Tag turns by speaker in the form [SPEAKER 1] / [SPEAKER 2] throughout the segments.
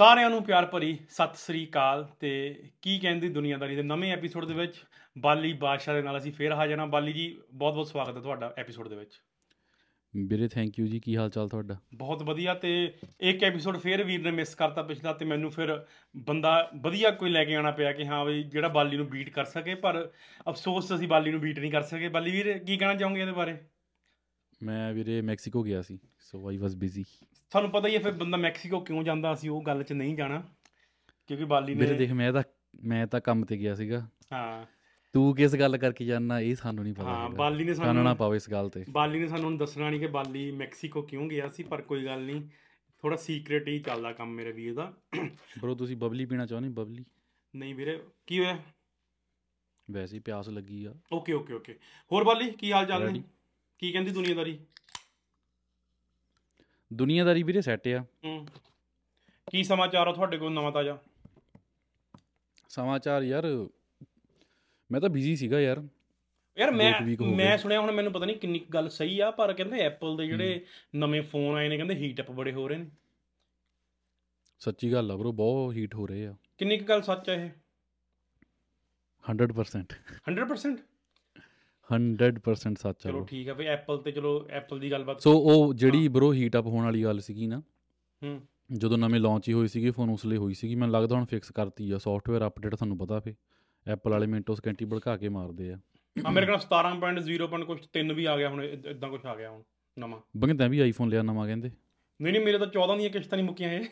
[SPEAKER 1] ਸਾਰਿਆਂ ਨੂੰ ਪਿਆਰ ਭਰੀ ਸਤਿ ਸ੍ਰੀ ਅਕਾਲ। ਤੇ ਕੀ ਕਹਿੰਦੀ ਦੁਨੀਆਦਾਰੀ ਦੇ ਨਵੇਂ ਐਪੀਸੋਡ ਦੇ ਵਿੱਚ ਬਾਲੀ ਬਾਦਸ਼ਾਹ ਦੇ ਨਾਲ ਅਸੀਂ ਫੇਰ ਹਾਜ਼ਰ ਹਾਂ। ਬਾਲੀ ਜੀ ਬਹੁਤ ਬਹੁਤ ਸਵਾਗਤ ਹੈ ਤੁਹਾਡਾ ਐਪੀਸੋਡ ਦੇ ਵਿੱਚ।
[SPEAKER 2] ਵੀਰੇ ਥੈਂਕ ਯੂ ਜੀ। ਕੀ ਹਾਲ ਚਾਲ ਤੁਹਾਡਾ?
[SPEAKER 1] ਬਹੁਤ ਵਧੀਆ। ਤੇ ਇੱਕ ਐਪੀਸੋਡ ਫੇਰ ਵੀਰ ਨੇ ਮਿਸ ਕਰਤਾ ਪਿਛਲਾ ਤੇ ਮੈਨੂੰ ਫਿਰ ਬੰਦਾ ਵਧੀਆ ਕੋਈ ਲੈ ਕੇ ਆਉਣਾ ਪਿਆ ਕਿ ਹਾਂ ਬਈ ਜਿਹੜਾ ਬਾਲੀ ਨੂੰ ਬੀਟ ਕਰ ਸਕੇ ਪਰ ਅਫਸੋਸ ਅਸੀਂ ਬਾਲੀ ਨੂੰ ਬੀਟ ਨਹੀਂ ਕਰ ਸਕੇ। ਬਾਲੀ ਵੀਰ ਕੀ ਕਹਿਣਾ ਚਾਹੋਗੇ ਇਹਦੇ ਬਾਰੇ?
[SPEAKER 2] ਮੈਂ ਵੀਰੇ ਮੈਕਸੀਕੋ ਗਿਆ ਸੀ ਸੋ ਆਈ ਵਾਸ ਬਿਜ਼ੀ
[SPEAKER 1] ਤੁਹਾਨੂੰ ਪਤਾ ਹੀ ਹੈ ਫਿਰ ਬੰਦਾ ਮੈਕਸੀਕੋ ਕਿਉਂ ਜਾਂਦਾ ਅਸੀਂ ਉਹ ਗੱਲ 'ਚ ਨਹੀਂ ਜਾਣਾ ਕਿਉਂਕਿ ਬਾਲੀ ਨੇ
[SPEAKER 2] ਦੇਖ ਮੈਂ ਤਾਂ ਮੈਂ ਤਾਂ ਕੰਮ ਤੇ ਗਿਆ ਸੀਗਾ।
[SPEAKER 1] ਹਾਂ।
[SPEAKER 2] ਤੂੰ ਕਿਸ ਗੱਲ ਕਰਕੇ ਜਾਣਾ ਇਹ ਸਾਨੂੰ ਨਹੀਂ ਪਤਾ
[SPEAKER 1] ਹਾਂ। ਬਾਲੀ ਨੇ ਸਾਨੂੰ
[SPEAKER 2] ਪਾਓ ਇਸ ਗੱਲ ਤੇ।
[SPEAKER 1] ਬਾਲੀ ਨੇ ਸਾਨੂੰ ਦੱਸਣਾ ਨਹੀਂ ਕਿ ਬਾਲੀ ਮੈਕਸੀਕੋ ਕਿਉਂ ਗਿਆ ਸੀ ਪਰ ਕੋਈ ਗੱਲ ਨਹੀਂ ਥੋੜਾ ਸੀਕ੍ਰੀਟ ਹੀ ਚੱਲਦਾ ਕੰਮ ਮੇਰੇ ਵੀਰ ਦਾ।
[SPEAKER 2] ਬ్రో ਤੁਸੀਂ ਬਬਲੀ ਪੀਣਾ ਚਾਹੁੰਦੇ ਬਬਲੀ।
[SPEAKER 1] ਨਹੀਂ ਵੀਰੇ ਕੀ ਹੋਇਆ?
[SPEAKER 2] ਵੈਸੇ ਹੀ ਪਿਆਸ ਲੱਗੀ ਆ।
[SPEAKER 1] ਓਕੇ ਓਕੇ ਓਕੇ ਹੋਰ ਬਾਲੀ ਕੀ ਹਾਲ ਚਾਲ ਨੇ? ਕੀ ਕਹਿੰਦੀ ਦੁਨੀਆਦਾਰੀ?
[SPEAKER 2] ਦੁਨੀਆਦਾਰੀ ਵੀਰੇ ਸੈੱਟ ਆ।
[SPEAKER 1] ਹੂੰ। ਕੀ ਸਮਾਚਾਰ ਆ ਤੁਹਾਡੇ ਕੋਲ ਨਵਾਂ ਤਾਜ਼ਾ?
[SPEAKER 2] ਸਮਾਚਾਰ ਯਾਰ ਮੈਂ ਤਾਂ ਬਿਜ਼ੀ ਸੀਗਾ ਯਾਰ।
[SPEAKER 1] ਯਾਰ ਮੈਂ ਮੈਂ। ਸੁਣਿਆ ਹੁਣ ਮੈਨੂੰ ਪਤਾ ਨਹੀਂ ਕਿੰਨੀ ਗੱਲ ਸਹੀ ਆ ਪਰ ਕਹਿੰਦੇ ਐਪਲ ਦੇ ਜਿਹੜੇ ਨਵੇਂ ਫੋਨ ਆਏ ਨੇ ਕਹਿੰਦੇ ਹੀਟ ਅਪ ਬੜੇ ਹੋ ਰਹੇ ਨੇ।
[SPEAKER 2] ਸੱਚੀ ਗੱਲ ਆ ਬ్రో ਬਹੁਤ ਹੀਟ ਹੋ ਰਹੇ ਆ।
[SPEAKER 1] ਕਿੰਨੀ ਕੁ ਗੱਲ ਸੱਚ ਆ ਇਹ?
[SPEAKER 2] 100%
[SPEAKER 1] 100%
[SPEAKER 2] 100% ਸੱਚ ਆ
[SPEAKER 1] ਚਲੋ। ਠੀਕ ਆ ਵੀ ਐਪਲ ਤੇ ਚਲੋ ਐਪਲ ਦੀ ਗੱਲਬਾਤ
[SPEAKER 2] ਸੋ ਉਹ ਜਿਹੜੀ ਬ్రో ਹੀਟ ਅਪ ਹੋਣ ਵਾਲੀ ਗੱਲ ਸੀਗੀ ਨਾ
[SPEAKER 1] ਹੂੰ।
[SPEAKER 2] ਜਦੋਂ ਨਵੇਂ ਲਾਂਚ ਹੀ ਹੋਏ ਸੀਗੇ ਫੋਨ ਉਸ ਲਈ ਹੋਈ ਸੀਗੀ ਮੈਨੂੰ ਲੱਗਦਾ ਹੁਣ ਫਿਕਸ ਕਰਤੀ ਆ ਸੌਫਟਵੇਅਰ ਅਪਡੇਟ ਤੁਹਾਨੂੰ ਪਤਾ ਫੇ ਐਪਲ ਵਾਲੇ ਮਿੰਟੋ ਸਕਿੰਟੀ ਭੜਕਾ ਕੇ ਮਾਰਦੇ ਆ।
[SPEAKER 1] ਆ ਮੇਰੇ ਕੋਲ 17.0 ਪੁਆਇੰਟ ਕੁਝ 3 ਵੀ ਆ ਗਿਆ ਹੁਣ ਇਦਾਂ ਕੁਝ ਆ ਗਿਆ ਹੁਣ ਨਵਾਂ।
[SPEAKER 2] ਬੰਗੇ ਤੈਂ ਵੀ ਆਈਫੋਨ ਲਿਆ ਨਵਾਂ ਕਹਿੰਦੇ।
[SPEAKER 1] ਨਹੀਂ ਨਹੀਂ ਮੇਰੇ ਤਾਂ 14 ਦੀਆਂ ਕਿਸ਼ਤਾਂ ਨਹੀਂ ਮੁੱਕੀਆਂ ਇਹ।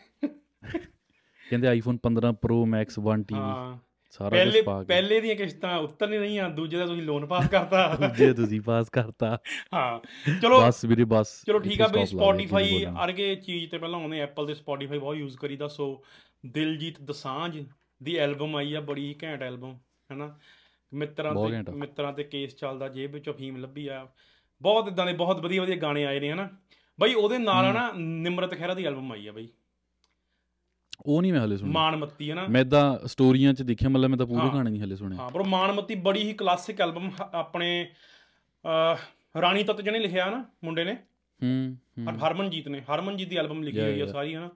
[SPEAKER 2] ਕਹਿੰਦੇ ਆਈਫੋਨ 15 ਪ੍ਰੋ ਮੈਕਸ 1 ਟੀਵੀ
[SPEAKER 1] ਹਾਂ।
[SPEAKER 2] ਸਾਰਾ ਕੁਝ ਪਾ ਕੇ।
[SPEAKER 1] ਪਹਿਲੇ ਦੀਆਂ ਕਿਸ਼ਤਾਂ ਉੱਤਰ ਨਹੀਂ ਰਹੀਆਂ ਦੂਜੇ ਦਾ ਤੁਸੀਂ ਲੋਨ ਪਾਸ ਕਰਤਾ।
[SPEAKER 2] ਜੇ ਤੁਸੀਂ ਪਾਸ ਕਰਤਾ।
[SPEAKER 1] ਹਾਂ ਚਲੋ
[SPEAKER 2] ਬਸ ਵੀਰੇ ਬਸ।
[SPEAKER 1] ਚਲੋ ਠੀਕ ਆ ਬਈ ਸਪੋਟੀਫਾਈ। ਅਰਗੇ ਚੀਜ਼ ਤੇ ਪਹਿਲਾਂ ਆਉਂਦੇ ਐਪਲ ਦੇ ਸਪੋਟੀਫਾਈ ਬਹੁਤ ਯੂਜ਼ ਕਰੀਦਾ ਸੋ ਦਿਲਜੀਤ ਦਸਾਂਝ ਦੀ ਐਲਬਮ ਆਈ ਆ ਬੜੀ ਘੈਂਟ ਐਲਬਮ ਹੈਨਾ? ਮਿੱਤਰਾਂ ਤੇ। ਮਿੱਤਰਾਂ ਤੇ ਕੇਸ ਚੱਲਦਾ ਜੇਬ ਵਿੱਚੋਂ ਫੀਮ ਲੱਭੀ ਆ। ਬਹੁਤ ਇਦਾਂ ਦੇ ਬਹੁਤ ਵਧੀਆ ਵਧੀਆ ਗਾਣੇ ਆਏ ਨੇ ਹਨਾ? ਬਈ ਉਹਦੇ ਨਾਲ ਨਾ ਨਿਮਰਤ ਖਹਿਰਾ ਦੀ ਐਲਬਮ ਆਈ ਆ ਬਈ।
[SPEAKER 2] ਉਹ ਨਹੀਂ ਮੈਂ ਹਲੇ ਸੁਣਿਆ।
[SPEAKER 1] ਮਾਨਮੱਤੀ ਹੈ ਨਾ।
[SPEAKER 2] ਮੈਂ ਤਾਂ ਸਟੋਰੀਆਂ 'ਚ ਦੇਖਿਆ ਮਤਲਬ ਮੈਂ ਤਾਂ ਪੂਰੀ ਕਹਾਣੀ ਨਹੀਂ ਹਲੇ ਸੁਣਿਆ।
[SPEAKER 1] ਹਾਂ ਪਰ ਮਾਨਮੱਤੀ ਬੜੀ ਹੀ ਕਲਾਸਿਕ ਐਲਬਮ ਆਪਣੇ ਰਾਣੀ ਤਤ ਜਿਹਨੇ ਲਿਖਿਆ ਨਾ ਮੁੰਡੇ ਨੇ।
[SPEAKER 2] ਹੂੰ
[SPEAKER 1] ਹਰਮਨਜੀਤ ਨੇ ਹਰਮਨਜੀਤ ਦੀ ਐਲਬਮ ਲਿਖੀ ਹੋਈ
[SPEAKER 2] ਹੈ
[SPEAKER 1] ਸਾਰੀ ਹੈ ਨਾ।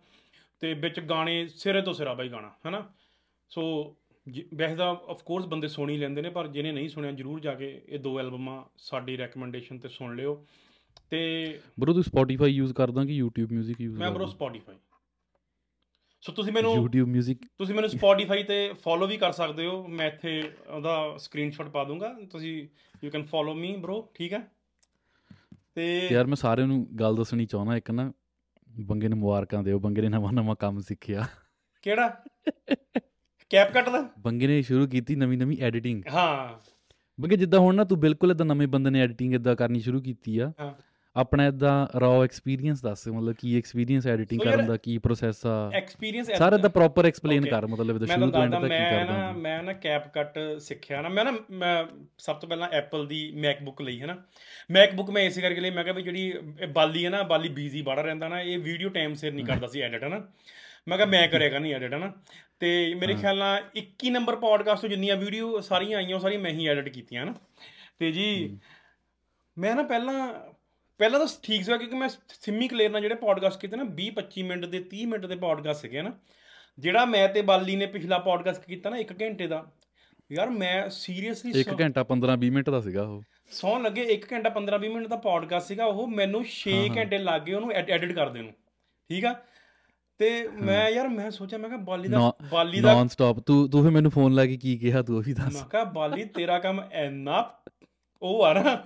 [SPEAKER 1] ਤੇ ਵਿੱਚ ਗਾਣੇ ਸਿਰੇ ਤੋਂ ਸਿਰਾ ਬਾਈ ਗਾਣਾ ਹੈ ਨਾ। ਸੋ ਵੈਸੇ ਤਾਂ ਆਫ ਕੋਰਸ ਬੰਦੇ ਸੁਣੀ ਲੈਂਦੇ ਨੇ ਪਰ ਜਿਹਨੇ ਨਹੀਂ ਸੁਣਿਆ ਜਰੂਰ ਜਾ ਕੇ ਇਹ ਦੋ ਐਲਬਮਾਂ ਸਾਡੀ ਰეკਮੈਂਡੇਸ਼ਨ ਤੇ ਸੁਣ ਲਿਓ। ਤੇ
[SPEAKER 2] ਬ్రో ਤੂੰ Spotify ਯੂਜ਼ ਕਰਦਾ ਕਿ YouTube Music ਯੂਜ਼
[SPEAKER 1] ਮੈਂ ਬ్రో Spotify ਸੋ ਤੁਸੀਂ ਮੈਨੂੰ
[SPEAKER 2] YouTube Music
[SPEAKER 1] ਤੁਸੀਂ ਮੈਨੂੰ Spotify ਤੇ ਫੋਲੋ ਵੀ ਕਰ ਸਕਦੇ ਹੋ। ਮੈਂ ਇੱਥੇ ਉਹਦਾ ਸਕਰੀਨਸ਼ਾਟ ਪਾ ਦੂੰਗਾ। ਤੁਸੀਂ you can follow me bro ਠੀਕ ਹੈ? ਤੇ
[SPEAKER 2] ਯਾਰ ਮੈਂ ਸਾਰਿਆਂ ਨੂੰ ਗੱਲ ਦੱਸਣੀ ਚਾਹੁੰਦਾ। ਇੱਕ ਨਾ ਬੰਗੇ ਨੂੰ ਮੁਬਾਰਕਾਂ ਦਿਓ। ਬੰਗੇ ਨੇ ਨਵਾਂ ਨਵਾਂ ਕੰਮ ਸਿੱਖਿਆ।
[SPEAKER 1] ਕਿਹੜਾ? ਕੈਪ ਕੱਟ ਦਾ?
[SPEAKER 2] ਬੰਗੇ ਨੇ ਸ਼ੁਰੂ ਕੀਤੀ ਨਵੀਂ ਨਵੀਂ ਐਡੀਟਿੰਗ
[SPEAKER 1] ਹਾਂ।
[SPEAKER 2] ਬੰਗੇ ਜਿੱਦਾਂ ਹੁਣ ਨਾ ਤੂੰ ਬਿਲਕੁਲ ਇਦਾਂ ਨਵੇਂ ਬੰਦੇ ਨੇ ਐਡੀਟਿੰਗ ਇਦਾਂ ਕਰਨੀ ਸ਼ੁਰੂ ਕੀਤੀ ਆ।
[SPEAKER 1] ਹਾਂ।
[SPEAKER 2] ਆਪਣਾ ਇਦਾਂ ਰॉ ਐਕਸਪੀਰੀਅੰਸ ਦੱਸ ਮਤਲਬ ਕੀ ਐਕਸਪੀਰੀਅੰਸ ਐਡੀਟਿੰਗ ਕਰਨ ਦਾ ਕੀ ਪ੍ਰੋਸੈਸ ਆ?
[SPEAKER 1] ਐਕਸਪੀਰੀਅੰਸ
[SPEAKER 2] ਸਾਰਾ ਦਾ ਪ੍ਰੋਪਰ ਐਕਸਪਲੇਨ. ਕਰ ਮਤਲਬ ਇਹਦਾ
[SPEAKER 1] ਮੈਂ
[SPEAKER 2] ਸ਼ੁਰੂ
[SPEAKER 1] ਤਾਂ
[SPEAKER 2] ਐਂਡ ਤੱਕ ਕੀ ਕਰਦਾ।
[SPEAKER 1] ਮੈਂ ਨਾ ਕੈਪ ਕੱਟ ਸਿੱਖਿਆ ਨਾ। ਮੈਂ ਨਾ ਮੈਂ ਸਭ ਤੋਂ ਪਹਿਲਾਂ ਐਪਲ ਦੀ ਮੈਕਬੁੱਕ ਲਈ ਹੈ ਨਾ ਮੈਕਬੁੱਕ ਮੈਂ ਇਸੇ ਕਰਕੇ ਲਈ ਮੈਂ ਕਿਹਾ ਵੀ ਜਿਹੜੀ ਬਾਲੀ ਹੈ ਨਾ ਬਾਲੀ ਬੀਜ਼ੀ ਬੜਾ ਰਹਿੰਦਾ ਨਾ ਇਹ ਵੀਡੀਓ ਟਾਈਮ ਸਿਰ ਨਹੀਂ ਕਰਦਾ ਸੀ ਐਡਿਟ ਹੈ ਨਾ ਮੈਂ ਕਿਹਾ ਮੈਂ ਕਰੇਗਾ ਨਹੀਂ ਐਡਿਟ ਹੈ ਨਾ ਤੇ ਮੇਰੇ ਖਿਆਲ ਨਾਲ 21 ਨੰਬਰ ਪੋਡਕਾਸਟ ਤੋਂ ਜਿੰਨੀਆਂ ਵੀਡੀਓ ਸਾਰੀਆਂ ਆਈਆਂ ਉਹ ਸਾਰੀਆਂ ਮੈਂ ਹੀ ਐਡਿਟ ਕੀਤੀਆਂ ਨਾ ਤੇ ਜੀ ਮੈਂ ਨਾ ਪਹਿਲਾਂ ਪਹਿਲਾਂ ਤਾਂ ਠੀਕ ਸੀਗਾ ਕਿਉਂਕਿ ਮੈਂ ਸਿੰਮੀ ਕਲੇਰ ਨਾਲ ਜਿਹੜੇ ਪੋਡਕਾਸਟ ਕੀਤੇ ਨਾ 20 25 ਮਿੰਟ ਦੇ 30 ਮਿੰਟ ਦੇ ਪੋਡਕਾਸਟ ਸੀਗੇ ਨਾ ਜਿਹੜਾ ਮੈਂ ਤੇ ਬਾਲੀ ਨੇ ਪਿਛਲਾ ਪੋਡਕਾਸਟ ਕੀਤਾ ਨਾ 1 ਘੰਟੇ ਦਾ ਯਾਰ ਮੈਂ ਸੀਰੀਅਸਲੀ
[SPEAKER 2] 1 ਘੰਟਾ 15 20 ਮਿੰਟ ਦਾ ਸੀਗਾ ਉਹ।
[SPEAKER 1] ਸੌਣ ਲੱਗੇ 1 ਘੰਟਾ 15 20 ਮਿੰਟ ਦਾ ਪੋਡਕਾਸਟ ਸੀਗਾ ਉਹ ਮੈਨੂੰ 6 ਘੰਟੇ ਲੱਗ ਗਏ ਉਹਨੂੰ ਐਡਿਟ ਕਰਦੇ ਨੂੰ ਠੀਕ ਆ? ਤੇ ਮੈਂ ਯਾਰ ਮੈਂ ਸੋਚਿਆ ਮੈਂ ਕਿਹਾ ਬਾਲੀ ਦਾ ਬਾਲੀ ਦਾ
[SPEAKER 2] ਨਾਨ ਸਟਾਪ ਤੂੰ ਤੂੰ ਫਿਰ ਮੈਨੂੰ ਫੋਨ ਲਾ ਕੇ ਕੀ ਕਿਹਾ ਤੂੰ ਉਹ ਵੀ ਦੱਸ।
[SPEAKER 1] ਮੈਂ ਕਿਹਾ ਬਾਲੀ ਤੇਰਾ ਕੰਮ ਇੰਨਾ ਉਹ ਆ ਨਾ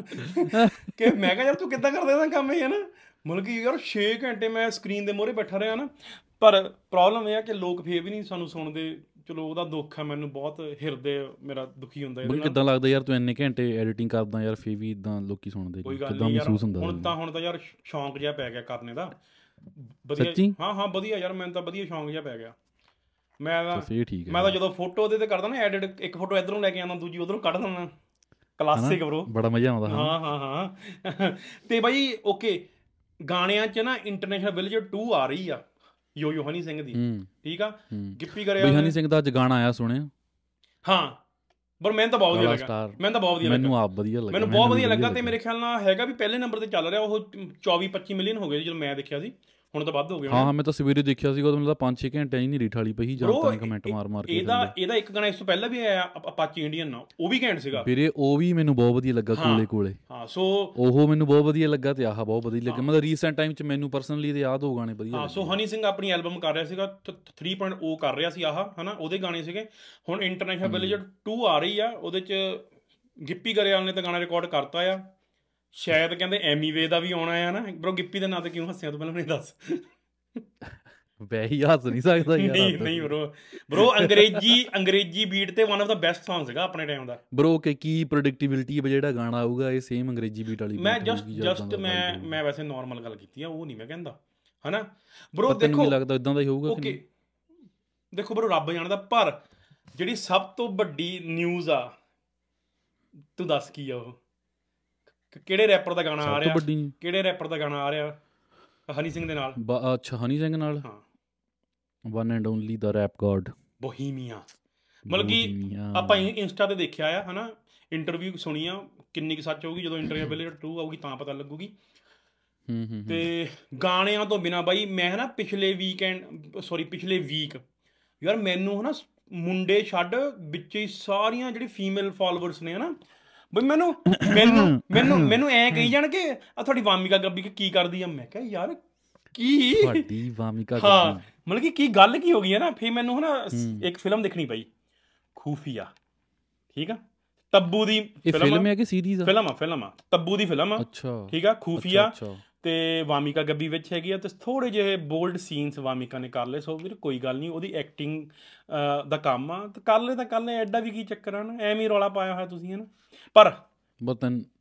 [SPEAKER 1] ਕਿ ਮੈਂ ਕਿਹਾ ਯਾਰ ਤੂੰ ਕਿੱਦਾਂ ਕਰਦਾ ਇਹਦਾ ਕੰਮ ਇਹ ਹੈ ਨਾ? ਮਤਲਬ ਕਿ ਯਾਰ 6 ਘੰਟੇ ਮੈਂ ਸਕਰੀਨ ਦੇ ਮੂਹਰੇ ਬੈਠਾ ਰਿਹਾ ਨਾ। ਪਰ ਪ੍ਰੋਬਲਮ ਇਹ ਆ ਕਿ ਲੋਕ ਫੇਰ ਵੀ ਨਹੀਂ ਸਾਨੂੰ ਸੁਣਦੇ। ਚਲੋ ਉਹਦਾ ਦੁੱਖ ਹੈ ਮੈਨੂੰ ਬਹੁਤ ਹਿਰਦੇ ਮੇਰਾ ਦੁਖੀ ਹੁੰਦਾ ਇਹਦੇ ਨਾਲ।
[SPEAKER 2] ਕਿੱਦਾਂ ਲੱਗਦਾ ਯਾਰ ਤੂੰ ਇੰਨੇ ਘੰਟੇ ਐਡੀਟਿੰਗ ਕਰਦਾ ਯਾਰ ਫੇਰ ਵੀ ਇਦਾਂ ਲੋਕੀ ਸੁਣਦੇ ਕਿੱਦਾਂ ਮਹਿਸੂਸ ਹੁੰਦਾ
[SPEAKER 1] ਹੁਣ? ਤਾਂ ਹੁਣ ਤਾਂ ਯਾਰ ਸ਼ੌਂਕ ਜਿਹਾ ਪੈ ਗਿਆ ਕਰਨੇ ਦਾ। ਵਧੀਆ? ਹਾਂ ਹਾਂ ਵਧੀਆ ਯਾਰ ਮੈਨੂੰ ਤਾਂ ਵਧੀਆ ਸ਼ੌਂਕ ਜਿਹਾ ਪੈ ਗਿਆ। ਮੈਂ ਤਾਂ ਮੈਂ ਤਾਂ ਜਦੋਂ ਫੋਟੋ ਉਹਦੇ ਤੇ ਕਰਦਾ ਨਾ ਐਡਿਟ ਇੱਕ ਫੋਟੋ ਇਧਰੋਂ ਲੈ ਕੇ ਆਉਂਦਾ ਦੂਜੀ ਉਧਰੋਂ ਕੱਢ ਦਿੰਦਾ। ਕਲਾਸਿਕ ਬ్రో
[SPEAKER 2] ਬੜਾ ਮਜ਼ਾ ਆਉਂਦਾ ਹਾਂ
[SPEAKER 1] ਹਾਂ ਹਾਂ। ਤੇ ਬਾਈ ਓਕੇ ਗਾਣਿਆਂ 'ਚ ਨਾ ਇੰਟਰਨੈਸ਼ਨਲ ਵਿਲੇਜਰ 2 ਆ ਰਹੀ ਆ ਯੋ ਯੋ ਹਨੀ ਸਿੰਘ ਦੀ। ਠੀਕ ਆ? ਗਿੱਪੀ ਕਰਿਆ
[SPEAKER 2] ਹਨੀ ਸਿੰਘ ਦਾ ਅੱਜ ਗਾਣਾ ਆਇਆ ਸੁਣਿਆ?
[SPEAKER 1] ਹਾਂ। ਪਰ ਮੈਨੂੰ ਤਾਂ ਬਹੁਤ ਵਧੀਆ ਲੱਗਾ। ਮੈਨੂੰ ਤਾਂ ਬਹੁਤ ਵਧੀਆ ਲੱਗਾ।
[SPEAKER 2] ਮੈਨੂੰ ਆਪ ਵਧੀਆ ਲੱਗਾ
[SPEAKER 1] ਮੈਨੂੰ ਬਹੁਤ ਵਧੀਆ ਲੱਗਾ ਤੇ ਮੇਰੇ ਖਿਆਲ ਨਾਲ ਹੈਗਾ ਵੀ ਪਹਿਲੇ ਨੰਬਰ ਤੇ ਚੱਲ ਰਿਹਾ ਉਹ 24 25 ਮਿਲੀਅਨ ਹੋ ਗਏ ਜਦੋਂ ਮੈਂ ਦੇਖਿਆ ਸੀ। ਹੁਣ ਤਾਂ ਵੱਧ ਹੋ ਗਏ
[SPEAKER 2] ਹਾਂ ਹਾਂ ਮੈਂ ਤਾਂ ਸਵੇਰੇ ਦੇਖਿਆ ਸੀਗਾ ਉਦੋਂ ਮਤਲਬ 5-6 ਘੰਟੇ ਹੀ ਨਹੀਂ ਰੀਠ ਵਾਲੀ ਪਈ ਜਾਂ ਤਾਂ ਕਮੈਂਟ ਮਾਰ ਮਾਰ ਕੇ
[SPEAKER 1] ਇਹਦਾ ਇਹਦਾ ਇੱਕ ਗਾਣਾ ਇਸ ਤੋਂ ਪਹਿਲਾਂ ਵੀ ਆਇਆ ਅਪਾਚੀ ਇੰਡੀਅਨ ਨਾਲ ਉਹ ਵੀ ਘੈਂਟ ਸੀਗਾ।
[SPEAKER 2] ਵੀਰੇ ਉਹ ਵੀ ਮੈਨੂੰ ਬਹੁਤ ਵਧੀਆ ਲੱਗਾ
[SPEAKER 1] ਹਾਂ।
[SPEAKER 2] ਕੋਲੇ ਕੋਲੇ।
[SPEAKER 1] ਹਾਂ ਸੋ
[SPEAKER 2] ਉਹ ਮੈਨੂੰ ਬਹੁਤ ਵਧੀਆ ਲੱਗਾ ਤੇ ਆਹ ਬਹੁਤ ਵਧੀਆ ਲੱਗਾ। ਮਤਲਬ ਰੀਸੈਂਟ ਟਾਈਮ ਚ ਮੈਨੂੰ ਪਰਸਨਲੀ ਤੇ ਆਹ ਦੋ ਗਾਣੇ ਵਧੀਆ
[SPEAKER 1] ਹਾਂ ਸੋ ਹਨੀ ਸਿੰਘ ਆਪਣੀ ਐਲਬਮ ਕਰ ਰਿਹਾ ਸੀਗਾ 3.0 ਕਰ ਰਿਹਾ ਸੀ ਆਹ ਹਨਾ ਉਹਦੇ ਗਾਣੇ ਸੀਗੇ। ਹੁਣ ਇੰਟਰਨੈਸ਼ਨਲ ਵਿਲੇਜਰ 2 ਆ ਰਹੀ ਆ ਉਹਦੇ ਚ ਗਿੱਪੀ ਗਰੇਵਾਲ ਨੇ ਤਾਂ ਗਾਣਾ ਰਿਕਾਰਡ ਕਰਤਾ ਆ। ਸ਼ਾਇਦ ਕਹਿੰਦੇ ਐਮੀਵੇ ਦਾ ਵੀ ਆਉਣਾ ਆ ਨਾ। ਬ్రో ਗਿੱਪੀ ਦੇ ਨਾਂ ਤੇ ਕਿਉਂ ਹੱਸਿਆ ਤੂੰ ਪਹਿਲਾਂ ਮੈਨੂੰ ਦੱਸ?
[SPEAKER 2] ਵੈ ਹੀ ਹੱਸ ਨਹੀਂ ਸਕਦਾ ਯਾਰ।
[SPEAKER 1] ਨਹੀਂ ਨਹੀਂ bro bro Angrezi Angrezi beat ਤੇ one of the best song ਹੈਗਾ ਆਪਣੇ ਟਾਈਮ ਦਾ।
[SPEAKER 2] bro ਕਿ ਕੀ ਪ੍ਰੈਡਿਕਟੇਬਿਲਿਟੀ ਹੈ ਜਿਹੜਾ ਗਾਣਾ ਆਊਗਾ ਇਹ ਸੇਮ ਅੰਗਰੇਜ਼ੀ ਬੀਟ ਵਾਲੀ
[SPEAKER 1] ਮੈਂ ਜਸਟ ਜਸਟ ਮੈਂ ਮੈਂ ਵੈਸੇ ਨਾਰਮਲ ਗੱਲ ਕੀਤੀ ਆ ਉਹ ਨਹੀਂ ਮੈਂ ਕਹਿੰਦਾ। ਹਨਾ?
[SPEAKER 2] bro
[SPEAKER 1] ਦੇਖੋ
[SPEAKER 2] ਮੈਨੂੰ ਲੱਗਦਾ ਇਦਾਂ ਦਾ ਹੀ ਹੋਊਗਾ
[SPEAKER 1] ਓਕੇ। ਦੇਖੋ bro ਰੱਬ ਜਾਣਦਾ ਪਰ ਜਿਹੜੀ ਸਭ ਤੋਂ ਵੱਡੀ ਨਿਊਜ਼ ਆ ਤੂੰ ਦੱਸ ਕੀ ਆ ਉਹ? ਕਿਹੜੇ ਰੈਪਰ ਦਾ ਗਾਣਾ ਆ ਰਿਹਾ? ਕਿਹੜੇ ਰੈਪਰ ਦਾ ਗਾਣਾ ਆ ਰਿਹਾ? ਹਨੀ ਸਿੰਘ ਦੇ ਨਾਲ।
[SPEAKER 2] ਅੱਛਾ ਹਨੀ ਸਿੰਘ ਨਾਲ?
[SPEAKER 1] ਹਾਂ।
[SPEAKER 2] One and only the rap god
[SPEAKER 1] Bohemia. ਮਤਲਬ ਕਿ ਆਪਾਂ ਇੰਸਟਾ ਤੇ ਦੇਖਿਆ ਆ ਹਨਾ? ਇੰਟਰਵਿਊ ਸੁਣੀ ਆ ਕਿੰਨੀ ਕੁ ਸੱਚ ਹੋਊਗੀ ਜਦੋਂ ਇੰਟਰਵਿਊ ਵੇਲੇ 2 ਆਊਗੀ ਤਾਂ ਪਤਾ ਲੱਗੂਗੀ।
[SPEAKER 2] ਹੂੰ ਹੂੰ
[SPEAKER 1] ਤੇ ਗਾਣਿਆਂ ਤੋਂ ਬਿਨਾ ਬਾਈ ਮੈਂ ਨਾ ਪਿਛਲੇ ਵੀਕਐਂਡ ਸੌਰੀ ਪਿਛਲੇ ਵੀਕ ਯਾਰ ਮੈਨੂੰ ਹਨਾ ਮੁੰਡੇ ਛੱਡ ਵਿੱਚ ਹੀ ਸਾਰੀਆਂ ਜਿਹੜੀ ਫੀਮੇਲ ਫਾਲੋਅਰਸ ਨੇ ਹਨਾ ਬਈ ਮੈਨੂੰ ਮੈਨੂੰ ਮੈਨੂੰ ਮੈਨੂੰ ਐ ਕਹੀ ਜਾਣ ਕਿ ਆ ਤੁਹਾਡੀ ਵਾਮਿਕਾ ਗੱਬੀ ਕੀ ਕਰਦੀ ਆ? ਮੈਂ ਕਿਹਾ ਯਾਰ ਕੀ?
[SPEAKER 2] ਤੁਹਾਡੀ ਵਾਮਿਕਾ
[SPEAKER 1] ਹਾਂ
[SPEAKER 2] ਗੱਬੀ।
[SPEAKER 1] ਮਤਲਬ ਕਿ ਕੀ ਗੱਲ ਕੀ ਹੋ ਗਈ ਹੈ ਨਾ? ਫੇ ਮੈਨੂੰ ਹਨਾ ਇੱਕ ਫਿਲਮ ਦੇਖਣੀ ਪਈ ਖੂਫੀਆ। ਠੀਕ ਆ? ਤੱਬੂ ਦੀ
[SPEAKER 2] ਇਹ ਫਿਲਮ ਹੈ ਕਿ ਸੀਰੀਜ਼ ਆ?
[SPEAKER 1] ਫਿਲਮ ਆ ਫਿਲਮ ਆ। ਤੱਬੂ ਦੀ ਫਿਲਮ ਆ।
[SPEAKER 2] ਅੱਛਾ।
[SPEAKER 1] ਠੀਕ ਆ? ਖੂਫੀਆ। ਤੇ ਵਾਮਿਕਾ ਗੱਬੀ ਵਿੱਚ ਹੈਗੀ ਆ ਤੇ ਥੋੜੇ ਜਿਹੇ ਬੋਲਡ ਸੀਨਸ ਵਾਮਿਕਾ ਨੇ ਕਰ ਲਏ ਸੋ ਵੀਰ ਕੋਈ ਗੱਲ ਨਹੀਂ ਉਹਦੀ ਐਕਟਿੰਗ ਦਾ ਕੰਮ ਆ। ਤੇ ਕਰ ਲੈ ਤਾਂ ਕਰ ਲੈ ਐਡਾ ਵੀ ਕੀ ਚੱਕਰ ਆ ਨਾ? ਐਵੇਂ ਹੀ ਰੌਲਾ ਪਾਇਆ ਹੋਇਆ ਤੁਸੀਂ ਹਨਾ? ਪਰ
[SPEAKER 2] ਬਸ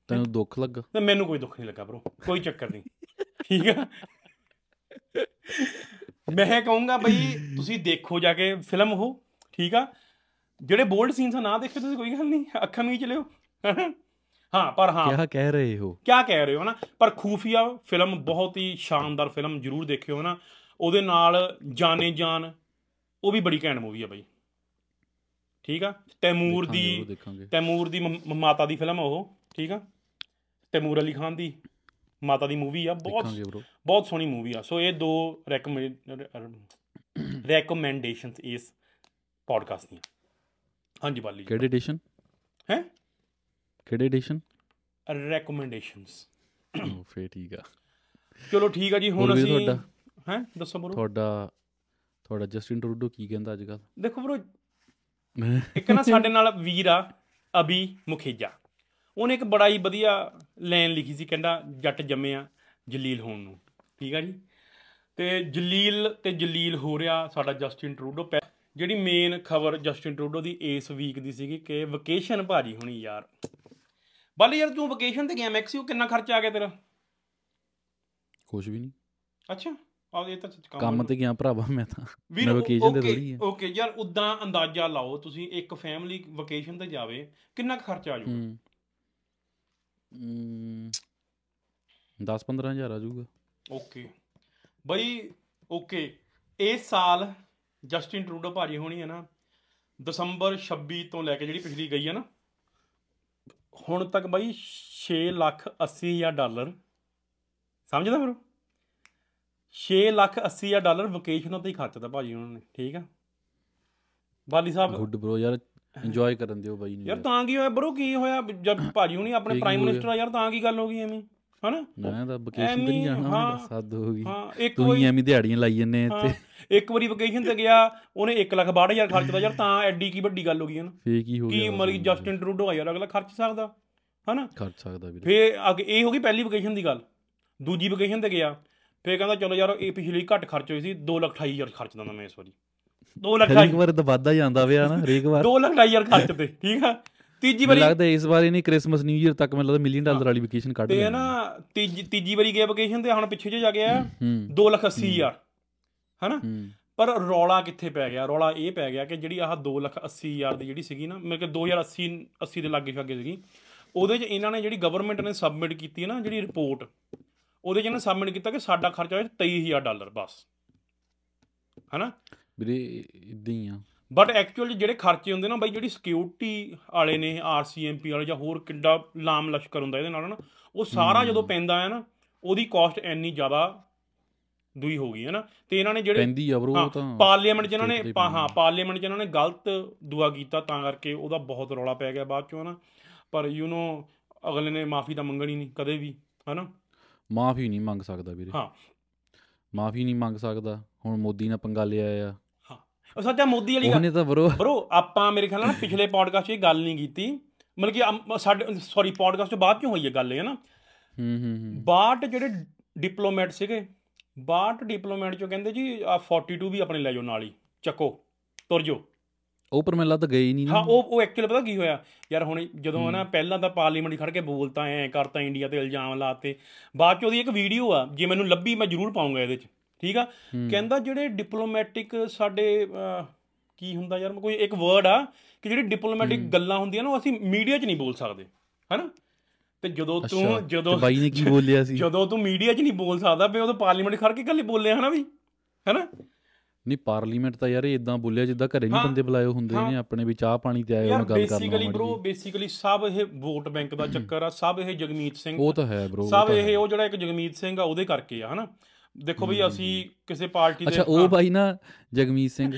[SPEAKER 2] ਤੈਨੂੰ ਦੁੱਖ ਲੱਗਾ?
[SPEAKER 1] ਤੇ ਮੈਨੂੰ ਕੋਈ ਦੁੱਖ ਨਹੀਂ ਲੱਗਾ ਬ్రో ਕੋਈ ਚੱਕਰ ਨਹੀਂ। ਠੀਕ ਆ? ਮੈਂ ਕਹੂੰਗਾ ਬਈ ਤੁਸੀਂ ਦੇਖੋ ਜਾ ਕੇ ਫਿਲਮ ਉਹ ਠੀਕ ਆ? ਜਿਹੜੇ ਬੋਲਡ ਸੀਨਸ ਆ ਨਾ ਦੇਖੇ ਤੁਸੀਂ ਕੋਈ ਗੱਲ ਨਹੀਂ ਅੱਖਾਂ ਮੀਚ ਲਿਓ? ਹਾਂ ਪਰ ਹਾਂ।
[SPEAKER 2] ਕੀ ਕਹਿ ਰਹੇ ਹੋ?
[SPEAKER 1] ਕੀ ਕਹਿ ਰਹੇ ਹੋ ਨਾ ਪਰ ਖੂਫੀਆ ਫਿਲਮ ਬਹੁਤ ਹੀ ਸ਼ਾਨਦਾਰ ਫਿਲਮ ਜ਼ਰੂਰ ਦੇਖਿਓ ਨਾ ਉਹਦੇ ਨਾਲ ਜਾਣੇ ਜਾਨ ਉਹ ਵੀ ਬੜੀ ਘੈਂਟ ਮੂਵੀ ਆ ਬਾਈ। ਠੀਕ ਆ? ਤੈਮੂਰ ਦੀ ਤੈਮੂਰ ਦੀ ਮਾਤਾ ਦੀ ਫਿਲਮ ਉਹ ਠੀਕ ਆ? ਤੈਮੂਰ ਅਲੀ ਖਾਨ ਦੀ ਮਾਤਾ ਦੀ ਮੂਵੀ ਆ ਬਹੁਤ ਬਹੁਤ ਸੋਹਣੀ ਮੂਵੀ ਆ। ਸੋ ਇਹ ਦੋ ਰეკਮੈਂਡੇਸ਼ਨਸ ਇਸ ਪੋਡਕਾਸਟ ਦੀਆਂ। ਹਾਂਜੀ ਬਾਲੀ
[SPEAKER 2] ਕਿਹੜੇ ਐਡੀਸ਼ਨ
[SPEAKER 1] ਹੈ?
[SPEAKER 2] ਕਿਹੜੇ ਐਡੀਸ਼ਨ
[SPEAKER 1] ਰეკਮੈਂਡੇਸ਼ਨਸ
[SPEAKER 2] ਫੇਰ ਠੀਕ ਆ।
[SPEAKER 1] ਚਲੋ ਠੀਕ ਆ ਜੀ ਹੁਣ ਅਸੀਂ
[SPEAKER 2] ਤੁਹਾਡਾ?
[SPEAKER 1] ਹੈ? ਦੱਸੋ ਬਰੋ।
[SPEAKER 2] ਤੁਹਾਡਾ ਤੁਹਾਡਾ ਜਸਟਿਨ ਟਰੂਡੋ ਕੀ ਕਹਿੰਦਾ ਅੱਜ ਕੱਲ
[SPEAKER 1] ਦੇਖੋ ਬਰੋ ਇੱਕ ਨਾ ਸਾਡੇ ਨਾਲ ਵੀਰ ਆ ਅਬੀ ਮੁਖੇਜਾ। ਉਹਨੇ ਇੱਕ ਬੜਾ ਹੀ ਵਧੀਆ ਲਾਈਨ ਲਿਖੀ ਸੀ ਕਹਿੰਦਾ ਜੱਟ ਜੰਮਿਆ ਜਲੀਲ ਹੋਣ ਨੂੰ। ਠੀਕ ਆ ਜੀ? ਤੇ ਜਲੀਲ ਤੇ ਜਲੀਲ ਹੋ ਰਿਹਾ ਸਾਡਾ ਜਸਟਿਨ ਟਰੂਡੋ। ਜਿਹੜੀ ਮੇਨ ਖਬਰ ਜਸਟਿਨ ਟਰੂਡੋ ਦੀ ਇਸ ਵੀਕ ਦੀ ਸੀਗੀ ਕਿ ਵਕੇਸ਼ਨ ਭਾਜੀ ਹੋਣੀ ਯਾਰ। ਬਾਲੀ ਯਾਰ ਤੂੰ ਵਕੇਸ਼ਨ ਤੇ ਗਿਆ ਮੈਕਸੀਕੋ ਕਿੰਨਾ ਖਰਚਾ ਆ ਗਿਆ ਤੇਰਾ?
[SPEAKER 2] ਕੁਝ ਵੀ ਨਹੀਂ।
[SPEAKER 1] ਅੱਛਾ ਆ ਇਹ ਤਾਂ
[SPEAKER 2] ਕੰਮ ਤੇ ਗਿਆ ਭਰਾਵਾ ਮੈਂ ਤਾਂ। ਮੈਂ vacation ਤੇ
[SPEAKER 1] ਓਕੇ
[SPEAKER 2] ਥੋੜ੍ਹੀ ਆ।
[SPEAKER 1] ਓਕੇ ਯਾਰ ਉਦਾਂ ਅੰਦਾਜ਼ਾ ਲਾਓ ਤੁਸੀਂ ਇੱਕ ਫੈਮਿਲੀ ਵਕੇਸ਼ਨ ਤੇ ਜਾਵੇ ਕਿੰਨਾ ਖਰਚਾ ਆ ਜਾਊਗਾ?
[SPEAKER 2] ਹੂੰ। 10 15000 ਆ ਜਾਊਗਾ।
[SPEAKER 1] ਓਕੇ ਬਈ ਓਕੇ ਇਸ ਸਾਲ ਜਸਟਿਨ ਟਰੂਡੋ ਭਾਜੀ ਹੋਣੀ ਹੈ ਨਾ ਦਸੰਬਰ 26 ਤੋਂ ਲੈ ਕੇ ਜਿਹੜੀ ਪਿਛਲੀ ਗਈ ਹੈ ਨਾ ਹੁਣ ਤੱਕ ਬਈ 6 ਲੱਖ 80 ਹਜ਼ਾਰ ਡਾਲਰ। ਸਮਝਦਾ ਫਿਰ? 6 ਲੱਖ 80 ਹਜ਼ਾਰ ਡਾਲਰ ਵਕੇਸ਼ਨਾਂ ਤੇ ਹੀ ਖਰਚਦਾ ਭਾਜੀ ਉਹਨਾਂ ਨੇ ਠੀਕ ਆ? ਬਾਲੀ ਸਾਹਿਬ
[SPEAKER 2] ਗੁੱਡ ਬ్రో ਯਾਰ ਇੰਜੋਏ ਕਰਨ ਦਿਓ ਬਾਈ ਨੂੰ
[SPEAKER 1] ਯਾਰ ਤਾਂ ਕੀ ਹੋਇਆ ਬਰੋ ਕੀ ਹੋਇਆ? ਜਦ ਭਾਜੀ ਹੁਣੀ ਆਪਣੇ ਪ੍ਰਾਈਮ? ਮਿਨਿਸਟਰ ਆ ਯਾਰ ਤਾਂ ਕੀ ਗੱਲ ਹੋ ਗਈ ਐਵੇਂ? ਹਨਾ?
[SPEAKER 2] ਮੈਂ ਤਾਂ ਵਕੇਸ਼ਨ ਤੇ ਨਹੀਂ ਜਾਣਾ
[SPEAKER 1] ਹਾਂ।
[SPEAKER 2] ਮੇਰਾ ਸੱਦ ਹੋ ਗਈ।
[SPEAKER 1] ਹਾਂ ਇੱਕ ਵਾਰੀ
[SPEAKER 2] ਐਵੇਂ ਦਿਹਾੜੀਆਂ ਲਾਈ ਜੰਨੇ ਇੱਥੇ।
[SPEAKER 1] ਇੱਕ ਵਾਰੀ ਵਕੇਸ਼ਨ ਤੇ ਗਿਆ ਉਹਨੇ 1 ਲੱਖ 62000 ਖਰਚਦਾ ਯਾਰ ਤਾਂ ਐਡੀ ਕੀ ਵੱਡੀ ਗੱਲ ਹੋ ਗਈ ਹਨ
[SPEAKER 2] ਫੇਕ ਹੀ ਹੋ
[SPEAKER 1] ਕੀ
[SPEAKER 2] ਗਿਆ
[SPEAKER 1] ਮਰੀ ਜਸਟਿਨ ਟਰੂਡੋ ਆ ਯਾਰ ਅਗਲਾ ਖਰਚ ਸਕਦਾ ਹਨਾ?
[SPEAKER 2] ਖਰਚ ਸਕਦਾ ਵੀਰੇ।
[SPEAKER 1] ਫੇ ਅੱਗੇ ਇਹ ਹੋ ਗਈ ਪਹਿਲੀ ਵਕੇਸ਼ਨ ਦੀ ਗੱਲ। ਦੂਜੀ ਵਕੇਸ਼ਨ ਤੇ ਗਿਆ ਫੇ ਕਹਿੰਦਾ ਚਲੋ ਯਾਰ ਇਹ ਪਿਛਲੀ ਘੱਟ ਖਰਚ ਹੋਈ ਸੀ 2 ਲੱਖ 28000 ਖਰਚ ਦਿੰਦਾ ਮੈਂ ਇਸ ਵਾਰੀ। 2 ਲੱਖ
[SPEAKER 2] ਹਰੇਕ ਵਾਰ ਤਾਂ ਵੱਧਦਾ ਜਾਂਦਾ ਪਿਆ ਨਾ ਹਰੇਕ ਵਾਰ।
[SPEAKER 1] 2 ਲੱਖ 28000 ਖਰਚ ਤੇ ਠੀਕ ਆ? ਤੀਜੀ ਵਾਰੀ
[SPEAKER 2] ਲੱਗਦਾ ਇਸ ਵਾਰ ਇਹਨੇ ਕ੍ਰਿਸਮਸ ਨਿਊ ਇਅਰ ਤੱਕ ਮੈਨੂੰ ਲੱਗਦਾ ਮਿਲੀਅਨ ਡਾਲਰ ਵਾਲੀ ਵਕੇਸ਼ਨ ਕੱਢ
[SPEAKER 1] ਤੇ
[SPEAKER 2] ਲਈ
[SPEAKER 1] ਨਾ ਤੀਜੀ ਤੀਜੀ ਵਾਰੀ ਗਿਆ ਵਕੇਸ਼ਨ ਤੇ ਹੁਣ ਪਿੱਛੇ ਜੇ ਜਾ ਗਿਆ
[SPEAKER 2] ਹੂੰ
[SPEAKER 1] 2 ਲੱਖ 80 ਹਜ਼ਾਰ ਹਨਾ?
[SPEAKER 2] ਹੂੰ।
[SPEAKER 1] ਪਰ ਰੌਲਾ ਕਿੱਥੇ ਪੈ ਗਿਆ? ਰੌਲਾ ਇਹ ਪੈ ਗਿਆ ਕਿ ਜਿਹੜੀ ਆਹ 2 ਲੱਖ 80 ਹਜ਼ਾਰ ਦੀ ਜਿਹੜੀ ਸੀਗੀ ਨਾ ਮੇਰੇ ਕਿ 2080 80 ਦੇ ਲਾਗੇ ਛਾਗੇ ਸੀਗੀ ਉਹਦੇ 'ਚ ਇਹਨਾਂ ਨੇ ਜਿਹੜੀ ਗਵਰਨਮੈਂਟ ਨੇ ਸਬਮਿਟ ਕੀਤੀ ਹੈ ਨਾ ਜਿਹੜੀ ਰਿਪੋਰਟ ਉਹਦੇ 'ਚ ਇਹਨਾਂ ਸਬਮਿਟ ਕੀਤਾ ਕਿ ਸਾਡਾ ਖਰਚਾ ਹੋਇਆ 23000 ਡਾਲਰ ਬਸ ਹਨਾ?
[SPEAKER 2] ਵੀਰੇ ਇਦਾਂ ਹੀ ਆ।
[SPEAKER 1] ਬਟ ਐਕਚੁਅਲੀ ਜਿਹੜੇ ਖਰਚੇ ਹੁੰਦੇ ਨਾ ਬਾਈ ਜਿਹੜੀ ਸਿਕਿਉਰਿਟੀ ਵਾਲੇ ਨੇ ਆਰਸੀਐਮਪੀ ਵਾਲੇ ਜਾਂ ਹੋਰ ਕਿੰਡਾ ਲਾਮ ਲਸ਼ਕਰ ਹੁੰਦਾ ਇਹਦੇ ਨਾਲ ਨਾ ਉਹ ਸਾਰਾ ਜਦੋਂ ਪੈਂਦਾ ਹੈ ਨਾ ਉਹਦੀ ਕਾਸਟ ਇੰਨੀ ਜ਼ਿਆਦਾ ਦੂਈ ਹੋ ਗਈ ਹੈ ਨਾ। ਤੇ ਇਹਨਾਂ ਨੇ ਜਿਹੜੇ
[SPEAKER 2] ਪੈਂਦੀ ਆ ਬਰੋ ਤਾਂ
[SPEAKER 1] ਪਾਰਲੀਮੈਂਟ ਜਿਨ੍ਹਾਂ ਨੇ ਹਾਂ ਪਾਰਲੀਮੈਂਟ ਜਿਨ੍ਹਾਂ ਨੇ ਗਲਤ ਦੁਆ ਕੀਤਾ ਤਾਂ ਕਰਕੇ ਉਹਦਾ ਬਹੁਤ ਰੌਲਾ ਪੈ ਗਿਆ ਬਾਅਦ ਚੋਂ ਨਾ। ਪਰ ਯੂ نو ਅਗਲੇ ਨੇ ਮਾਫੀ ਤਾਂ ਮੰਗਣੀ ਨਹੀਂ ਕਦੇ ਵੀ ਹੈਨਾ?
[SPEAKER 2] ਮਾਫੀ ਨਹੀਂ ਮੰਗ ਸਕਦਾ ਵੀਰੇ।
[SPEAKER 1] ਹਾਂ।
[SPEAKER 2] ਮਾਫੀ ਨਹੀਂ ਮੰਗ ਸਕਦਾ। ਹੁਣ ਮੋਦੀ ਨਾਲ ਪੰਗਾ ਲਿਆ ਆ।
[SPEAKER 1] ਉਹ ਸੱਚਾ ਮੋਦੀ ਵਾਲੀ ਗੱਲ
[SPEAKER 2] ਉਹਨੇ ਤਾਂ ਬ్రో
[SPEAKER 1] ਬ్రో ਆਪਾਂ ਮੇਰੇ ਖਿਆਲ ਨਾਲ ਪਿਛਲੇ ਪੋਡਕਾਸਟ 'ਚ ਇਹ ਗੱਲ ਨਹੀਂ ਕੀਤੀ। ਮਤਲਬ ਕਿ ਸਾਡੇ ਸੌਰੀ ਪੋਡਕਾਸਟ ਤੋਂ ਬਾਅਦ 'ਚੋਂ ਹੋਈ ਹੈ ਗੱਲ ਇਹ ਨਾ।
[SPEAKER 2] ਹੂੰ ਹੂੰ ਹੂੰ।
[SPEAKER 1] 62 ਜਿਹੜੇ ਡਿਪਲੋਮੈਟ ਸੀਗੇ 62 ਡਿਪਲੋਮੈਟ 'ਚੋਂ ਕਹਿੰਦੇ ਜੀ ਆ 42 ਵੀ ਆਪਣੇ ਲੈ ਜਾਓ ਨਾਲ ਹੀ ਚੱਕੋ ਤੁਰ ਜਾਓ।
[SPEAKER 2] ਉਹ ਪਰ ਮੈਨੂੰ ਲੱਗਦਾ ਹੀ ਨਹੀਂ
[SPEAKER 1] ਹਾਂ ਉਹ ਉਹ ਐਕਚੁਅਲੀ ਪਤਾ ਕੀ ਹੋਇਆ? ਯਾਰ ਹੁਣ ਜਦੋਂ ਨਾ ਪਹਿਲਾਂ ਤਾਂ ਪਾਰਲੀਮੈਂਟ ਖੜ ਕੇ ਬੋਲਤਾ ਐ ਕਰਤਾ ਇੰਡੀਆ ਤੇ ਇਲਜ਼ਾਮ ਲਾਤੇ। ਬਾਅਦ 'ਚ ਉਹਦੀ ਇੱਕ ਵੀਡੀਓ ਆ ਜੇ ਮੈਨੂੰ ਲੱਭੀ ਮੈਂ ਜ਼ਰੂਰ ਪਾਉਂਗਾ ਇਹਦੇ 'ਚ। ਠੀਕ ਆ? ਕਹਿੰਦਾ ਜਿਹੜੇ ਡਿਪਲੋਮੈਟਿਕ ਸਾਡੇ ਕੀ ਹੁੰਦਾ ਯਾਰ ਕੋਈ ਇੱਕ ਵਰਡ ਆ ਕਿ ਜਿਹੜੀ ਡਿਪਲੋਮੈਟਿਕ ਗੱਲਾਂ ਹੁੰਦੀਆਂ ਨਾ ਉਹ ਅਸੀਂ ਮੀਡੀਆ 'ਚ ਨਹੀਂ ਬੋਲ ਸਕਦੇ ਹੈਨਾ? ਤੇ ਜਦੋਂ ਤੂੰ ਜਦੋਂ
[SPEAKER 2] ਬਾਈ ਨੇ ਕੀ ਬੋਲਿਆ ਸੀ?
[SPEAKER 1] ਜਦੋਂ ਤੂੰ ਮੀਡੀਆ 'ਚ ਨਹੀਂ ਬੋਲ ਸਕਦਾ ਵੀ ਉਹ ਤਾਂ ਪਾਰਲੀਮੈਂਟ ਖੜ ਕੇ ਕੱਲੇ ਬੋਲਿਆ ਹਨਾ ਵੀ? ਹੈਨਾ?
[SPEAKER 2] ਨਹੀਂ ਪਾਰਲੀਮੈਂਟ ਤਾਂ ਯਾਰ ਇਦਾਂ ਬੋਲਿਆ ਜਿੱਦਾਂ ਘਰੇ ਨਹੀਂ ਬੰਦੇ ਬੁਲਾਏ ਹੁੰਦੇ। ਨੇ ਆਪਣੇ ਵੀ ਚਾਹ ਪਾਣੀ ਤੇ ਆਏ ਹੁਣ ਗੱਲ ਕਰਨਾ
[SPEAKER 1] ਬੇਸਿਕਲੀ ਬ్రో। ਬੇਸਿਕਲੀ ਸਭ ਇਹ ਵੋਟ ਬੈਂਕ ਦਾ ਚੱਕਰ ਆ ਸਭ ਇਹ ਜਗਮੀਤ ਸਿੰਘ
[SPEAKER 2] ਉਹ ਤਾਂ ਹੈ ਬ్రో
[SPEAKER 1] ਸਭ ਇਹ ਉਹ ਜਿਹੜਾ ਇੱਕ ਜਗਮੀਤ ਸਿੰਘ ਆ ਉਹਦੇ ਕਰਕੇ ਆ ਹਨਾ? ਦੇਖੋ ਵੀ ਅਸੀਂ ਕਿਸੇ ਪਾਰਟੀ ਦੇ
[SPEAKER 2] ਅੱਛਾ ਉਹ ਬਾਈ ਨਾ ਜਗਮੀਤ ਸਿੰਘ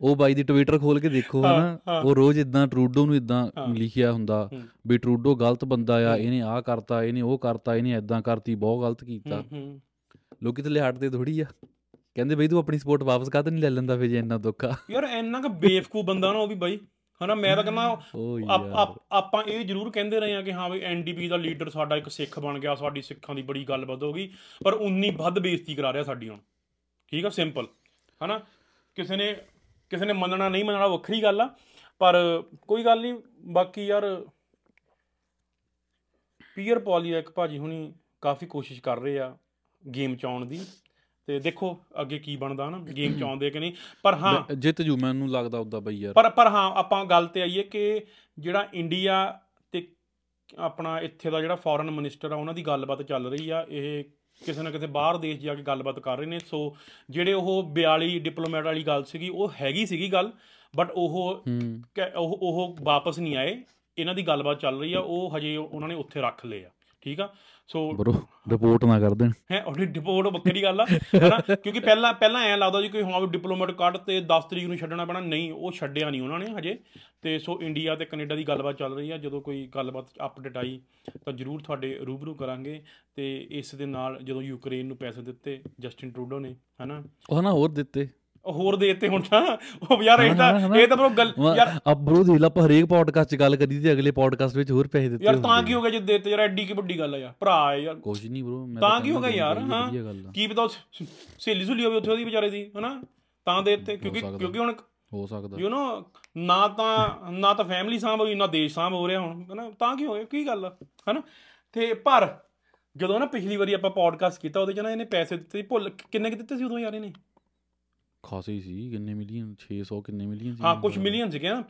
[SPEAKER 2] ਉਹ ਬਾਈ ਦੀ ਟਵਿੱਟਰ ਖੋਲ ਕੇ ਦੇਖੋ ਹਨਾ। ਉਹ ਰੋਜ਼ ਇਦਾਂ ਟਰੂਡੋ ਨੂੰ ਇਦਾਂ। ਲਿਖਿਆ ਹੁੰਦਾ। ਵੀ ਟਰੂਡੋ ਗਲਤ ਬੰਦਾ ਆ। ਇਹਨੇ ਆਹ ਕਰਤਾ ਇਹਨੇ ਉਹ ਕਰਤਾ ਇਹਨੇ ਇਦਾਂ ਕਰਤੀ ਬਹੁਤ ਗਲਤ ਕੀਤਾ। ਲੋਕੀ ਤੇ ਹਟਦੇ ਥੋੜੀ ਆ ਕਹਿੰਦੇ ਬਈ ਤੂੰ ਆਪਣੀ ਸਪੋਰਟ ਵਾਪਸ ਕਾਹਤੇ ਨਹੀਂ ਲੈ ਲੈਂਦਾ ਫੇ ਜੇ ਇੰਨਾ ਦੁੱਖ ਆ
[SPEAKER 1] ਯਾਰ ਇੰਨਾ ਕੁ ਬੇਵਕੂਫ ਬੰਦਾ ਨਾ ਉਹ ਵੀ ਬਾਈ ਹਨਾ ਮੈਂ ਤਾਂ ਕਹਿੰਦਾ ਆਪ- ਇਹ ਜ਼ਰੂਰ ਕਹਿੰਦੇ ਰਹੇ ਆ ਕਿ ਹਾਂ ਵੀ ਐਨਡੀਪੀ ਦਾ ਲੀਡਰ ਸਾਡਾ ਇੱਕ ਸਿੱਖ ਬਣ ਗਿਆ ਸਾਡੀ ਸਿੱਖਾਂ ਦੀ ਬੜੀ ਗੱਲਬਾਤ ਹੋ ਗਈ ਪਰ ਉਨੀ ਵੱਧ ਬੇਇੱਜ਼ਤੀ ਕਰਾ ਰਿਹਾ ਸਾਡੀ ਹੁਣ। ਠੀਕ ਆ ਸਿੰਪਲ। ਹਨਾ ਕਿਸੇ ਨੇ ਕਿਸੇ ਨੇ ਮੰਨਣਾ ਨਹੀਂ ਮੰਨਣਾ ਵੱਖਰੀ ਗੱਲ ਆ ਪਰ ਕੋਈ ਗੱਲ ਨਹੀਂ ਬਾਕੀ ਯਾਰ ਪੀਅਰ ਪੋਲੀਐਕ ਭਾਜੀ ਹੁਣੀ ਕਾਫੀ ਕੋਸ਼ਿਸ਼ ਕਰ ਰਹੇ ਆ ਗੇਮ ਚ ਆਉਣ ਦੀ। ਤੇ ਦੇਖੋ ਅੱਗੇ ਕੀ ਬਣਦਾ ਨਾ ਗੇਮ ਚ ਆਉਂਦੇ ਕਿ ਨਹੀਂ। ਪਰ ਹਾਂ।
[SPEAKER 2] ਜਿੱਤ ਜੂ ਮੈਨੂੰ ਲੱਗਦਾ ਉਦਾਂ ਬਈ ਯਾਰ।
[SPEAKER 1] ਪਰ ਪਰ ਹਾਂ ਆਪਾਂ ਗੱਲ ਤੇ ਆਈਏ ਕਿ ਜਿਹੜਾ ਇੰਡੀਆ ਤੇ ਆਪਣਾ ਇੱਥੇ ਦਾ ਜਿਹੜਾ ਫੋਰਨ ਮਿਨਿਸਟਰ ਆ ਉਹਨਾਂ ਦੀ ਗੱਲਬਾਤ ਚੱਲ ਰਹੀ ਆ। ਇਹ ਕਿਸੇ ਨਾ ਕਿਸੇ ਬਾਹਰ ਦੇਸ਼ ਜਾ ਕੇ ਗੱਲਬਾਤ ਕਰ ਰਹੇ ਨੇ। ਸੋ ਜਿਹੜੇ ਉਹ 42 ਡਿਪਲੋਮੈਟ ਵਾਲੀ ਗੱਲ ਸੀਗੀ ਉਹ ਹੈਗੀ ਸੀਗੀ ਗੱਲ ਬਟ ਉਹ ਉਹ ਉਹ ਵਾਪਸ ਨਹੀਂ ਆਏ। ਇਹਨਾਂ ਦੀ ਗੱਲਬਾਤ ਚੱਲ ਰਹੀ ਆ। ਉਹ ਹਜੇ ਉਹਨਾਂ ਨੇ ਉੱਥੇ ਰੱਖ ਲਏ ਆ। ਠੀਕ ਆ? ਸੋ
[SPEAKER 2] ਬ్రో ਰਿਪੋਰਟ ਨਾ ਕਰ ਦੇਣ।
[SPEAKER 1] ਹੈ ਉਹਦੀ ਡਿਪੋਰਟ ਵੱਖਰੀ ਗੱਲ ਆ ਹਨਾ? ਕਿਉਂਕਿ ਪਹਿਲਾਂ ਪਹਿਲਾਂ ਐ ਲੱਗਦਾ ਜੀ ਕਿ ਹਾਂ ਡਿਪਲੋਮੈਟ ਕੱਢ ਤੇ 10 ਤਰੀਕ ਨੂੰ ਛੱਡਣਾ ਪੈਣਾ। ਨਹੀਂ ਉਹ ਛੱਡਿਆ ਨਹੀਂ ਉਹਨਾਂ ਨੇ ਹਜੇ। ਤੇ ਸੋ ਇੰਡੀਆ ਤੇ ਕੈਨੇਡਾ ਦੀ ਗੱਲਬਾਤ ਚੱਲ ਰਹੀ ਆ। ਜਦੋਂ ਕੋਈ ਗੱਲਬਾਤ ਅਪਡੇਟ ਆਈ ਤਾਂ ਜਰੂਰ ਤੁਹਾਡੇ ਰੂਬਰੂ ਕਰਾਂਗੇ। ਤੇ ਇਸ ਦੇ ਨਾਲ ਜਦੋਂ ਯੂਕਰੇਨ ਨੂੰ ਪੈਸੇ ਦਿੱਤੇ ਜਸਟਿਨ ਟਰੂਡੋ ਨੇ ਹਨਾ?
[SPEAKER 2] ਉਹ ਨਾ ਹੋਰ ਦਿੱਤੇ।
[SPEAKER 1] ਉਹ ਹੋਰ ਦੇ ਦਿੱਤੇ ਹੁਣ ਤਾਂ। ਉਹ ਯਾਰ ਇਹ ਤਾਂ ਇਹ ਤਾਂ ਬਰੋ ਗੱਲ ਯਾਰ
[SPEAKER 2] ਅਬਰੂ ਦੀ ਲੱਪ ਹਰੇਕ ਪੋਡਕਾਸਟ 'ਚ ਗੱਲ ਕਰੀ ਤੇ ਅਗਲੇ ਪੋਡਕਾਸਟ ਵਿੱਚ ਹੋਰ ਪੈਸੇ ਦਿੱਤੇ
[SPEAKER 1] ਯਾਰ ਤਾਂ ਕੀ ਹੋ ਗਿਆ ਜੇ ਦਿੱਤੇ? ਯਾਰ ਐਡੀ ਕੀ ਵੱਡੀ ਗੱਲ ਆ ਯਾਰ। ਭਰਾ ਹੈ ਯਾਰ।
[SPEAKER 2] ਕੁਝ ਨਹੀਂ ਬਰੋ ਮੈਂ
[SPEAKER 1] ਤਾਂ ਕੀ ਹੋ ਗਿਆ ਯਾਰ ਹਾਂ? ਕੀ ਪਤਾ ਸੇਲੀ ਸੁਲੀ ਹੋਵੇ ਉੱਥੇ ਉਹਦੀ ਵਿਚਾਰੇ ਦੀ ਹਨਾ? ਤਾਂ ਦੇ ਦਿੱਤੇ ਕਿਉਂਕਿ ਕਿਉਂਕਿ ਹੁਣ
[SPEAKER 2] ਹੋ ਸਕਦਾ।
[SPEAKER 1] ਯੂ نو ਨਾ ਤਾਂ ਨਾ ਤਾਂ ਫੈਮਿਲੀ ਸਾਂਭ ਹੋਈ ਨਾ ਦੇਸ਼ ਸਾਂਭ ਹੋ ਰਿਹਾ ਹੁਣ ਹਨਾ? ਤਾਂ ਕੀ ਹੋ ਗਿਆ? ਕੀ ਗੱਲ ਹਨਾ? ਤੇ ਪਰ ਜਦੋਂ ਨਾ ਪਿਛਲੀ ਵਾਰੀ ਆਪਾਂ ਪੋਡਕਾਸਟ ਕੀਤਾ ਉਹਦੇ ਚ ਨਾ ਇਹਨੇ ਪੈਸੇ ਦਿੱਤੇ ਭੁੱਲ ਕਿੰਨੇ ਕਿ ਦਿੱਤੇ ਸੀ ਉਦੋਂ ਯਾਰ ਇਹਨੇ?
[SPEAKER 2] ਖਾਸੇ ਸੀ ਕਿੰਨੇ ਮਿਲੀਅਨ 600 ਕਿੰਨੇ ਮਿਲੀਅਨ ਸੀ
[SPEAKER 1] ਹਾਂ ਕੁਝ ਮਿਲੀਅਨ ਸੀਗੇ ਨਾ।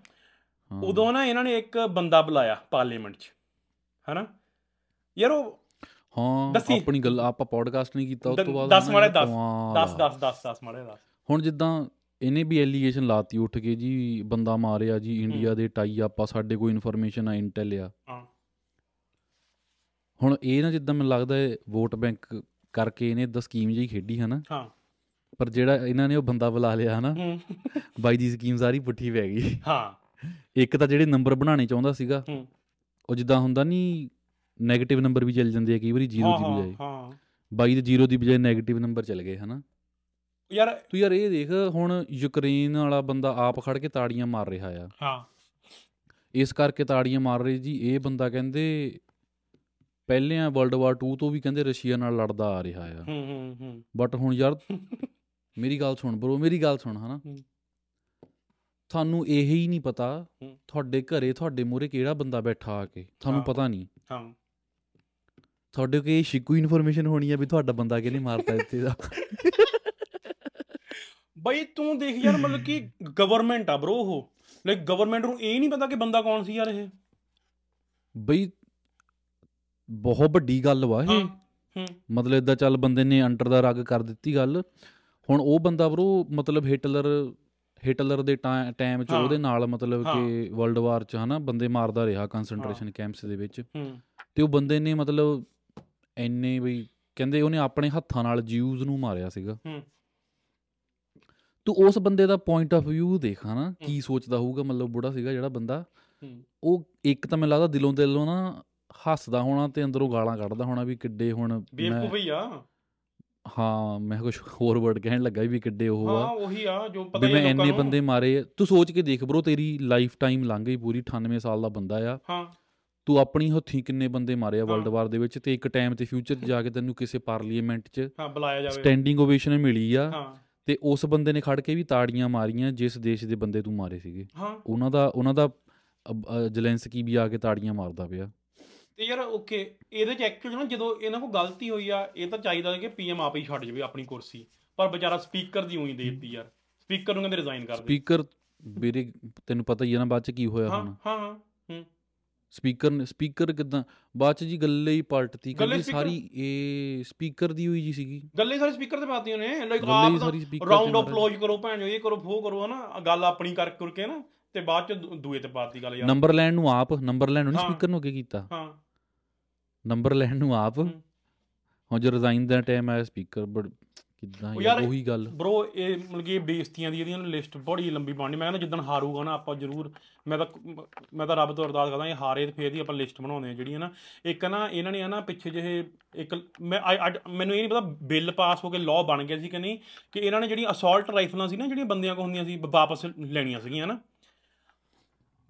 [SPEAKER 1] ਉਦੋਂ ਨਾ ਇਹਨਾਂ ਨੇ ਇੱਕ ਬੰਦਾ ਬੁਲਾਇਆ ਪਾਰਲੀਮੈਂਟ 'ਚ ਹਨਾ? ਯਾਰ ਉਹ
[SPEAKER 2] ਹਾਂ। ਆਪਣੀ ਗੱਲ ਆਪਾਂ ਪੋਡਕਾਸਟ ਨਹੀਂ ਕੀਤਾ ਉਸ
[SPEAKER 1] ਦ-
[SPEAKER 2] ਤੋਂ ਬਾਅਦ
[SPEAKER 1] ਦਸ
[SPEAKER 2] ਉਹਨਾਂ
[SPEAKER 1] ਮਾੜੇ
[SPEAKER 2] ਨੇ
[SPEAKER 1] ਦਸ,
[SPEAKER 2] ਕਮਾਲ
[SPEAKER 1] 10
[SPEAKER 2] ਆ।
[SPEAKER 1] 10 10 10 ਮਾੜੇ 10
[SPEAKER 2] ਹੁਣ ਜਿੱਦਾਂ ਇਹਨੇ ਵੀ ਐਲੀਗੇਸ਼ਨ ਲਾਤੀ ਉੱਠ ਕੇ ਜੀ ਬੰਦਾ ਮਾਰਿਆ ਜੀ ਇੰਡੀਆ ਦੇ ਟਾਈ ਆਪਾਂ ਸਾਡੇ ਕੋਈ ਇਨਫੋਰਮੇਸ਼ਨ ਆ ਇੰਟੈਲ ਆ। ਹੁਣ ਇਹ ਨਾ ਜਿੱਦਾਂ ਮੈਨੂੰ ਲੱਗਦਾ ਹੈ ਵੋਟ ਬੈਂਕ ਕਰਕੇ ਇਹਨੇ ਇਦਾਂ ਸਕੀਮ ਜਿਹੀ ਖੇਡੀ ਹਨਾ?
[SPEAKER 1] ਹਾਂ।
[SPEAKER 2] ਪਰ ਜਿਹੜਾ ਇਹਨਾਂ ਨੇ ਉਹ ਬੰਦਾ ਬੁਲਾ ਲਿਆ ਹਨਾ? ਬਾਈ ਦੀ ਸਕੀਮ ਸਾਰੀ ਪੁੱਠੀ ਪੈ ਗਈ।
[SPEAKER 1] ਹਾਂ।
[SPEAKER 2] ਇੱਕ ਤਾਂ ਜਿਹੜੇ ਨੰਬਰ ਬਣਾਉਣੇ ਚਾਹੁੰਦਾ ਸੀਗਾ। ਉਹ ਜਿੱਦਾਂ ਹੁੰਦਾ ਨਹੀਂ 네ਗੇਟਿਵ ਨੰਬਰ ਵੀ ਚੱਲ ਜਾਂਦੇ ਆ ਕਈ ਵਾਰੀ ਜ਼ੀਰੋ
[SPEAKER 1] ਹਾਂ
[SPEAKER 2] ਦੀ
[SPEAKER 1] ਹਾਂ
[SPEAKER 2] ਬਜਾਏ।
[SPEAKER 1] ਹਾਂ
[SPEAKER 2] ਬਾਈ ਦੇ ਜ਼ੀਰੋ ਦੀ ਬਜਾਏ 네ਗੇਟਿਵ ਨੰਬਰ ਚੱਲ ਗਏ ਹਨਾ?
[SPEAKER 1] ਯਾਰ
[SPEAKER 2] ਤੂੰ ਯਾਰ ਇਹ ਦੇਖ ਹੁਣ ਯੂਕਰੇਨ ਵਾਲਾ ਬੰਦਾ ਆਪ ਖੜ ਕੇ ਤਾੜੀਆਂ ਮਾਰ ਰਿਹਾ ਆ।
[SPEAKER 1] ਹਾਂ।
[SPEAKER 2] ਇਸ ਕਰਕੇ ਤਾੜੀਆਂ ਮਾਰ ਰਹੇ ਜੀ ਇਹ ਬੰਦਾ ਕਹਿੰਦੇ ਪਹਿਲਿਆਂ ਵਰਲਡ ਵਾਰ 2 ਤੋਂ ਵੀ ਕਹਿੰਦੇ ਰਸ਼ੀਆ ਨਾਲ ਲੜਦਾ ਆ ਰਿਹਾ ਆ।
[SPEAKER 1] ਹੂੰ ਹੂੰ ਹੂੰ।
[SPEAKER 2] ਬਟ ਹੁਣ ਯਾਰ ਮੇਰੀ ਗੱਲ ਸੁਣ ਬ్రో ਮੇਰੀ ਗੱਲ ਸੁਣ ਹਨਾ। ਤੁਹਾਨੂੰ ਇਹ ਹੀ ਨਹੀਂ ਪਤਾ। ਤੁਹਾਡੇ ਘਰੇ ਤੁਹਾਡੇ ਮੂਹਰੇ ਕਿਹੜਾ ਬੰਦਾ ਬੈਠਾ ਆ ਕੇ ਤੁਹਾਨੂੰ। ਪਤਾ ਨਹੀਂ।
[SPEAKER 1] ਹਾਂ।
[SPEAKER 2] ਤੁਹਾਡੇ ਕੋਲ ਇਹ ਸ਼ਿਕੂ ਇਨਫੋਰਮੇਸ਼ਨ ਹੋਣੀ ਆ ਵੀ ਤੁਹਾਡਾ ਬੰਦਾ ਕਿਹਨੇ ਮਾਰਤਾ ਇੱਥੇ ਦਾ।
[SPEAKER 1] ਬਈ ਤੂੰ ਦੇਖ ਯਾਰ ਮਤਲਬ ਕਿ ਗਵਰਨਮੈਂਟ ਆ ਬ్రో ਉਹ। ਲਾਈਕ ਗਵਰਨਮੈਂਟ ਨੂੰ ਇਹ ਨਹੀਂ ਪਤਾ ਕਿ ਬੰਦਾ ਕੌਣ ਸੀ ਯਾਰ ਇਹ।
[SPEAKER 2] ਬਈ ਬਹੁਤ ਵੱਡੀ ਗੱਲ ਵਾ ਇਹ। ਮਤਲਬ ਇਦਾਂ ਚੱਲ ਬੰਦੇ ਨੇ ਅੰਡਰ ਦਾ ਰਗ ਕਰ ਦਿੱਤੀ ਗੱਲ। ਹੁਣ ਉਹ ਬੰਦਾ ਬ్రో ਮਤਲਬ ਹਿਟਲਰ ਹਿਟਲਰ ਦੇ ਟਾਈਮ 'ਚ। ਉਹਦੇ ਨਾਲ ਮਤਲਬ। ਕਿ ਵਰਲਡ ਵਾਰ 'ਚ ਹਨਾ ਬੰਦੇ ਮਾਰਦਾ ਰਿਹਾ ਕਨਸੈਂਟਰੇਸ਼ਨ ਕੈਂਪਸ ਦੇ ਵਿੱਚ। ਤੇ ਉਹ ਬੰਦੇ ਨੇ ਮਤਲਬ ਐਨੇ ਬਈ ਕਹਿੰਦੇ ਉਹਨੇ ਆਪਣੇ ਹੱਥਾਂ ਨਾਲ ਜਿਊਜ਼ ਨੂੰ ਮਾਰਿਆ ਸੀਗਾ। ਤੂੰ ਉਸ ਬੰਦੇ ਦਾ ਪੁਆਇੰਟ ਆਫ View ਦੇਖ ਹਨਾ ਕੀ ਸੋਚਦਾ ਹੋਊਗਾ ਮਤਲਬ ਬੁੜਾ ਸੀਗਾ ਜਿਹੜਾ ਬੰਦਾ। ਉਹ ਇੱਕ ਤਾਂ ਮੈਨੂੰ ਲੱਗਦਾ ਦਿਲੋਂ ਦਿਲੋਂ ਨਾ ਹੱਸਦਾ ਹੋਣਾ ਤੇ ਅੰਦਰੋਂ ਗਾਲਾਂ ਕੱਢਦਾ ਹੋਣਾ ਵੀ ਕਿੱਡੇ ਹੁਣ
[SPEAKER 1] ਬੇਵਕੂਫ ਆ।
[SPEAKER 2] ਹਾਂ ਮੈਂ ਕੁਝ ਹੋਰ ਵਰਡ ਕਹਿਣ ਲੱਗਾ ਵੀ ਕਿੱਡੇ ਉਹ
[SPEAKER 1] ਹਾਂ
[SPEAKER 2] ਆ
[SPEAKER 1] ਉਹੀ ਆ ਜੋ ਪਤਾ ਹੀ ਲੋਕਾਂ
[SPEAKER 2] ਇੰਨੇ
[SPEAKER 1] ਨੂੰ।
[SPEAKER 2] ਬੰਦੇ ਮਾਰੇ। ਤੂੰ ਸੋਚ ਕੇ ਦੇਖ ਬ్రో ਤੇਰੀ ਲਾਈਫ ਟਾਈਮ ਲੰਘ ਗਈ ਪੂਰੀ 98 ਸਾਲ ਦਾ ਬੰਦਾ ਆ।
[SPEAKER 1] ਹਾਂ।
[SPEAKER 2] ਤੂੰ ਆਪਣੀ ਹੱਥੀਂ ਕਿੰਨੇ ਬੰਦੇ ਮਾਰੇ ਆ ਵਰਲਡ
[SPEAKER 1] ਹਾਂ।
[SPEAKER 2] ਵਾਰ ਦੇ ਵਿੱਚ ਤੇ ਇੱਕ ਟਾਈਮ ਤੇ ਫਿਊਚਰ 'ਚ ਜਾ ਕੇ ਤੈਨੂੰ ਕਿਸੇ ਪਾਰਲੀਮੈਂਟ 'ਚ
[SPEAKER 1] ਹਾਂ ਬੁਲਾਇਆ ਜਾਵੇ।
[SPEAKER 2] ਸਟੈਂਡਿੰਗ ਓਵੇਸ਼ਨ ਮਿਲੀ ਆ।
[SPEAKER 1] ਹਾਂ।
[SPEAKER 2] ਤੇ ਉਸ ਬੰਦੇ ਨੇ ਖੜ ਕੇ ਵੀ ਤਾੜੀਆਂ ਮਾਰੀਆਂ ਜਿਸ ਦੇਸ਼ ਦੇ ਬੰਦੇ ਤੂੰ ਮਾਰੇ ਸੀਗੇ।
[SPEAKER 1] ਹਾਂ।
[SPEAKER 2] ਉਹਨਾਂ ਦਾ ਉਹਨਾਂ ਦਾ ਜਲੈਂਸਕੀ ਵੀ ਆ ਕੇ ਤਾੜੀਆਂ ਮਾਰਦਾ ਪਿਆ।
[SPEAKER 1] ਤੇ ਯਾਰ ਓਕੇ ਇਹਦੇ ਚ ਐਕਚੁਅਲੀ ਨਾ ਜਦੋਂ ਇਹਨਾਂ ਕੋਲ ਗਲਤੀ ਹੋਈ ਆ ਇਹ ਤਾਂ ਚਾਹੀਦਾ ਕਿ ਪੀਐਮ ਆਪ ਹੀ ਛੱਡ ਜਾਵੇ ਆਪਣੀ ਕੁਰਸੀ। ਪਰ ਵਿਚਾਰਾ ਸਪੀਕਰ ਦੀ ਉਹੀ ਦੇਤੀ ਯਾਰ। ਸਪੀਕਰ ਨੂੰ ਕਹਿੰਦੇ ਰਿਜ਼ਾਈਨ ਕਰ ਦੇ।
[SPEAKER 2] ਸਪੀਕਰ ਵੀਰੇ ਤੈਨੂੰ ਪਤਾ ਹੀ ਆ ਨਾ ਬਾਅਦ ਚ ਕੀ ਹੋਇਆ ਹੁਣ।
[SPEAKER 1] ਹਾਂ ਹਾਂ ਹੂੰ।
[SPEAKER 2] ਸਪੀਕਰ ਨੇ ਸਪੀਕਰ ਕਿਦਾਂ ਬਾਅਦ ਚ ਜੀ ਗੱਲੇ ਹੀ ਪਲਟਤੀ ਕਹਿੰਦੀ ਸਾਰੀ ਇਹ ਸਪੀਕਰ ਦੀ ਹੋਈ ਜੀ ਸੀਗੀ।
[SPEAKER 1] ਗੱਲੇ ਸਾਰੇ ਸਪੀਕਰ ਤੇ ਪਾਤੀ ਉਹਨੇ ਲਾਈਕ ਆਪ ਰਾਉਂਡ ਆਫ। ਅਪਲੋਜ ਕਰੋ ਭੈਣ ਇਹ ਕਰੋ ਫੋ ਕਰੋ ਹਨਾ ਗੱਲ ਆਪਣੀ ਕਰ ਕਰਕੇ ਨਾ ਤੇ ਬਾਅਦ ਚ ਦੂਏ ਤੇ ਪਾਤੀ ਗੱਲ ਯਾਰ।
[SPEAKER 2] ਨੰਬਰ ਲੈਣ ਨੂੰ ਆਪ ਨੰਬਰ ਲੈਣ ਨੂੰ ਨਹੀਂ। ਸਪੀਕਰ ਨੂੰ ਅੱਗੇ ਕੀਤਾ।
[SPEAKER 1] ਹਾਂ।
[SPEAKER 2] ਨੰਬਰ ਲੈਣ ਨੂੰ ਆਪ।
[SPEAKER 1] ਹੂੰ।
[SPEAKER 2] ਹੁਣ ਜੋ ਰਿਜ਼ਾਈਨ ਦਾ ਟਾਈਮ ਆਇਆ ਸਪੀਕਰ ਬੜ ਕਿਦਾਂ
[SPEAKER 1] ਉਹ
[SPEAKER 2] ਗੱਲ।
[SPEAKER 1] ਬ్రో ਇਹ ਮਤਲਬ ਕਿ ਬੇਇੱਜ਼ਤੀਆਂ ਦੀ ਇਹਦੀਆਂ ਲਿਸਟ ਬੜੀ ਲੰਬੀ ਬਣਨੀ। ਮੈਂ ਕਹਿੰਦਾ ਜਿੱਦਣ ਹਾਰੂਗਾ ਨਾ ਆਪਾਂ ਜ਼ਰੂਰ ਮੈਂ ਤਾਂ ਮੈਂ ਤਾਂ ਰੱਬ ਤੋਂ ਅਰਦਾਸ ਕਰਦਾ ਇਹ ਹਾਰੇ ਤੇ ਫੇਰ ਦੀ ਆਪਾਂ ਲਿਸਟ ਬਣਾਉਂਦੇ ਆ ਜਿਹੜੀਆਂ ਨਾ। ਇੱਕ ਨਾ ਇਹਨਾਂ ਨੇ ਨਾ ਪਿੱਛੇ ਜਿਹੇ ਇੱਕ ਮੈਂ ਮੈਨੂੰ ਇਹ ਨਹੀਂ ਪਤਾ ਬਿੱਲ ਪਾਸ ਹੋ ਕੇ ਲਾਅ ਬਣ ਗਿਆ ਸੀ ਕਿ ਨਹੀਂ ਕਿ ਇਹਨਾਂ ਨੇ ਜਿਹੜੀਆਂ ਅਸੌਲਟ ਰਾਈਫਲਾਂ ਸੀ ਨਾ ਜਿਹੜੀਆਂ ਬੰਦਿਆਂ ਕੋਲ ਹੁੰਦੀਆਂ ਸੀ ਵਾਪਸ ਲੈਣੀਆਂ ਸੀਗੀਆਂ ਨਾ।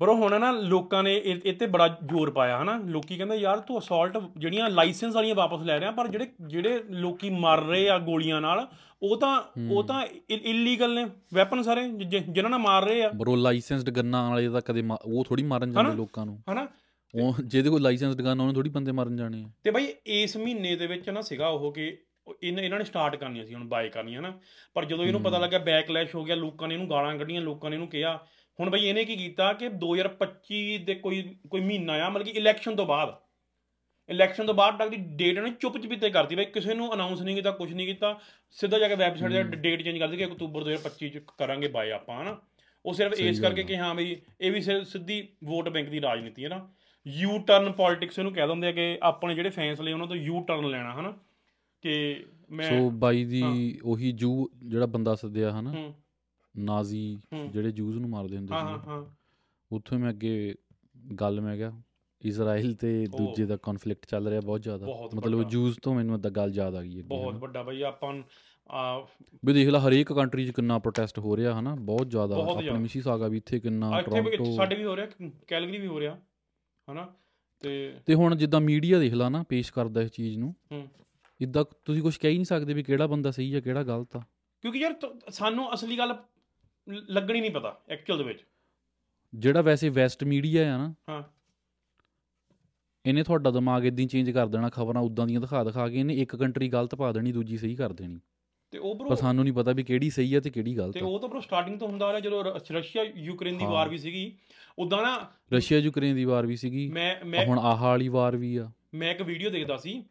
[SPEAKER 1] ਬਰੋ ਹੁਣ ਨਾ ਲੋਕਾਂ ਨੇ ਇਹ ਇਹ ਤੇ ਬੜਾ ਜ਼ੋਰ ਪਾਇਆ ਹਨਾ? ਲੋਕੀ ਕਹਿੰਦੇ ਯਾਰ ਤੂੰ ਅਸੌਲਟ ਜਿਹੜੀਆਂ ਲਾਇਸੈਂਸ ਵਾਲੀਆਂ ਵਾਪਸ ਲੈ ਰਿਹਾ ਪਰ ਜਿਹੜੇ ਜਿਹੜੇ ਲੋਕੀ ਮਰ ਰਹੇ ਆ ਗੋਲੀਆਂ ਨਾਲ ਉਹ ਤਾਂ ਉਹ ਤਾਂ ਇਲੀਗਲ ਨੇ ਵੈਪਨ ਸਾਰੇ ਜਿਨ੍ਹਾਂ ਨਾਲ ਮਾਰ ਰਹੇ ਆ।
[SPEAKER 2] ਬਰੋ ਲਾਇਸੈਂਸਡ ਗੰਨਾਂ ਵਾਲੇ ਤਾਂ ਕਦੇ ਉਹ ਥੋੜੀ ਮਾਰਨ ਜਾਂਦੇ? ਲੋਕਾਂ ਨੂੰ।
[SPEAKER 1] ਹਨਾ?
[SPEAKER 2] ਉਹ ਜਿਹਦੇ ਕੋਲ ਲਾਇਸੈਂਸਡ ਗਨ ਉਹਨੂੰ ਥੋੜੀ ਬੰਦੇ ਮਾਰਨ ਜਾਣੇ ਆ।
[SPEAKER 1] ਤੇ ਬਾਈ ਇਸ ਮਹੀਨੇ ਦੇ ਵਿੱਚ ਨਾ ਸੀਗਾ ਉਹ ਕਿ ਇਹਨਾਂ ਇਹਨਾਂ ਨੇ ਸਟਾਰਟ ਕਰਨੀਆਂ ਸੀ ਹੁਣ ਬਾਏ ਕਰਨੀਆਂ ਨਾ ਪਰ ਜਦੋਂ ਇਹਨੂੰ ਪਤਾ ਲੱਗਾ ਬੈਕਲੈਸ਼ ਹੋ ਗਿਆ ਲੋਕਾਂ ਨੇ ਇਹਨੂੰ ਗਾਲਾਂ ਕੱਢੀਆਂ ਲੋਕਾਂ ਨੇ ਇਹਨੂੰ ਕਿਹਾ ਹੁਣ ਬਈ ਇਹਨੇ ਕੀ ਕੀਤਾ ਕਿ 2025 ਦੇ ਕੋਈ ਕੋਈ ਮਹੀਨਾ ਆ ਮਤਲਬ ਕਿ ਇਲੈਕਸ਼ਨ ਤੋਂ ਬਾਅਦ। ਇਲੈਕਸ਼ਨ ਤੋਂ ਬਾਅਦ ਤੱਕ ਦੀ ਡੇਟ ਇਹਨੇ ਚੁੱਪ ਚਪੀਤੇ ਕਰਤੀ ਬਈ ਕਿਸੇ ਨੂੰ ਅਨਾਉਂਸ ਨਹੀਂ ਕੀਤਾ ਕੁਝ ਨਹੀਂ ਕੀਤਾ। ਸਿੱਧਾ ਜਾ ਕੇ ਵੈਬਸਾਈਟ ਤੇ ਡੇਟ ਚੇਂਜ ਕਰ ਦਿੱਤੀ ਕਿ ਅਕਤੂਬਰ 2025 ਚ ਕਰਾਂਗੇ ਬਾਏ ਆਪਾਂ ਹਨਾ। ਉਹ ਸਿਰਫ ਇਸ ਕਰਕੇ। ਕਿ ਹਾਂ ਬਈ ਇਹ ਵੀ ਸਿੱਧੀ ਵੋਟ ਬੈਂਕ ਦੀ ਰਾਜਨੀਤੀ ਹੈ ਨਾ। ਯੂ ਟਰਨ ਪੋਲਿਟਿਕਸ ਇਹਨੂੰ ਕਹਿ ਦਿੰਦੇ ਆ ਕਿ ਆਪਣੇ ਜਿਹੜੇ ਫੈਸਲੇ ਉਹਨਾਂ ਤੋਂ ਯੂ ਟਰਨ ਲੈਣਾ ਹਨਾ। ਕਿ ਮੈਂ
[SPEAKER 2] ਸੋ ਬਾਈ ਦੀ। ਉਹੀ ਜੂ ਜਿਹੜਾ ਬੰਦਾ ਸੱਦਿਆ ਹਨਾ। ਨਾਜ਼ੀ
[SPEAKER 1] ਹੂੰ।
[SPEAKER 2] ਜਿਹੜੇ ਜੂਜ਼ ਨੂੰ ਮਾਰਦੇ ਹੁੰਦੇ
[SPEAKER 1] ਹਾਂ ਹਾਂ
[SPEAKER 2] ਸੀ
[SPEAKER 1] ਹਾਂ
[SPEAKER 2] ਉੱਥੋਂ ਮੈਂ ਅੱਗੇ ਗੱਲ ਮੈਂ ਕਿਹਾ ਇਜ਼ਰਾਈਲ ਤੇ। ਦੂਜੇ ਦਾ ਕਨਫਲਿਕਟ ਚੱਲ ਰਿਹਾ ਬਹੁਤ ਜ਼ਿਆਦਾ ਮਤਲਬ। ਜੂਜ਼ ਤੋਂ ਮੈਨੂੰ ਅੱਦਾ ਗੱਲ ਯਾਦ ਆ ਗਈ ਅੱਗੇ
[SPEAKER 1] ਬਹੁਤ। ਵੱਡਾ ਬਈ ਆਪਾਂ
[SPEAKER 2] ਵੀ ਦੇਖ ਲੈ ਹਰੇਕ ਕੰਟਰੀ 'ਚ ਕਿੰਨਾ ਪ੍ਰੋਟੈਸਟ ਹੋ ਰਿਹਾ ਹਨਾ ਬਹੁਤ ਜ਼ਿਆਦਾ ਆਪਣੇ। ਮਿਸੀ ਸਾਗਾ ਵੀ ਇੱਥੇ ਕਿੰਨਾ ਟੋਰਾਂਟੋ
[SPEAKER 1] ਸਾਡੇ ਵੀ ਹੋ ਰਿਹਾ ਕੈਲਗਰੀ ਵੀ ਹੋ ਰਿਹਾ ਹਨਾ ਤੇ
[SPEAKER 2] ਤੇ ਹੁਣ ਜਿੱਦਾਂ ਮੀਡੀਆ ਦੇਖ ਲਾ ਨਾ ਪੇਸ਼ ਕਰਦਾ ਇਸ ਚੀਜ਼ ਨੂੰ
[SPEAKER 1] ਹੂੰ
[SPEAKER 2] ਇਦਾਂ ਤੁਸੀਂ ਕੁਝ ਕਹਿ ਹੀ ਨਹੀਂ ਸਕਦੇ ਵੀ ਕਿਹੜਾ ਬੰਦਾ ਸਹੀ ਆ ਕਿਹੜਾ ਗਲਤ ਆ
[SPEAKER 1] ਕਿਉਂਕਿ ਯਾਰ ਸਾਨੂੰ ਅਸਲੀ ਗੱਲ ਲੱਗਣੀ ਨਹੀਂ ਪਤਾ ਐਕਚੁਅਲ ਦੇ ਵਿੱਚ।
[SPEAKER 2] ਜਿਹੜਾ ਵੈਸੇ ਵੈਸਟ ਮੀਡੀਆ ਆ ਨਾ
[SPEAKER 1] ਹਾਂ।
[SPEAKER 2] ਇਹਨੇ ਤੁਹਾਡਾ ਦਿਮਾਗ ਇਦਾਂ ਚੇਂਜ ਕਰ ਦੇਣਾ ਖਬਰਾਂ ਉਦਾਂ ਦੀਆਂ ਦਿਖਾ ਦਿਖਾ ਕੇ ਇਹਨੇ ਇੱਕ ਕੰਟਰੀ ਗਲਤ ਪਾ ਦੇਣੀ ਦੂਜੀ ਸਹੀ ਕਰ ਦੇਣੀ।
[SPEAKER 1] ਤੇ ਉਹ
[SPEAKER 2] ਪਰ
[SPEAKER 1] ਬਰੋ
[SPEAKER 2] ਸਾਨੂੰ ਨਹੀਂ ਪਤਾ ਵੀ ਕਿਹੜੀ ਸਹੀ ਆ ਤੇ ਕਿਹੜੀ ਗਲਤ
[SPEAKER 1] ਤੇ
[SPEAKER 2] ਆ।
[SPEAKER 1] ਉਹ ਤਾਂ ਬਰੋ ਸਟਾਰਟਿੰਗ ਤੋਂ ਹੁੰਦਾ ਆ ਰਿਹਾ ਜਦੋਂ ਰਸ਼ੀਆ ਯੂਕਰੇਨ ਦੀ
[SPEAKER 2] ਹਾਂ।
[SPEAKER 1] ਵਾਰ ਵੀ ਸੀਗੀ ਉਦਾਂ ਨਾ
[SPEAKER 2] ਰਸ਼ੀਆ ਯੂਕਰੇਨ ਦੀ ਵਾਰ ਵੀ ਸੀਗੀ
[SPEAKER 1] ਮੈਂ ਮੈਂ
[SPEAKER 2] ਹੁਣ ਆਹ ਵਾਲੀ ਵਾਰ ਵੀ ਆ।
[SPEAKER 1] ਮੈਂ ਇੱਕ ਵੀਡੀਓ ਦੇਖਦਾ ਸੀ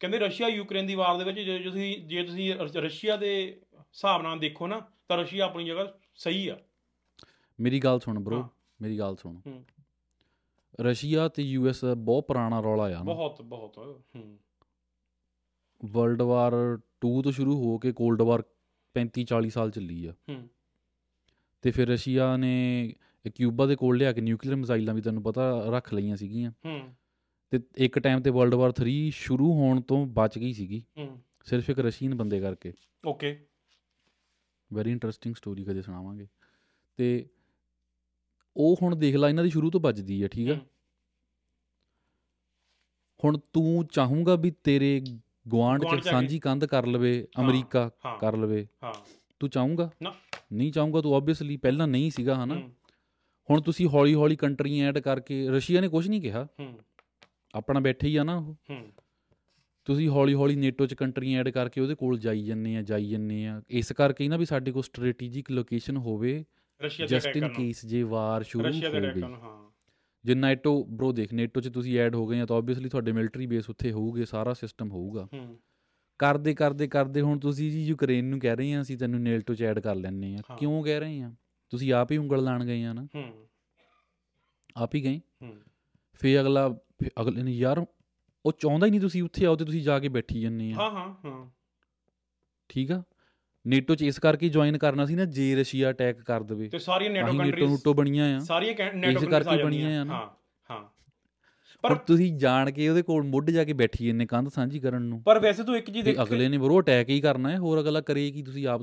[SPEAKER 1] ਕਹਿੰਦੇ ਰਸ਼ੀਆ ਯੂਕਰੇਨ ਦੀ ਵਾਰ ਦੇ ਵਿੱਚ ਜੇ ਤੁਸੀਂ ਜੇ ਤੁਸੀਂ ਰਸ਼ੀਆ ਦੇ ਹਿਸਾਬ ਨਾਲ ਦੇਖੋ ਨਾ ਤਾਂ ਰਸ਼ੀਆ ਆਪਣੀ ਜਗ੍ਹਾ ਸਹੀ ਆ।
[SPEAKER 2] ਮੇਰੀ ਗੱਲ ਸੁਣ ਬ్రో। ਮੇਰੀ ਗੱਲ ਸੁਣ। ਰਸ਼ੀਆ ਤੇ ਯੂਐਸ ਬਹੁਤ ਪੁਰਾਣਾ ਰੌਲਾ ਆ ਨਾ।
[SPEAKER 1] ਬਹੁਤ ਬਹੁਤ ਹੂੰ।
[SPEAKER 2] ਵਰਲਡ ਵਾਰ 2 ਤੋਂ ਸ਼ੁਰੂ ਹੋ ਕੇ ਕੋਲਡ ਵਾਰ 35 40 ਸਾਲ ਚੱਲੀ ਆ।
[SPEAKER 1] ਹੂੰ।
[SPEAKER 2] ਤੇ ਫਿਰ ਰਸ਼ੀਆ ਨੇ ਕਿਊਬਾ ਦੇ ਕੋਲ ਲਿਆ ਕੇ ਨਿਊਕਲੀਅਰ ਮਿਜ਼ਾਈਲਾਂ ਵੀ ਤੈਨੂੰ ਪਤਾ ਰੱਖ ਲਈਆਂ ਸੀਗੀਆਂ।
[SPEAKER 1] ਹੂੰ।
[SPEAKER 2] ਤੇ ਇੱਕ ਟਾਈਮ ਤੇ ਵਰਲਡ ਵਾਰ 3 ਸ਼ੁਰੂ ਹੋਣ ਤੋਂ ਬਚ ਗਈ ਸੀਗੀ।
[SPEAKER 1] ਹੂੰ।
[SPEAKER 2] ਸਿਰਫ ਇੱਕ ਰਸ਼ੀਅਨ ਬੰਦੇ ਕਰਕੇ।
[SPEAKER 1] ਓਕੇ।
[SPEAKER 2] ਵੈਰੀ ਇੰਟਰਸਟਿੰਗ ਸਟੋਰੀ ਕਦੇ ਸੁਣਾਵਾਂਗੇ। ਤੇ ਉਹ ਹੁਣ ਦੇਖ ਲੈ ਇਹਨਾਂ ਦੀ ਸ਼ੁਰੂ ਤੋਂ ਵੱਜਦੀ ਹੈ ਠੀਕ ਆ?
[SPEAKER 1] ਹੂੰ।
[SPEAKER 2] ਹੁਣ ਤੂੰ ਚਾਹੂੰਗਾ ਵੀ ਤੇਰੇ ਗੁਆਂਢ ਚ
[SPEAKER 1] ਆ
[SPEAKER 2] ਸਾਂਝੀ ਕੰਧ ਕਰ ਲਵੇ ਅਮਰੀਕਾ। ਕਰ ਲਵੇ।
[SPEAKER 1] ਹਾਂ।
[SPEAKER 2] ਤੂੰ ਚਾਹੂੰਗਾ?
[SPEAKER 1] ਨਾ।
[SPEAKER 2] ਨਹੀਂ ਚਾਹੂੰਗਾ ਤੂੰ ਆਬਵੀਅਸਲੀ ਪਹਿਲਾਂ ਨਹੀਂ ਸੀਗਾ ਹਨਾ? ਹੁਣ ਤੁਸੀਂ ਹੌਲੀ ਹੌਲੀ ਕੰਟਰੀਆਂ ਐਡ ਕਰਕੇ ਰਸ਼ੀਆ ਨੇ ਕੁਝ ਨਹੀਂ ਕਿਹਾ। ਆਪਣਾ ਬੈਠੇ ਹੀ ਆ ਨਾ ਉਹ।
[SPEAKER 1] ਹੂੰ।
[SPEAKER 2] ਤੁਸੀਂ ਹੌਲੀ ਹੌਲੀ ਨੇਟੋ ਚ ਕੰਟਰੀਆਂ ਐਡ ਕਰਕੇ ਉਹਦੇ ਕੋਲ ਜਾਈ ਜੰਨੇ ਆ ਜਾਈ ਜੰਨੇ ਆ। ਇਸ ਕਰਕੇ ਹੀ ਨਾ ਵੀ ਸਾਡੇ ਕੋਲ ਸਟ੍ਰੈਟੇਜਿਕ ਲੋਕੇਸ਼ਨ ਹੋਵੇ ਜਸਟ ਇਨ ਕੇਸ ਜੇ ਵਾਰ ਸ਼ੁਰੂ ਹੋ ਗਈ। ਜੇ ਨੇਟੋ ਬ్రో ਦੇਖ ਨੇਟੋ ਚ ਤੁਸੀਂ ਐਡ ਹੋ ਗਏ ਆ ਤਾਂ ਆਬਵੀਅਸਲੀ ਤੁਹਾਡੇ ਮਿਲਟਰੀ ਬੇਸ ਉੱਥੇ ਹੋਊਗੇ ਸਾਰਾ ਸਿਸਟਮ ਹੋਊਗਾ। ਕਰਦੇ ਕਰਦੇ ਕਰਦੇ ਹੁਣ ਤੁਸੀਂ ਜੀ ਯੂਕਰੇਨ ਨੂੰ ਕਹਿ ਰਹੇ ਆ ਅਸੀਂ ਤੈਨੂੰ ਨੇਟੋ ਚ ਐਡ ਕਰ ਲੈਣੇ ਆ। ਕਿਉਂ ਕਹਿ ਰਹੇ ਆ? ਤੁਸੀਂ ਆਪ ਹੀ ਉਂਗਲ ਲਾਣ ਗਏ ਆ ਨਾ।
[SPEAKER 1] ਹੂੰ।
[SPEAKER 2] ਆਪ ਹੀ ਗਏ?
[SPEAKER 1] ਹੂੰ।
[SPEAKER 2] ਫੇ ਅਗਲਾ ਅਗਲੇ ਨੇ ਯਾਰ ਉਹ ਚਾਹੁੰਦਾ ਹੀ ਨਹੀਂ ਤੁਸੀਂ ਉੱਥੇ ਆਓ ਤੇ ਤੁਸੀਂ ਜਾ ਕੇ ਬੈਠੀ ਜੰਨੇ ਆ।
[SPEAKER 1] ਹਾਂ ਹਾਂ ਹਾਂ।
[SPEAKER 2] ਠੀਕ ਆ? ਨੇਟੋ ਚ ਇਸ ਕਰਕੇ ਜੁਆਇਨ ਕਰਨਾ ਸੀ ਨਾ ਜੇ ਰਸ਼ੀਆ ਅਟੈਕ ਕਰ ਦੇਵੇ।
[SPEAKER 1] ਤੇ ਸਾਰੀਆਂ ਨੈਟੋ
[SPEAKER 2] ਹੀ ਨੇਟੋ
[SPEAKER 1] ਕੰਟਰੀਜ਼
[SPEAKER 2] ਨੂਟੋ ਬਣੀਆਂ ਆ।
[SPEAKER 1] ਸਾਰੀਆਂ ਨੈਟੋ ਆ
[SPEAKER 2] ਬਣੀਆਂ। ਆ।
[SPEAKER 1] ਹਾਂ ਹਾਂ।
[SPEAKER 2] ਪਰ ਤੁਸੀਂ ਜਾਣ ਕੇ ਉਹਦੇ ਕੋਲ ਮੁੱਢ ਜਾ ਕੇ ਬੈਠੀ ਜੰਨੇ ਕੰਧ ਸਾਂਝੀ ਕਰਨ ਨੂੰ।
[SPEAKER 1] ਪਰ ਵੈਸੇ ਤੂੰ ਇੱਕ ਚੀਜ਼ ਦੇਖ
[SPEAKER 2] ਅਗਲੇ ਨੇ ਬਰੋ ਅਟੈਕ ਹੀ ਕਰਨਾ ਹੈ ਹੋਰ ਅਗਲਾ ਕਰੇ ਕੀ ਤੁਸੀਂ ਆਪ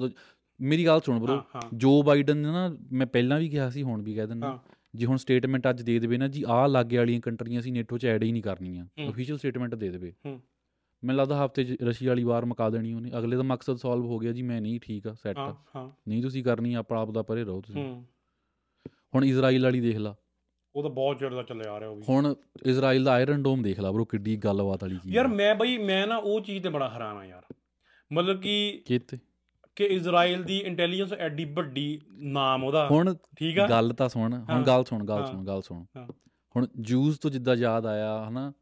[SPEAKER 2] ਮੇਰੀ ਗੱਲ ਸੁਣ ਬਰੋ ਜੋ ਬਾਈਡਨ ਨੇ ਨਾ ਮੈਂ ਪਹਿਲਾਂ ਵੀ ਕਿਹਾ ਸੀ ਹੁਣ ਵੀ ਕਹਿ ਦਿੰਦਾ।
[SPEAKER 1] ਹਾਂ।
[SPEAKER 2] ਜੇ ਹੁਣ ਸਟੇਟਮੈਂਟ ਅੱਜ ਦੇ ਦੇਵੇ ਨਾ ਜੀ ਆਹ ਲਾਗੇ ਵਾਲੀਆਂ ਕੰਟਰੀਆਂ ਸੀ ਨੇਟੋ ਚ ਐਡ ਹੀ ਨਹੀਂ ਕਰਨੀਆਂ। ਅਫੀਸ਼ੀਅਲ ਸਟੇਟਮੈਂਟ ਦੇ ਦੇਵੇ।
[SPEAKER 1] ਹੂੰ।
[SPEAKER 2] ਮੈਨੂੰ ਲੱਗਦਾ ਹਫ਼ਤੇ ਚ ਰਸ਼ੀਆ ਵਾਲੀ ਵਾਰ ਮੁਕਾ ਦੇਣੀ ਉਹਨੇ। ਅਗਲੇ ਦਾ ਮਕਸਦ ਸੋਲਵ ਹੋ ਗਿਆ ਜੀ ਮੈਂ ਨਹੀਂ ਠੀਕ ਆ ਸੈੱਟ
[SPEAKER 1] ਹਾਂ
[SPEAKER 2] ਨਹੀਂ ਤੁਸੀਂ ਕਰਨੀ ਆਪਾਂ ਆਪ ਦਾ ਪਰੇ ਰਹੋ ਤੁਸੀਂ।
[SPEAKER 1] ਹੂੰ।
[SPEAKER 2] ਹੁਣ ਇਜ਼ਰਾਈਲ ਵਾਲੀ ਦੇਖ ਲਾ।
[SPEAKER 1] ਉਹ ਤਾਂ ਬਹੁਤ ਚਿਰ ਦਾ ਚੱਲਿਆ ਆ ਰਿਹਾ ਉਹ ਵੀ।
[SPEAKER 2] ਹੁਣ ਇਜ਼ਰਾਈਲ ਦਾ ਆਇਰਨ ਡੋਮ ਦੇਖ ਲਾ ਬਰੋ ਕਿੱਡੀ ਗੱਲਬਾਤ ਵਾਲੀ ਚੀਜ਼
[SPEAKER 1] ਯਾਰ
[SPEAKER 2] ਆ।
[SPEAKER 1] ਮੈਂ ਬਈ ਮੈਂ ਨਾ ਉਹ ਚੀਜ਼ ਤੇ ਬੜਾ ਹੈਰਾਨ ਆ ਯਾਰ। ਮਤਲਬ ਕਿ
[SPEAKER 2] ਕਿਤੇ
[SPEAKER 1] ਕਿ ਇਜ਼ਰਾਈਲ ਦੀ ਇੰਟੈਲੀਜੈਂਸ ਐਡੀ ਵੱਡੀ ਨਾਮ ਉਹਦਾ
[SPEAKER 2] ਹੁਣ
[SPEAKER 1] ਠੀਕ ਆ
[SPEAKER 2] ਗੱਲ ਤਾਂ ਸੁਣ। ਹੁਣ ਗੱਲ ਸੁਣ ਗੱਲ। ਸੁਣ ਗੱਲ ਸੁਣ। ਹੁਣ ਜੂਸ ਤੋਂ ਜਿੱਦਾਂ ਯਾਦ ਆਇਆ ਹਨਾ।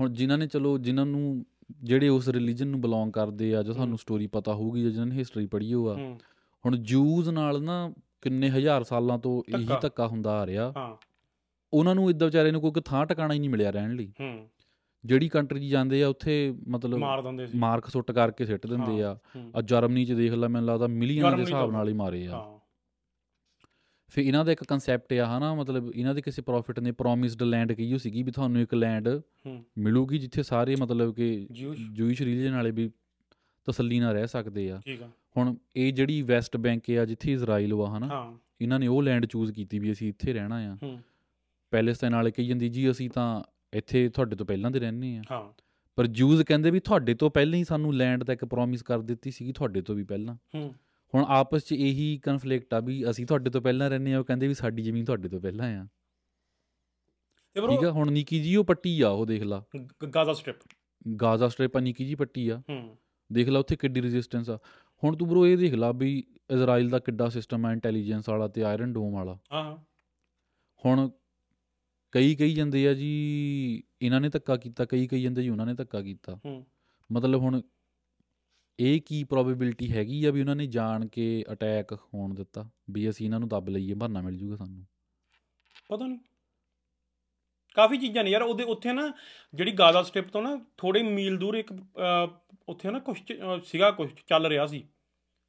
[SPEAKER 2] ਹੁਣ ਜਿਨ੍ਹਾਂ ਨੇ ਚਲੋ ਜਿਨ੍ਹਾਂ ਨੂੰ ਜਿਹੜੇ ਉਸ ਰਿਲੀਜਨ ਨੂੰ ਬਿਲੋਂਗ ਕਰਦੇ ਆ ਜੋ ਤੁਹਾਨੂੰ
[SPEAKER 1] ਹੂੰ।
[SPEAKER 2] ਸਟੋਰੀ ਪਤਾ ਹੋਊਗੀ ਜਾਂ ਜਿਨ੍ਹਾਂ ਨੇ ਹਿਸਟਰੀ ਪੜ੍ਹੀ ਹੋਊਗਾ
[SPEAKER 1] ਹੂੰ
[SPEAKER 2] ਹੁਣ ਜੂਸ ਨਾਲ ਨਾ ਕਿੰਨੇ ਹਜ਼ਾਰ ਸਾਲਾਂ ਤੋਂ ਇਹੀ।
[SPEAKER 1] ਧੱਕਾ
[SPEAKER 2] ਹੁੰਦਾ ਆ ਰਿਹਾ
[SPEAKER 1] ਹਾਂ
[SPEAKER 2] ਉਹਨਾਂ ਨੂੰ ਇਦਾਂ ਵਿਚਾਰੇ ਨੂੰ ਕੋਈ ਥਾਂ ਟਿਕਾਣਾ ਹੀ ਨਹੀਂ ਮਿਲਿਆ ਰਹਿਣ ਲਈ
[SPEAKER 1] ਹੂੰ
[SPEAKER 2] ਜਿਹੜੀ ਕੰਟਰੀ 'ਚ ਜਾਂਦੇ ਆ ਉੱਥੇ ਮਤਲਬ
[SPEAKER 1] ਮਾਰ ਦਿੰਦੇ ਸੀ।
[SPEAKER 2] ਮਾਰਕ ਸੁੱਟ ਕਰਕੇ ਸਿੱਟ ਦਿੰਦੇ ਆ। ਆ ਜਰਮਨੀ 'ਚ ਦੇਖ ਲੈ ਮੈਨੂੰ ਲੱਗਦਾ ਮਿਲੀਅਨਾਂ ਦੇ ਹਿਸਾਬ ਨਾਲ ਹੀ ਮਾਰੇ ਆ। ਫਿਰ ਇਹਨਾਂ ਦਾ ਇੱਕ ਕਨਸੈਪਟ ਆ ਹਨਾ ਮਤਲਬ ਇਹਨਾਂ ਦੇ ਕਿਸੇ ਪ੍ਰੋਫਿਟ ਨੇ ਪ੍ਰੋਮਿਸਡ ਲੈਂਡ ਕਹੀ ਹੋ ਸੀਗੀ ਵੀ ਤੁਹਾਨੂੰ ਇੱਕ ਲੈਂਡ ਮਿਲੂਗੀ ਜਿੱਥੇ ਸਾਰੇ ਮਤਲਬ ਕਿ ਜੂਇਸ਼ ਰਿਲੀਜਨ ਵਾਲੇ ਵੀ ਤਸੱਲੀ ਨਾਲ ਰਹਿ ਸਕਦੇ ਆ।
[SPEAKER 1] ਠੀਕ ਆ।
[SPEAKER 2] ਹੁਣ ਇਹ ਜਿਹੜੀ ਵੈਸਟ ਬੈਂਕ ਆ ਜਿੱਥੇ ਇਜ਼ਰਾਈਲ ਵਾ ਹਨਾ ਇਹਨਾਂ ਨੇ ਉਹ ਲੈਂਡ ਚੂਜ਼ ਕੀਤੀ ਵੀ ਅਸੀਂ ਇੱਥੇ ਰਹਿਣਾ ਆ। ਪੈਲੇਸਟਾਈਨ ਵਾਲੇ ਕਹੀ ਜਾਂਦੀ ਜੀ ਅਸੀਂ ਤਾਂ ਇੱਥੇ ਤੁਹਾਡੇ ਤੋਂ ਪਹਿਲਾਂ ਦੇ ਰਹਿੰਦੇ ਆ।
[SPEAKER 1] ਹਾਂ।
[SPEAKER 2] ਪਰ ਜੂਜ਼ ਕਹਿੰਦੇ ਵੀ ਤੁਹਾਡੇ ਤੋਂ ਪਹਿਲਾਂ ਹੀ ਸਾਨੂੰ ਲੈਂਡ ਦਾ ਇੱਕ ਪ੍ਰੋਮਿਸ ਕਰ ਦਿੱਤੀ ਸੀਗੀ ਤੁਹਾਡੇ ਤੋਂ ਵੀ ਪਹਿਲਾਂ।
[SPEAKER 1] ਹੂੰ।
[SPEAKER 2] ਹੁਣ ਆਪਸ 'ਚ ਇਹੀ ਕਨਫਲਿਕਟ ਆ ਵੀ ਅਸੀਂ ਤੁਹਾਡੇ ਤੋਂ ਪਹਿਲਾਂ ਰਹਿੰਦੇ ਆ ਉਹ ਕਹਿੰਦੇ ਵੀ ਸਾਡੀ ਜ਼ਮੀਨ ਤੁਹਾਡੇ ਤੋਂ ਪਹਿਲਾਂ ਆ।
[SPEAKER 1] ਤੇ
[SPEAKER 2] ਠੀਕ ਆ ਹੁਣ ਨਿੱਕੀ ਜੀ ਉਹ ਪੱਟੀ ਆ ਉਹ ਦੇਖ ਲਾ।
[SPEAKER 1] Gaza strip.
[SPEAKER 2] ਗਾਜ਼ਾ ਸਟ੍ਰਿਪ ਆ ਨਿੱਕੀ ਜੀ ਪੱਟੀ ਆ।
[SPEAKER 1] ਹੂੰ।
[SPEAKER 2] ਦੇਖ ਲਾ ਉੱਥੇ ਕਿੱਡੀ ਰੈਜ਼ਿਸਟੈਂਸ ਆ। ਹੁਣ ਤੂੰ ਬਰੋ ਇਹ ਦੇਖ ਲਾ ਵੀ ਇਜ਼ਰਾਈਲ ਦਾ ਕਿੱਡਾ ਸਿਸਟਮ ਆ ਇੰਟੈਲੀਜੈਂਸ ਵਾਲਾ ਤੇ ਆਇਰਨ ਡੋਮ ਵਾਲਾ।
[SPEAKER 1] ਹਾਂ।
[SPEAKER 2] ਹੁਣ ਕਈ ਕਈ ਜਾਂਦੇ ਆ ਜੀ ਇਹਨਾਂ ਨੇ ਧੱਕਾ ਕੀਤਾ ਕਈ ਕਈ ਜਾਂਦੇ ਜੀ ਉਹਨਾਂ ਨੇ ਧੱਕਾ ਕੀਤਾ।
[SPEAKER 1] ਹੂੰ।
[SPEAKER 2] ਮਤਲਬ ਹੁਣ ਇਹ ਕੀ ਪ੍ਰੋਬੇਬਿਲਿਟੀ ਹੈਗੀ ਆ ਵੀ ਉਹਨਾਂ ਨੇ ਜਾਣ ਕੇ ਅਟੈਕ ਹੋਣ ਦਿੱਤਾ? ਵੀ ਅਸੀਂ ਇਹਨਾਂ ਨੂੰ ਦੱਬ ਲਈਏ ਬਹਾਨਾ ਮਿਲ ਜੂਗਾ ਸਾਨੂੰ।
[SPEAKER 1] ਪਤਾ ਨਹੀਂ ਕਾਫੀ ਚੀਜ਼ਾਂ ਨੇ ਯਾਰ ਉਹਦੇ ਉੱਥੇ ਨਾ ਜਿਹੜੀ ਗਾਜ਼ਾ ਸਟ੍ਰਿਪ ਤੋਂ ਨਾ ਥੋੜੇ ਮੀਲ ਦੂਰ ਇੱਕ ਉੱਥੇ ਨਾ ਕੁਝ ਸੀਗਾ ਕੁਝ ਚੱਲ ਰਿਹਾ ਸੀ।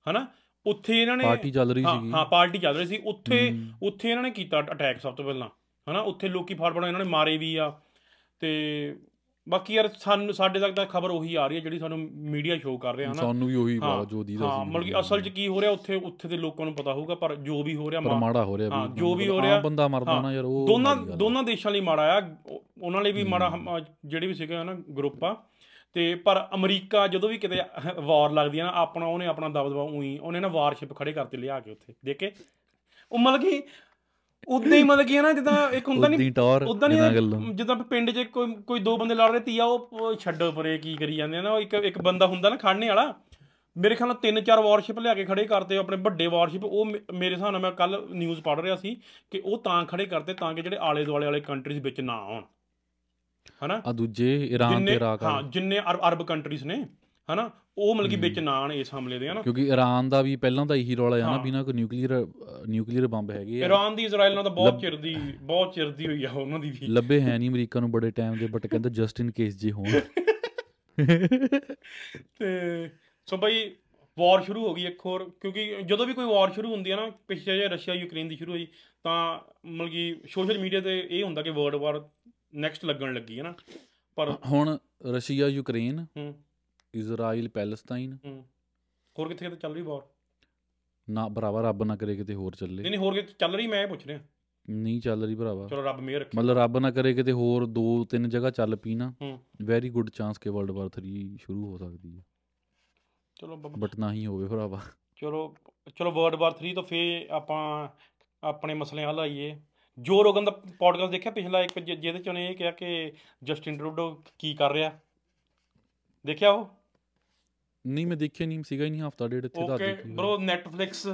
[SPEAKER 1] ਹਨਾ? ਉੱਥੇ ਇਹਨਾਂ ਨੇ
[SPEAKER 2] ਪਾਰਟੀ ਚੱਲ ਰਹੀ ਸੀਗੀ।
[SPEAKER 1] ਹਾਂ ਪਾਰਟੀ ਚੱਲ ਰਹੀ ਸੀ। ਉੱਥੇ। ਉੱਥੇ ਇਹਨਾਂ ਨੇ ਕੀਤਾ ਅਟੈਕ ਸਭ ਤੋਂ ਪਹਿਲਾਂ। ਹਨਾ ਉੱਥੇ ਲੋਕੀ ਫੜ ਇਹਨਾਂ ਨੇ ਮਾਰੇ ਵੀ ਆ। ਤੇ ਬਾਕੀ ਯਾਰ ਸਾਨੂੰ ਸਾਡੇ ਤੱਕ ਤਾਂ ਖਬਰ ਉਹੀ ਆ ਰਹੀ ਹੈ ਜਿਹੜੀ ਸਾਨੂੰ ਮੀਡੀਆ ਸ਼ੋਅ ਕਰ ਰਿਹਾ ਹਨਾ।
[SPEAKER 2] ਸਾਨੂੰ ਵੀ ਉਹੀ ਜੋ ਦੀ ਦਾ
[SPEAKER 1] ਹਾਂ ਮਤਲਬ ਕਿ ਅਸਲ 'ਚ ਕੀ ਹੋ ਰਿਹਾ ਉੱਥੇ ਉੱਥੇ ਦੇ ਲੋਕਾਂ ਨੂੰ ਪਤਾ ਹੋਊਗਾ ਪਰ ਜੋ ਵੀ ਹੋ ਰਿਹਾ
[SPEAKER 2] ਮਾੜਾ ਹੋ ਰਿਹਾ
[SPEAKER 1] ਹਾਂ, ਜੋ ਵੀ ਹੋ ਰਿਹਾ-
[SPEAKER 2] ਬੰਦਾ ਮਰਦਾ ਨਾ ਯਾਰ ਉਹ
[SPEAKER 1] ਦੋਨਾਂ। ਦੋਨਾਂ ਦੇਸ਼ਾਂ ਲਈ ਮਾੜਾ ਆ। ਉਹ- ਉਹਨਾਂ ਲਈ ਵੀ ਮਾੜਾ ਜਿਹੜੇ ਵੀ ਸੀਗੇ ਨਾ ਗਰੁੱਪ ਆ। ਤੇ ਪਰ ਅਮਰੀਕਾ ਜਦੋਂ ਵੀ ਕਿਤੇ ਵਾਰ ਲੱਗਦੀ ਆ ਨਾ ਆਪਣਾ ਉਹਨੇ ਆਪਣਾ ਦਬਦਬਾ ਉਹੀ ਉਹਨੇ ਨਾ ਵਾਰਸ਼ਿਪ ਖੜੇ ਕਰਤੇ ਲਿਆ ਕੇ ਉੱਥੇ ਦੇਖੇ ਉਹ ਮਤਲਬ ਕਿ ਉਦਾਂ ਹੀ ਮਤਲਬ ਕਿ ਨਾ ਜਿੱਦਾਂ ਇੱਕ ਹੁੰਦਾ
[SPEAKER 2] ਹੀ
[SPEAKER 1] ਨਹੀਂ ਉਦਾਂ। ਨਹੀਂ ਜਿੱਦਾਂ ਪਿੰਡ 'ਚ ਕੋਈ ਕੋਈ ਦੋ ਬੰਦੇ ਲੜ ਰਹੇ ਤੀਆ ਉਹ ਛੱਡੋ ਪਰੇ ਕੀ ਕਰੀ ਜਾਂਦੇ ਆ ਨਾ ਉਹ ਇੱਕ ਇੱਕ ਬੰਦਾ ਹੁੰਦਾ ਨਾ ਖੜਨੇ ਵਾਲਾ ਮੇਰੇ ਖਿਆਲ ਨਾਲ ਤਿੰਨ ਚਾਰ ਵਾਰਸ਼ਿਪ ਲਿਆ ਕੇ ਖੜੇ ਕਰਤੇ ਆਪਣੇ ਵੱਡੇ ਵਾਰਸ਼ਿਪ ਉਹ ਮੇਰੇ ਹਿਸਾਬ ਨਾਲ ਮੈਂ ਕੱਲ ਨਿਊਜ਼ ਪੜ੍ਹ ਰਿਹਾ ਸੀ ਕਿ ਉਹ ਤਾਂ ਖੜੇ ਕਰਤੇ ਤਾਂ ਕਿ ਜਿਹੜੇ ਆਲੇ ਦੁਆਲੇ ਵਾਲੇ ਕੰਟਰੀਜ਼ ਵਿੱਚ ਨਾ ਆਉਣ ਹਨਾ
[SPEAKER 2] ਆ ਦੂਜੇ ਇਰਾਨ ਤੇ ਇਰਾਕ
[SPEAKER 1] ਹਾਂ। ਜਿੰਨੇ ਅਰਬ ਕੰਟਰੀਜ਼ ਨੇ ਹਨਾ ਉਹ ਮਤਲਬ ਕਿ ਵਿੱਚ ਨਾ ਆਣ ਇਸ ਹਮਲੇ ਦੇ ਹਨਾ?
[SPEAKER 2] ਕਿਉਂਕਿ ਇਰਾਨ ਦਾ ਵੀ ਪਹਿਲਾਂ ਤਾਂ ਇਹੀ ਰੌਲਾ ਆ ਨਾ। ਬਿਨਾਂ ਕੋਈ ਨਿਊਕਲੀਅਰ ਨਿਊਕਲੀਅਰ ਬੰਬ ਹੈਗੇ ਆ।
[SPEAKER 1] ਇਰਾਨ ਦੀ ਇਜ਼ਰਾਈਲ ਨਾਲ ਤਾਂ ਬਹੁਤ ਚਿਰ ਦੀ ਬਹੁਤ ਚਿਰ ਦੀ ਹੋਈ ਆ ਉਹਨਾਂ ਦੀ ਵੀ।
[SPEAKER 2] ਲੱਭੇ ਹੈ ਨਹੀਂ ਅਮਰੀਕਾ ਨੂੰ ਬੜੇ ਟਾਈਮ ਦੇ ਬਟ ਕਹਿੰਦਾ ਜਸਟ ਇਨ ਕੇਸ ਜੇ ਹੋਣ।
[SPEAKER 1] ਤੇ ਸੋ ਬਈ ਵਾਰ ਸ਼ੁਰੂ ਹੋ ਗਈ ਇੱਕ ਹੋਰ ਕਿਉਂਕਿ ਜਦੋਂ ਵੀ ਕੋਈ ਵਾਰ ਸ਼ੁਰੂ ਹੁੰਦੀ ਹੈ ਨਾ ਪਿੱਛੇ ਜੇ ਰਸ਼ੀਆ ਯੂਕਰੇਨ ਦੀ ਸ਼ੁਰੂ ਹੋਈ ਤਾਂ ਮਤਲਬ ਕਿ ਸੋਸ਼ਲ ਮੀਡੀਆ ਤੇ ਇਹ ਹੁੰਦਾ ਕਿ ਵਰਲਡ ਵਾਰ ਨੈਕਸਟ ਲੱਗਣ ਲੱਗੀ ਹੈ ਨਾ ਪਰ
[SPEAKER 2] ਹੁਣ ਰਸ਼ੀਆ ਯੂਕਰੇਨ
[SPEAKER 1] ਹੂੰ।
[SPEAKER 2] ਇਜ਼ਰਾਈਲ ਪੈਲਸਤਾਈਨ
[SPEAKER 1] ਹੂੰ। ਹੋਰ ਕਿੱਥੇ ਕਿੱਥੇ ਚੱਲ ਰਹੀ ਵਾਰ
[SPEAKER 2] ਨਾ ਭਰਾਵਾ ਰੱਬ ਨਾ ਕਰੇ ਕਿਤੇ ਹੋਰ ਚੱਲੇ।
[SPEAKER 1] ਨਹੀਂ ਨਹੀਂ ਹੋਰ ਕਿਤੇ ਚੱਲ ਰਹੀ ਮੈਂ ਇਹ ਪੁੱਛ ਰਿਹਾ।
[SPEAKER 2] ਨਹੀਂ ਚੱਲ ਰਹੀ ਭਰਾਵਾ।
[SPEAKER 1] ਚਲੋ ਰੱਬ ਮਿਹਰ ਰੱਖੇ।
[SPEAKER 2] ਮਤਲਬ ਰੱਬ ਨਾ ਕਰੇ ਕਿਤੇ ਹੋਰ ਦੋ ਤਿੰਨ ਜਗ੍ਹਾ ਚੱਲ ਪਈ ਨਾ। ਵੈਰੀ ਗੁੱਡ ਚਾਂਸ ਕਿ ਵਰਲਡ ਵਾਰ 3 ਸ਼ੁਰੂ ਹੋ ਸਕਦੀ ਹੈ।
[SPEAKER 1] ਚਲੋ
[SPEAKER 2] ਬਟ ਨਾ ਹੀ ਹੋਵੇ ਭਰਾਵਾ।
[SPEAKER 1] ਚਲੋ ਚਲੋ ਵਰਲਡ ਵਾਰ 3 ਤੋਂ ਫੇ ਆਪਾਂ ਆਪਣੇ ਮਸਲੇ ਹੱਲ ਆਈਏ। ਜੋ ਰੋਗਨ ਦਾ ਪੋਡਕਾਸਟ ਦੇਖਿਆ ਪਿਛਲਾ ਇੱਕ ਜਿਹਦੇ ਚ ਉਹਨੇ ਇਹ ਕਿਹਾ ਕਿ ਜਸਟਿਨ ਟਰੂਡੋ ਕੀ ਕਰ ਰਿਹਾ। ਦੇਖਿਆ ਉਹ?
[SPEAKER 2] ਨਹੀਂ ਮੈਂ ਦੇਖਿਆ ਨਹੀਂ ਸੀਗਾ ਹੀ ਨਹੀਂ ਹਫਤਾ ਡੇਢ ਇੱਥੇ ਦਾ
[SPEAKER 1] ਓਕੇ ਬ్రో ਨੈਟਫਲਿਕਸ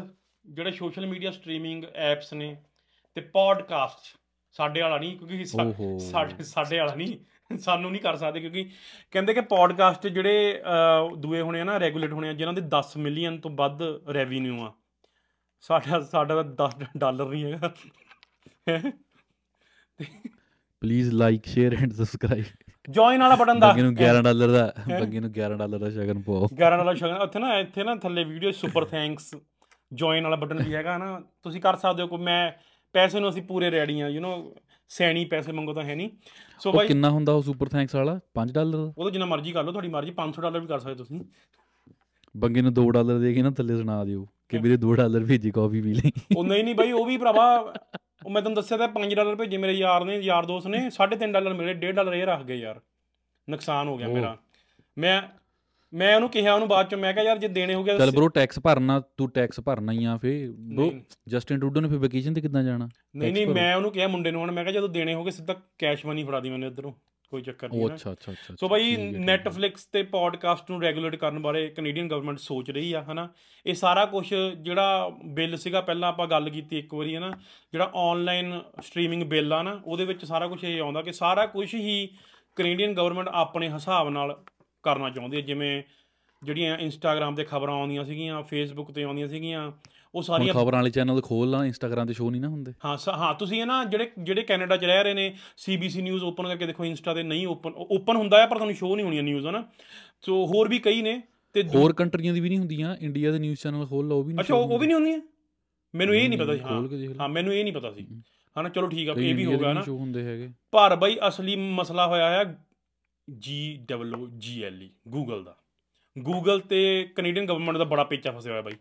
[SPEAKER 1] ਜਿਹੜੇ ਸੋਸ਼ਲ ਮੀਡੀਆ ਸਟ੍ਰੀਮਿੰਗ ਐਪਸ ਨੇ ਤੇ ਪੋਡਕਾਸਟ ਸਾਡੇ ਵਾਲਾ ਨਹੀਂ ਕਿਉਂਕਿ। ਸਾਡੇ ਸਾਡੇ ਵਾਲਾ ਨਹੀਂ ਸਾਨੂੰ ਨਹੀਂ ਕਰ ਸਕਦੇ ਕਿਉਂਕਿ ਕਹਿੰਦੇ ਕਿ ਪੋਡਕਾਸਟ ਜਿਹੜੇ ਦੂਏ ਹੋਣੇ ਆ ਨਾ ਰੈਗੂਲੇਟ ਹੋਣੇ ਆ ਜਿਨ੍ਹਾਂ ਦੇ 10 ਮਿਲੀਅਨ ਤੋਂ ਵੱਧ ਰੈਵਨਿਊ ਆ। ਸਾਡਾ ਸਾਡਾ ਤਾਂ 10 ਡਾਲਰ ਨਹੀਂ ਹੈਗਾ।
[SPEAKER 2] Please like share and subscribe
[SPEAKER 1] join ਵਾਲਾ ਬਟਨ ਦਾ।
[SPEAKER 2] ਬੱਗੇ ਨੂੰ 11 ਡਾਲਰ ਦਾ ਬੱਗੇ ਨੂੰ 11 ਡਾਲਰ ਦਾ ਸ਼ਗਨ ਪਾਓ।
[SPEAKER 1] 11 ਵਾਲਾ ਸ਼ਗਨ ਉੱਥੇ ਨਾ ਇੱਥੇ ਨਾ ਥੱਲੇ ਵੀਡੀਓ ਸੁਪਰ ਥੈਂਕਸ ਜੁਆਇਨ ਵਾਲਾ ਬਟਨ ਵੀ ਹੈਗਾ ਨਾ। ਤੁਸੀਂ ਕਰ ਸਕਦੇ ਹੋ ਕੋਈ ਮੈਂ ਪੈਸੇ ਨੂੰ ਅਸੀਂ ਪੂਰੇ ਰੈਡੀ ਆ ਯੂ نو ਸੈਣੀ ਪੈਸੇ ਮੰਗੋ ਤਾਂ ਹੈ ਨਹੀਂ। ਸੋ ਬਾਈ
[SPEAKER 2] ਕਿੰਨਾ ਹੁੰਦਾ ਉਹ ਸੁਪਰ ਥੈਂਕਸ ਵਾਲਾ? 5 ਡਾਲਰ
[SPEAKER 1] ਉਹ ਤਾਂ ਜਿੰਨਾ ਮਰਜ਼ੀ ਕਰ ਲਓ ਤੁਹਾਡੀ ਮਰਜ਼ੀ 500 ਡਾਲਰ ਵੀ ਕਰ ਸਕਦੇ ਤੁਸੀਂ।
[SPEAKER 2] ਬੱਗੇ ਨੂੰ 2 ਡਾਲਰ ਦੇ ਕੇ ਨਾ ਥੱਲੇ ਸੁਣਾ ਦਿਓ ਕਿ ਵੀਰੇ 2 ਡਾਲਰ ਭੇਜੀ ਕਾਫੀ ਪੀ ਲਈ।
[SPEAKER 1] ਉਹ ਨਹੀਂ ਨਹੀਂ ਬਾਈ ਉਹ ਵੀ ਭਰਾਵਾ ਉਹ ਮੈਂ ਤੁਹਾਨੂੰ ਦੱਸਿਆ ਤਾਂ 5 ਡਾਲਰ ਭੇਜੇ ਮੇਰੇ ਯਾਰ ਨੇ ਯਾਰ ਦੋਸਤ ਨੇ 3.5 ਡਾਲਰ ਮਿਲੇ 1.5 ਡਾਲਰ ਇਹ ਰੱਖ ਗਏ ਯਾਰ। ਨੁਕਸਾਨ ਹੋ ਗਿਆ। ਮੇਰਾ। ਮੈਂ ਮੈਂ ਉਹਨੂੰ ਕਿਹਾ ਉਹਨੂੰ ਬਾਅਦ ਚ ਮੈਂ ਕਿਹਾ ਯਾਰ ਜੇ ਦੇਣੇ ਹੋ ਗਏ
[SPEAKER 2] ਚੱਲ ਬ్రో ਟੈਕਸ ਭਰਨਾ ਤੂੰ ਟੈਕਸ ਭਰਨਾ ਹੀ ਆ ਫੇ। ਬ్రో ਜਸਟਿਨ ਟੂਡੋ ਨੇ ਫੇ ਵੈਕੇਸ਼ਨ ਤੇ ਕਿੱਦਾਂ ਜਾਣਾ?
[SPEAKER 1] ਨਹੀਂ ਨਹੀਂ। ਮੈਂ ਉਹਨੂੰ ਕਿਹਾ ਮੁੰਡੇ ਨੂੰ ਹੁਣ ਮੈਂ ਕਿਹਾ ਜਦੋਂ ਦੇਣੇ ਹੋਗੇ ਸਿੱਧਾ ਕੈਸ਼ ਮਨੀ ਫੜਾ ਦੀ ਮੈਨੂੰ ਇੱਧਰੋਂ। ਕੋਈ ਚੱਕਰ ਨਹੀਂ
[SPEAKER 2] ਉਹ
[SPEAKER 1] ਨਾ।
[SPEAKER 2] ਅੱਛਾ ਅੱਛਾ ਅੱਛਾ
[SPEAKER 1] ਸੋ ਬਾਈ
[SPEAKER 2] ਹੈ, ਹੈ।
[SPEAKER 1] ਨੈਟਫਲਿਕਸ ਤੇ ਪੋਡਕਾਸਟ ਨੂੰ ਰੈਗੂਲੇਟ ਕਰਨ ਬਾਰੇ ਕੈਨੇਡੀਅਨ ਗਵਰਨਮੈਂਟ ਸੋਚ ਰਹੀ ਆ ਹਨਾ? ਇਹ ਸਾਰਾ ਕੁਝ ਜਿਹੜਾ ਬਿੱਲ ਸੀਗਾ ਪਹਿਲਾਂ ਆਪਾਂ ਗੱਲ ਕੀਤੀ ਇੱਕ ਵਾਰੀ ਹਨਾ? ਜਿਹੜਾ ਆਨਲਾਈਨ ਸਟ੍ਰੀਮਿੰਗ ਬਿੱਲ ਆ ਨਾ ਉਹਦੇ ਵਿੱਚ ਸਾਰਾ ਕੁਝ ਇਹ ਆਉਂਦਾ ਕਿ ਸਾਰਾ ਕੁਝ ਹੀ ਕੈਨੇਡੀਅਨ ਗਵਰਨਮੈਂਟ ਆਪਣੇ ਹਿਸਾਬ ਨਾਲ ਕਰਨਾ ਚਾਹੁੰਦੀ ਹੈ। ਜਿਵੇਂ ਜਿਹੜੀਆਂ ਇੰਸਟਾਗ੍ਰam ਤੇ ਖਬਰਾਂ ਆਉਂਦੀਆਂ ਸੀਗੀਆਂ ਫੇਸਬੁੱਕ ਤੇ ਆਉਂਦੀਆਂ ਸੀਗੀਆਂ ਉਹ ਸਾਰੀਆਂ
[SPEAKER 2] ਖਬਰਾਂ ਵਾਲੇ ਚੈਨਲ ਖੋਲ ਲਾ ਇੰਸਟਾਗ੍ਰam ਤੇ ਸ਼ੋ ਨਹੀਂ ਨਾ ਹੁੰਦੇ।
[SPEAKER 1] ਹਾਂ ਹਾਂ ਤੁਸੀਂ ਇਹ ਨਾ ਜਿਹੜੇ ਜਿਹੜੇ ਕੈਨੇਡਾ 'ਚ ਰਹਿ ਰਹੇ ਨੇ ਸੀਬੀਸੀ ਨਿਊਜ਼ ਓਪਨ ਕਰਕੇ ਦੇਖੋ ਇੰਸਟਾ ਤੇ ਨਹੀਂ ਓਪਨ ਓਪਨ ਹੁੰਦਾ ਹੈ ਪਰ ਤੁਹਾਨੂੰ ਸ਼ੋ ਨਹੀਂ ਹੋਣੀਆਂ ਨਿਊਜ਼ ਹਨਾ? ਸੋ ਹੋਰ ਵੀ ਕਈ ਨੇ ਤੇ
[SPEAKER 2] ਹੋਰ ਕੰਟਰੀਆਂ ਦੀ ਵੀ ਨਹੀਂ ਹੁੰਦੀਆਂ ਇੰਡੀਆ ਦੇ ਨਿਊਜ਼ ਚੈਨਲ ਖੋਲ ਲਾ ਉਹ ਵੀ ਨਹੀਂ
[SPEAKER 1] ਅੱਛਾ ਉਹ ਵੀ ਨਹੀਂ ਹੁੰਦੀਆਂ? ਮੈਨੂੰ ਇਹ ਨਹੀਂ ਪਤਾ ਸੀ ਹਾਂ। ਹਾਂ ਮੈਨੂੰ ਇਹ ਨਹੀਂ ਪਤਾ ਸੀ। ਹਨਾ ਚਲੋ ਠੀਕ ਆ ਇਹ ਵੀ
[SPEAKER 2] India
[SPEAKER 1] ਹੋ
[SPEAKER 2] ਦੇ
[SPEAKER 1] ਗਿਆ ਨਾ
[SPEAKER 2] ਸ਼ੋ ਹੁੰਦੇ ਹੈਗੇ।
[SPEAKER 1] ਪਰ ਬਈ ਅਸਲੀ ਮਸਲਾ ਹੋਇਆ ਹੈ G W G L E Google ਦਾ। ਗੂਗਲ ਤੇ ਕੈਨੇਡੀਅਨ ਗਵਰਨਮੈਂਟ ਦਾ ਬੜਾ ਪੇਚਾ ਫਸਿਆ ਹੋਇਆ ਬਾਈ।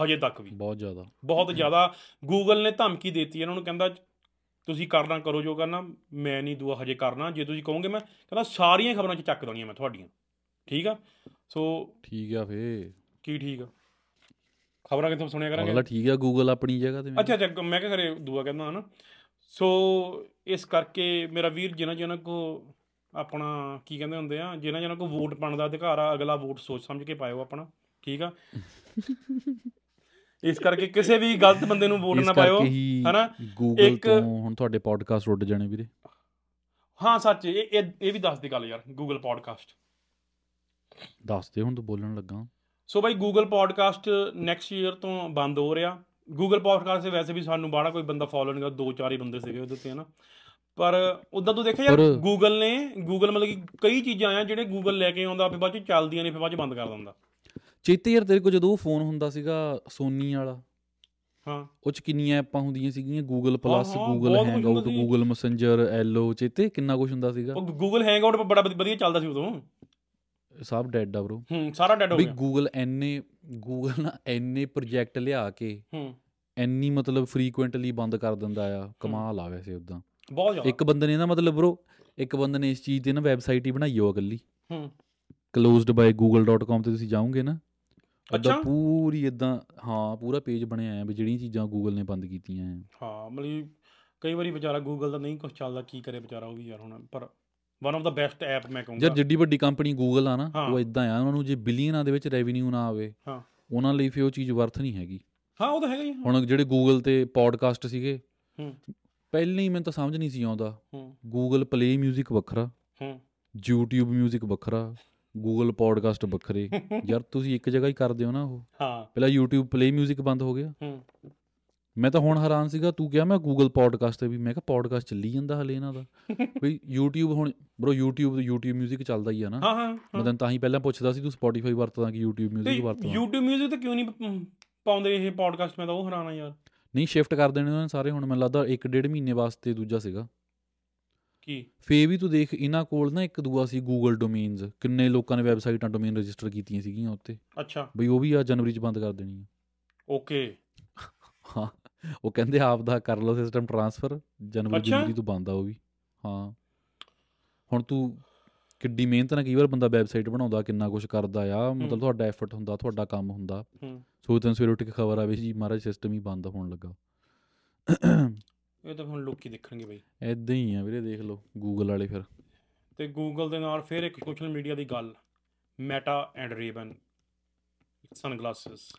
[SPEAKER 1] ਹਜੇ ਤੱਕ ਵੀ।
[SPEAKER 2] ਬਹੁਤ ਜ਼ਿਆਦਾ।
[SPEAKER 1] ਬਹੁਤ ਜ਼ਿਆਦਾ। ਗੂਗਲ ਨੇ ਧਮਕੀ ਦਿੱਤੀ ਇਹਨਾਂ ਨੂੰ ਕਹਿੰਦਾ ਤੁਸੀਂ ਕਰਨਾ ਕਰੋ ਜੋ ਕਰਨਾ ਮੈਂ ਨਹੀਂ ਦੁਆ ਹਜੇ ਕਰਨਾ। ਜੇ ਤੁਸੀਂ ਕਹੋਗੇ ਮੈਂ ਕਹਿੰਦਾ ਸਾਰੀਆਂ ਖਬਰਾਂ 'ਚ ਚੱਕ ਦੇਣੀਆਂ ਮੈਂ ਤੁਹਾਡੀਆਂ। ਠੀਕ ਆ? ਸੋ
[SPEAKER 2] ਠੀਕ ਆ ਫੇ।
[SPEAKER 1] ਕੀ ਠੀਕ ਆ? ਖਬਰਾਂ ਕਿੱਥੋਂ ਸੁਣਿਆ ਕਰਾਂਗੇ?
[SPEAKER 2] ਠੀਕ ਆ ਗੂਗਲ ਆਪਣੀ ਜਗ੍ਹਾ ਤੇ
[SPEAKER 1] ਅੱਛਾ ਅੱਛਾ ਮੈਂ ਕਿਹਾ ਕਰੇ ਦੁਆ ਕਹਿੰਦਾ ਹਨਾ? ਸੋ ਇਸ ਕਰਕੇ ਮੇਰਾ ਵੀਰ ਜਿਨ੍ਹਾਂ ਜਿਨ੍ਹਾਂ ਕੋ ਆਪਣਾ ਕੀ ਕਹਿੰਦੇ ਹੁੰਦੇ ਆ ਜਿਨ੍ਹਾਂ ਜਿਨ੍ਹਾਂ ਕੋ ਵੋਟ ਪਾਉਣ ਦਾ ਅਧਿਕਾਰ ਆ ਅਗਲਾ ਵੋਟ ਸੋਚ ਸਮਝ ਕੇ ਪਾਇਓ ਆਪਣਾ। ਠੀਕ ਆ? ਇਸ ਕਰਕੇ ਕਿਸੇ ਵੀ ਗਲਤ ਬੰਦੇ ਨੂੰ ਵੋਟ ਨਾ ਪਾਇਓ ਹਨਾ?
[SPEAKER 2] ਗੂਗਲ ਤੋਂ ਹੁਣ ਤੁਹਾਡੇ ਪੋਡਕਾਸਟ ਉੱਡ ਜਾਣੇ ਵੀਰੇ।
[SPEAKER 1] ਹਾਂ ਸੱਚ ਇਹ ਇਹ ਵੀ ਦੱਸ ਦੇ ਗੱਲ ਯਾਰ ਗੂਗਲ ਪੋਡਕਾਸਟ
[SPEAKER 2] ਦੱਸ ਦੇ ਹੁਣ ਤੂੰ ਬੋਲਣ ਲੱਗਾ।
[SPEAKER 1] So bye Google podcast next year ਤੋਂ ਬੰਦ ਹੋ ਰਿਹਾ। ਗੂਗਲ ਪੋਡਕਾਸਟ ਤੇ ਵੈਸੇ ਵੀ ਸਾਨੂੰ ਬਾਹਲਾ ਕੋਈ ਬੰਦਾ ਫੋਲੋ ਨਹੀਂ ਕਰਦਾ ਦੋ ਚਾਰ ਹੀ ਬੰਦੇ ਸੀਗੇ ਉਹਦੇ ਤੇ ਹਨਾ? ਪਰ ਉਦਾਂ ਤੂੰ ਦੇਖਿਆ ਯਾਰ ਗੂਗਲ ਨੇ ਗੂਗਲ ਮਤਲਬ ਕਿ ਕਈ ਚੀਜ਼ਾਂ ਆ ਜਿਹੜੇ ਗੂਗਲ ਲੈ ਕੇ ਆਉਂਦਾ ਫਿਰ ਬਾਅਦ ਚ ਚੱਲਦੀਆਂ ਨੇ ਫਿਰ ਬਾਅਦ ਚ ਬੰਦ ਕਰ ਦਿੰਦਾ।
[SPEAKER 2] ਚੇਤੇ ਯਾਰ ਤੇਰੇ ਕੋਲ ਜਦੋਂ ਫੋਨ ਹੁੰਦਾ ਸੀਗਾ ਸੋਨੀ ਵਾਲਾ
[SPEAKER 1] ਹਾਂ।
[SPEAKER 2] ਉਹ ਚ ਕਿੰਨੀਆਂ ਐਪਾਂ ਹੁੰਦੀਆਂ ਸੀਗੀਆਂ?
[SPEAKER 1] ਕੁਛ
[SPEAKER 2] ਹੈਂਗਆਊਟ
[SPEAKER 1] ਹੁੰਦਾ ਸੀ।
[SPEAKER 2] ਗੂਗਲ ਮੈਸੇਂਜਰ ਐਲਓ ਚੇਤੇ ਕਿੰਨਾ ਕੁਝ ਹੁੰਦਾ ਸੀਗਾ?
[SPEAKER 1] ਉਹ ਗੂਗਲ ਹੈਂਗਆਊਟ ਬੜਾ ਵਧੀ- ਵਧੀਆ ਚੱਲਦਾ ਸੀ ਉਦੋਂ।
[SPEAKER 2] ਸਭ ਡੈਡ ਆ ਬ్రో
[SPEAKER 1] ਹੂੰ ਸਾਰਾ ਡੈਡ ਹੋ ਗਿਆ।
[SPEAKER 2] ਗੂਗਲ ਐਨੇ ਗੂਗਲ ਨਾ ਐਨੇ ਪ੍ਰੋਜੈਕਟ ਲਿਆ ਕੇ
[SPEAKER 1] ਹੂੰ।
[SPEAKER 2] ਐਨੀ ਮਤਲਬ ਫ੍ਰੀਕੁਐਂਟਲੀ ਬੰਦ ਕਰ ਦਿੰਦਾ ਆ ਕਮਾਲ ਆ ਵੈਸੇ ਉਦਾਂ
[SPEAKER 1] ਬਹੁਤ ਜ਼ਿਆਦਾ।
[SPEAKER 2] ਇੱਕ ਬੰਦੇ ਨੇ ਨਾ ਮਤਲਬ ਬ్రో ਇੱਕ ਬੰਦੇ ਨੇ ਇਸ ਚੀਜ਼ ਤੇ ਨਾ ਵੈਬਸਾਈਟ ਹੀ ਬਣਾਈ ਹੋ ਇਕੱਲੀ।
[SPEAKER 1] ਹੂੰ।
[SPEAKER 2] closedbyGoogle.com ਤੇ ਤੁਸੀਂ ਜਾਓਗੇ ਨਾ
[SPEAKER 1] ਅੱਛਾ।
[SPEAKER 2] ਅੱਛਾ ਪੂਰੀ ਇਦਾਂ ਹਾਂ ਪੂਰਾ ਪੇਜ ਬਣਿਆ ਆ ਵੀ ਜਿਹੜੀਆਂ ਚੀਜ਼ਾਂ ਗੂਗਲ ਨੇ ਬੰਦ ਕੀਤੀਆਂ ਆ
[SPEAKER 1] ਹਾਂ ਮਤਲਬ ਕਈ ਵਾਰੀ ਵਿਚਾਰਾ ਗੂਗਲ ਦਾ ਨਹੀਂ ਕੁਝ ਚੱਲਦਾ ਕੀ ਕਰੇ ਵਿਚਾਰਾ ਉਹ ਵੀ ਯਾਰ ਹੁਣ ਪਰ one of the best app ਮੈਂ ਕਹੂੰਗਾ
[SPEAKER 2] ਯਾਰ ਜਿੱਡੀ ਵੱਡੀ ਕੰਪਨੀ ਗੂਗਲ ਆ ਨਾ
[SPEAKER 1] ਹਾਂ।
[SPEAKER 2] ਉਹ ਇਦਾਂ ਆ ਉਹਨਾਂ ਨੂੰ ਜੇ ਬਿਲੀਅਨਾਂ ਦੇ ਵਿੱਚ ਰੈਵਨਿਊ ਨਾ ਆਵੇ
[SPEAKER 1] ਹਾਂ।
[SPEAKER 2] ਉਹਨਾਂ ਲਈ ਫਿਰ ਉਹ ਚੀਜ਼ ਵਰਥ ਨਹੀਂ ਹੈਗੀ
[SPEAKER 1] ਹਾਂ ਉਹ ਤਾਂ ਹੈਗਾ ਹੀ ਆ।
[SPEAKER 2] ਹੁਣ ਜਿਹੜੇ ਗੂਗਲ ਤੇ ਪੋਡਕਾਸਟ ਸੀਗੇ
[SPEAKER 1] ਹੂੰ
[SPEAKER 2] ਪਹਿਲਾਂ ਹੀ ਮੈਨੂੰ ਤਾਂ ਸਮਝ ਨਹੀਂ ਸੀ ਆਉਂਦਾ
[SPEAKER 1] ਹੂੰ
[SPEAKER 2] ਗੂਗਲ ਪਲੇ 뮤직 ਵੱਖਰਾ
[SPEAKER 1] ਹੂੰ
[SPEAKER 2] YouTube 뮤직 ਵੱਖਰਾ ਗੂਗਲ ਪੋਡਕਾਸਟ ਵੱਖਰੇ। ਯਾਰ ਤੁਸੀਂ ਇੱਕ ਜਗ੍ਹਾ ਹੀ ਕਰਦੇ ਹੋ ਨਾ ਉਹ।
[SPEAKER 1] ਹਾਂ।
[SPEAKER 2] ਪਹਿਲਾਂ YouTube ਪਲੇ 뮤직 ਬੰਦ ਹੋ ਗਿਆ।
[SPEAKER 1] ਹੂੰ।
[SPEAKER 2] ਮੈਂ ਤਾਂ ਹੁਣ ਹੈਰਾਨ ਸੀਗਾ ਤੂੰ ਕਿਹਾ ਮੈਂ ਗੂਗਲ ਪੋਡਕਾਸਟ ਤੇ ਵੀ ਮੈਂ ਕਿਹਾ ਪੋਡਕਾਸਟ ਚੱਲੀ ਜਾਂਦਾ ਹਲੇ ਇਹਨਾਂ ਦਾ। ਬਈ YouTube ਹੁਣ ਬ్రో YouTube ਤੇ YouTube 뮤직 ਚੱਲਦਾ ਹੀ ਆ ਨਾ।
[SPEAKER 1] ਹਾਂ ਹਾਂ
[SPEAKER 2] ਮੈਂ ਤਾਂ ਤਾਂ ਹੀ ਪਹਿਲਾਂ ਪੁੱਛਦਾ ਸੀ ਤੂੰ Spotify ਵਰਤਦਾ ਕਿ YouTube 뮤직 ਵਰਤਦਾ?
[SPEAKER 1] YouTube 뮤직 ਤਾਂ ਕਿਉਂ ਨਹੀਂ ਪਾਉਂਦੇ ਇਹ ਪੋਡਕਾਸਟ ਮੈਂ ਤਾਂ ਉਹ ਹੈਰਾਨ ਆ ਯਾਰ।
[SPEAKER 2] ਨਹੀਂ ਸ਼ਿਫਟ ਕਰ ਦੇਣੇ ਉਹਨਾਂ ਸਾਰੇ ਹੁਣ ਮੈਨੂੰ ਲੱਗਦਾ 1.5 ਮਹੀਨੇ ਵਾਸਤੇ ਦੂਜਾ ਸੀਗਾ।
[SPEAKER 1] ਕੀ?
[SPEAKER 2] ਫੇ ਵੀ ਤੂੰ ਦੇਖ ਇਹਨਾਂ ਕੋਲ ਨਾ ਇੱਕ ਦੂਆ ਸੀ Google ਡੋਮੇਨਸ ਕਿੰਨੇ ਲੋਕਾਂ ਨੇ ਵੈਬਸਾਈਟਾਂ ਡੋਮੇਨ ਰਜਿਸਟਰ ਕੀਤੀਆਂ ਸੀਗੀਆਂ ਉੱਤੇ
[SPEAKER 1] ਅੱਛਾ।
[SPEAKER 2] ਬਈ ਉਹ ਵੀ ਆ ਜਨਵਰੀ ਚ ਬੰਦ ਕਰ ਦੇਣੀ ਆ।
[SPEAKER 1] ਓਕੇ।
[SPEAKER 2] ਹਾਂ ਉਹ ਕਹਿੰਦੇ ਆਪ ਦਾ ਕਰ ਲਓ ਸਿਸਟਮ ਟਰਾਂਸਫਰ ਜਨਵਰੀ। ਜਨਵਰੀ ਤੋਂ ਬੰਦ ਆ ਉਹ ਵੀ। ਹਾਂ। ਹੁਣ ਤੂੰ ਕਿੱਡੀ ਮਿਹਨਤ ਨਾਲ ਕਈ ਵਾਰ ਬੰਦਾ ਵੈਬਸਾਈਟ ਬਣਾਉਂਦਾ ਕਿੰਨਾ ਕੁਝ ਕਰਦਾ ਆ ਮਤਲਬ ਤੁਹਾਡਾ ਐਫਰਟ ਹੁੰਦਾ ਤੁਹਾਡਾ ਕੰਮ ਹੁੰਦਾ। ਸੋ ਤੈਨੂੰ ਸਵੇਰੇ ਉੱਠ ਕੇ ਖਬਰ ਆਵੇ ਜੀ ਮਹਾਰਾਜ ਸਿਸਟਮ ਹੀ ਬੰਦ ਹੋਣ ਲੱਗਾ।
[SPEAKER 1] ਇਹ ਤਾਂ ਹੁਣ ਲੋਕੀ ਦੇਖਣਗੇ ਬਈ।
[SPEAKER 2] ਐਦਾਂ ਹੀ ਆ ਵੀਰੇ ਦੇਖ ਲਓ ਗੂਗਲ ਵਾਲੇ ਫਿਰ।
[SPEAKER 1] ਤੇ ਗੂਗਲ ਦੇ ਨਾਲ ਫਿਰ ਇੱਕ ਸੋਸ਼ਲ ਮੀਡੀਆ ਦੀ ਗੱਲ ਮੈਟਾ ਐਂਡ ਰੇਬਨ ਸਨਗਲਾਸਸ।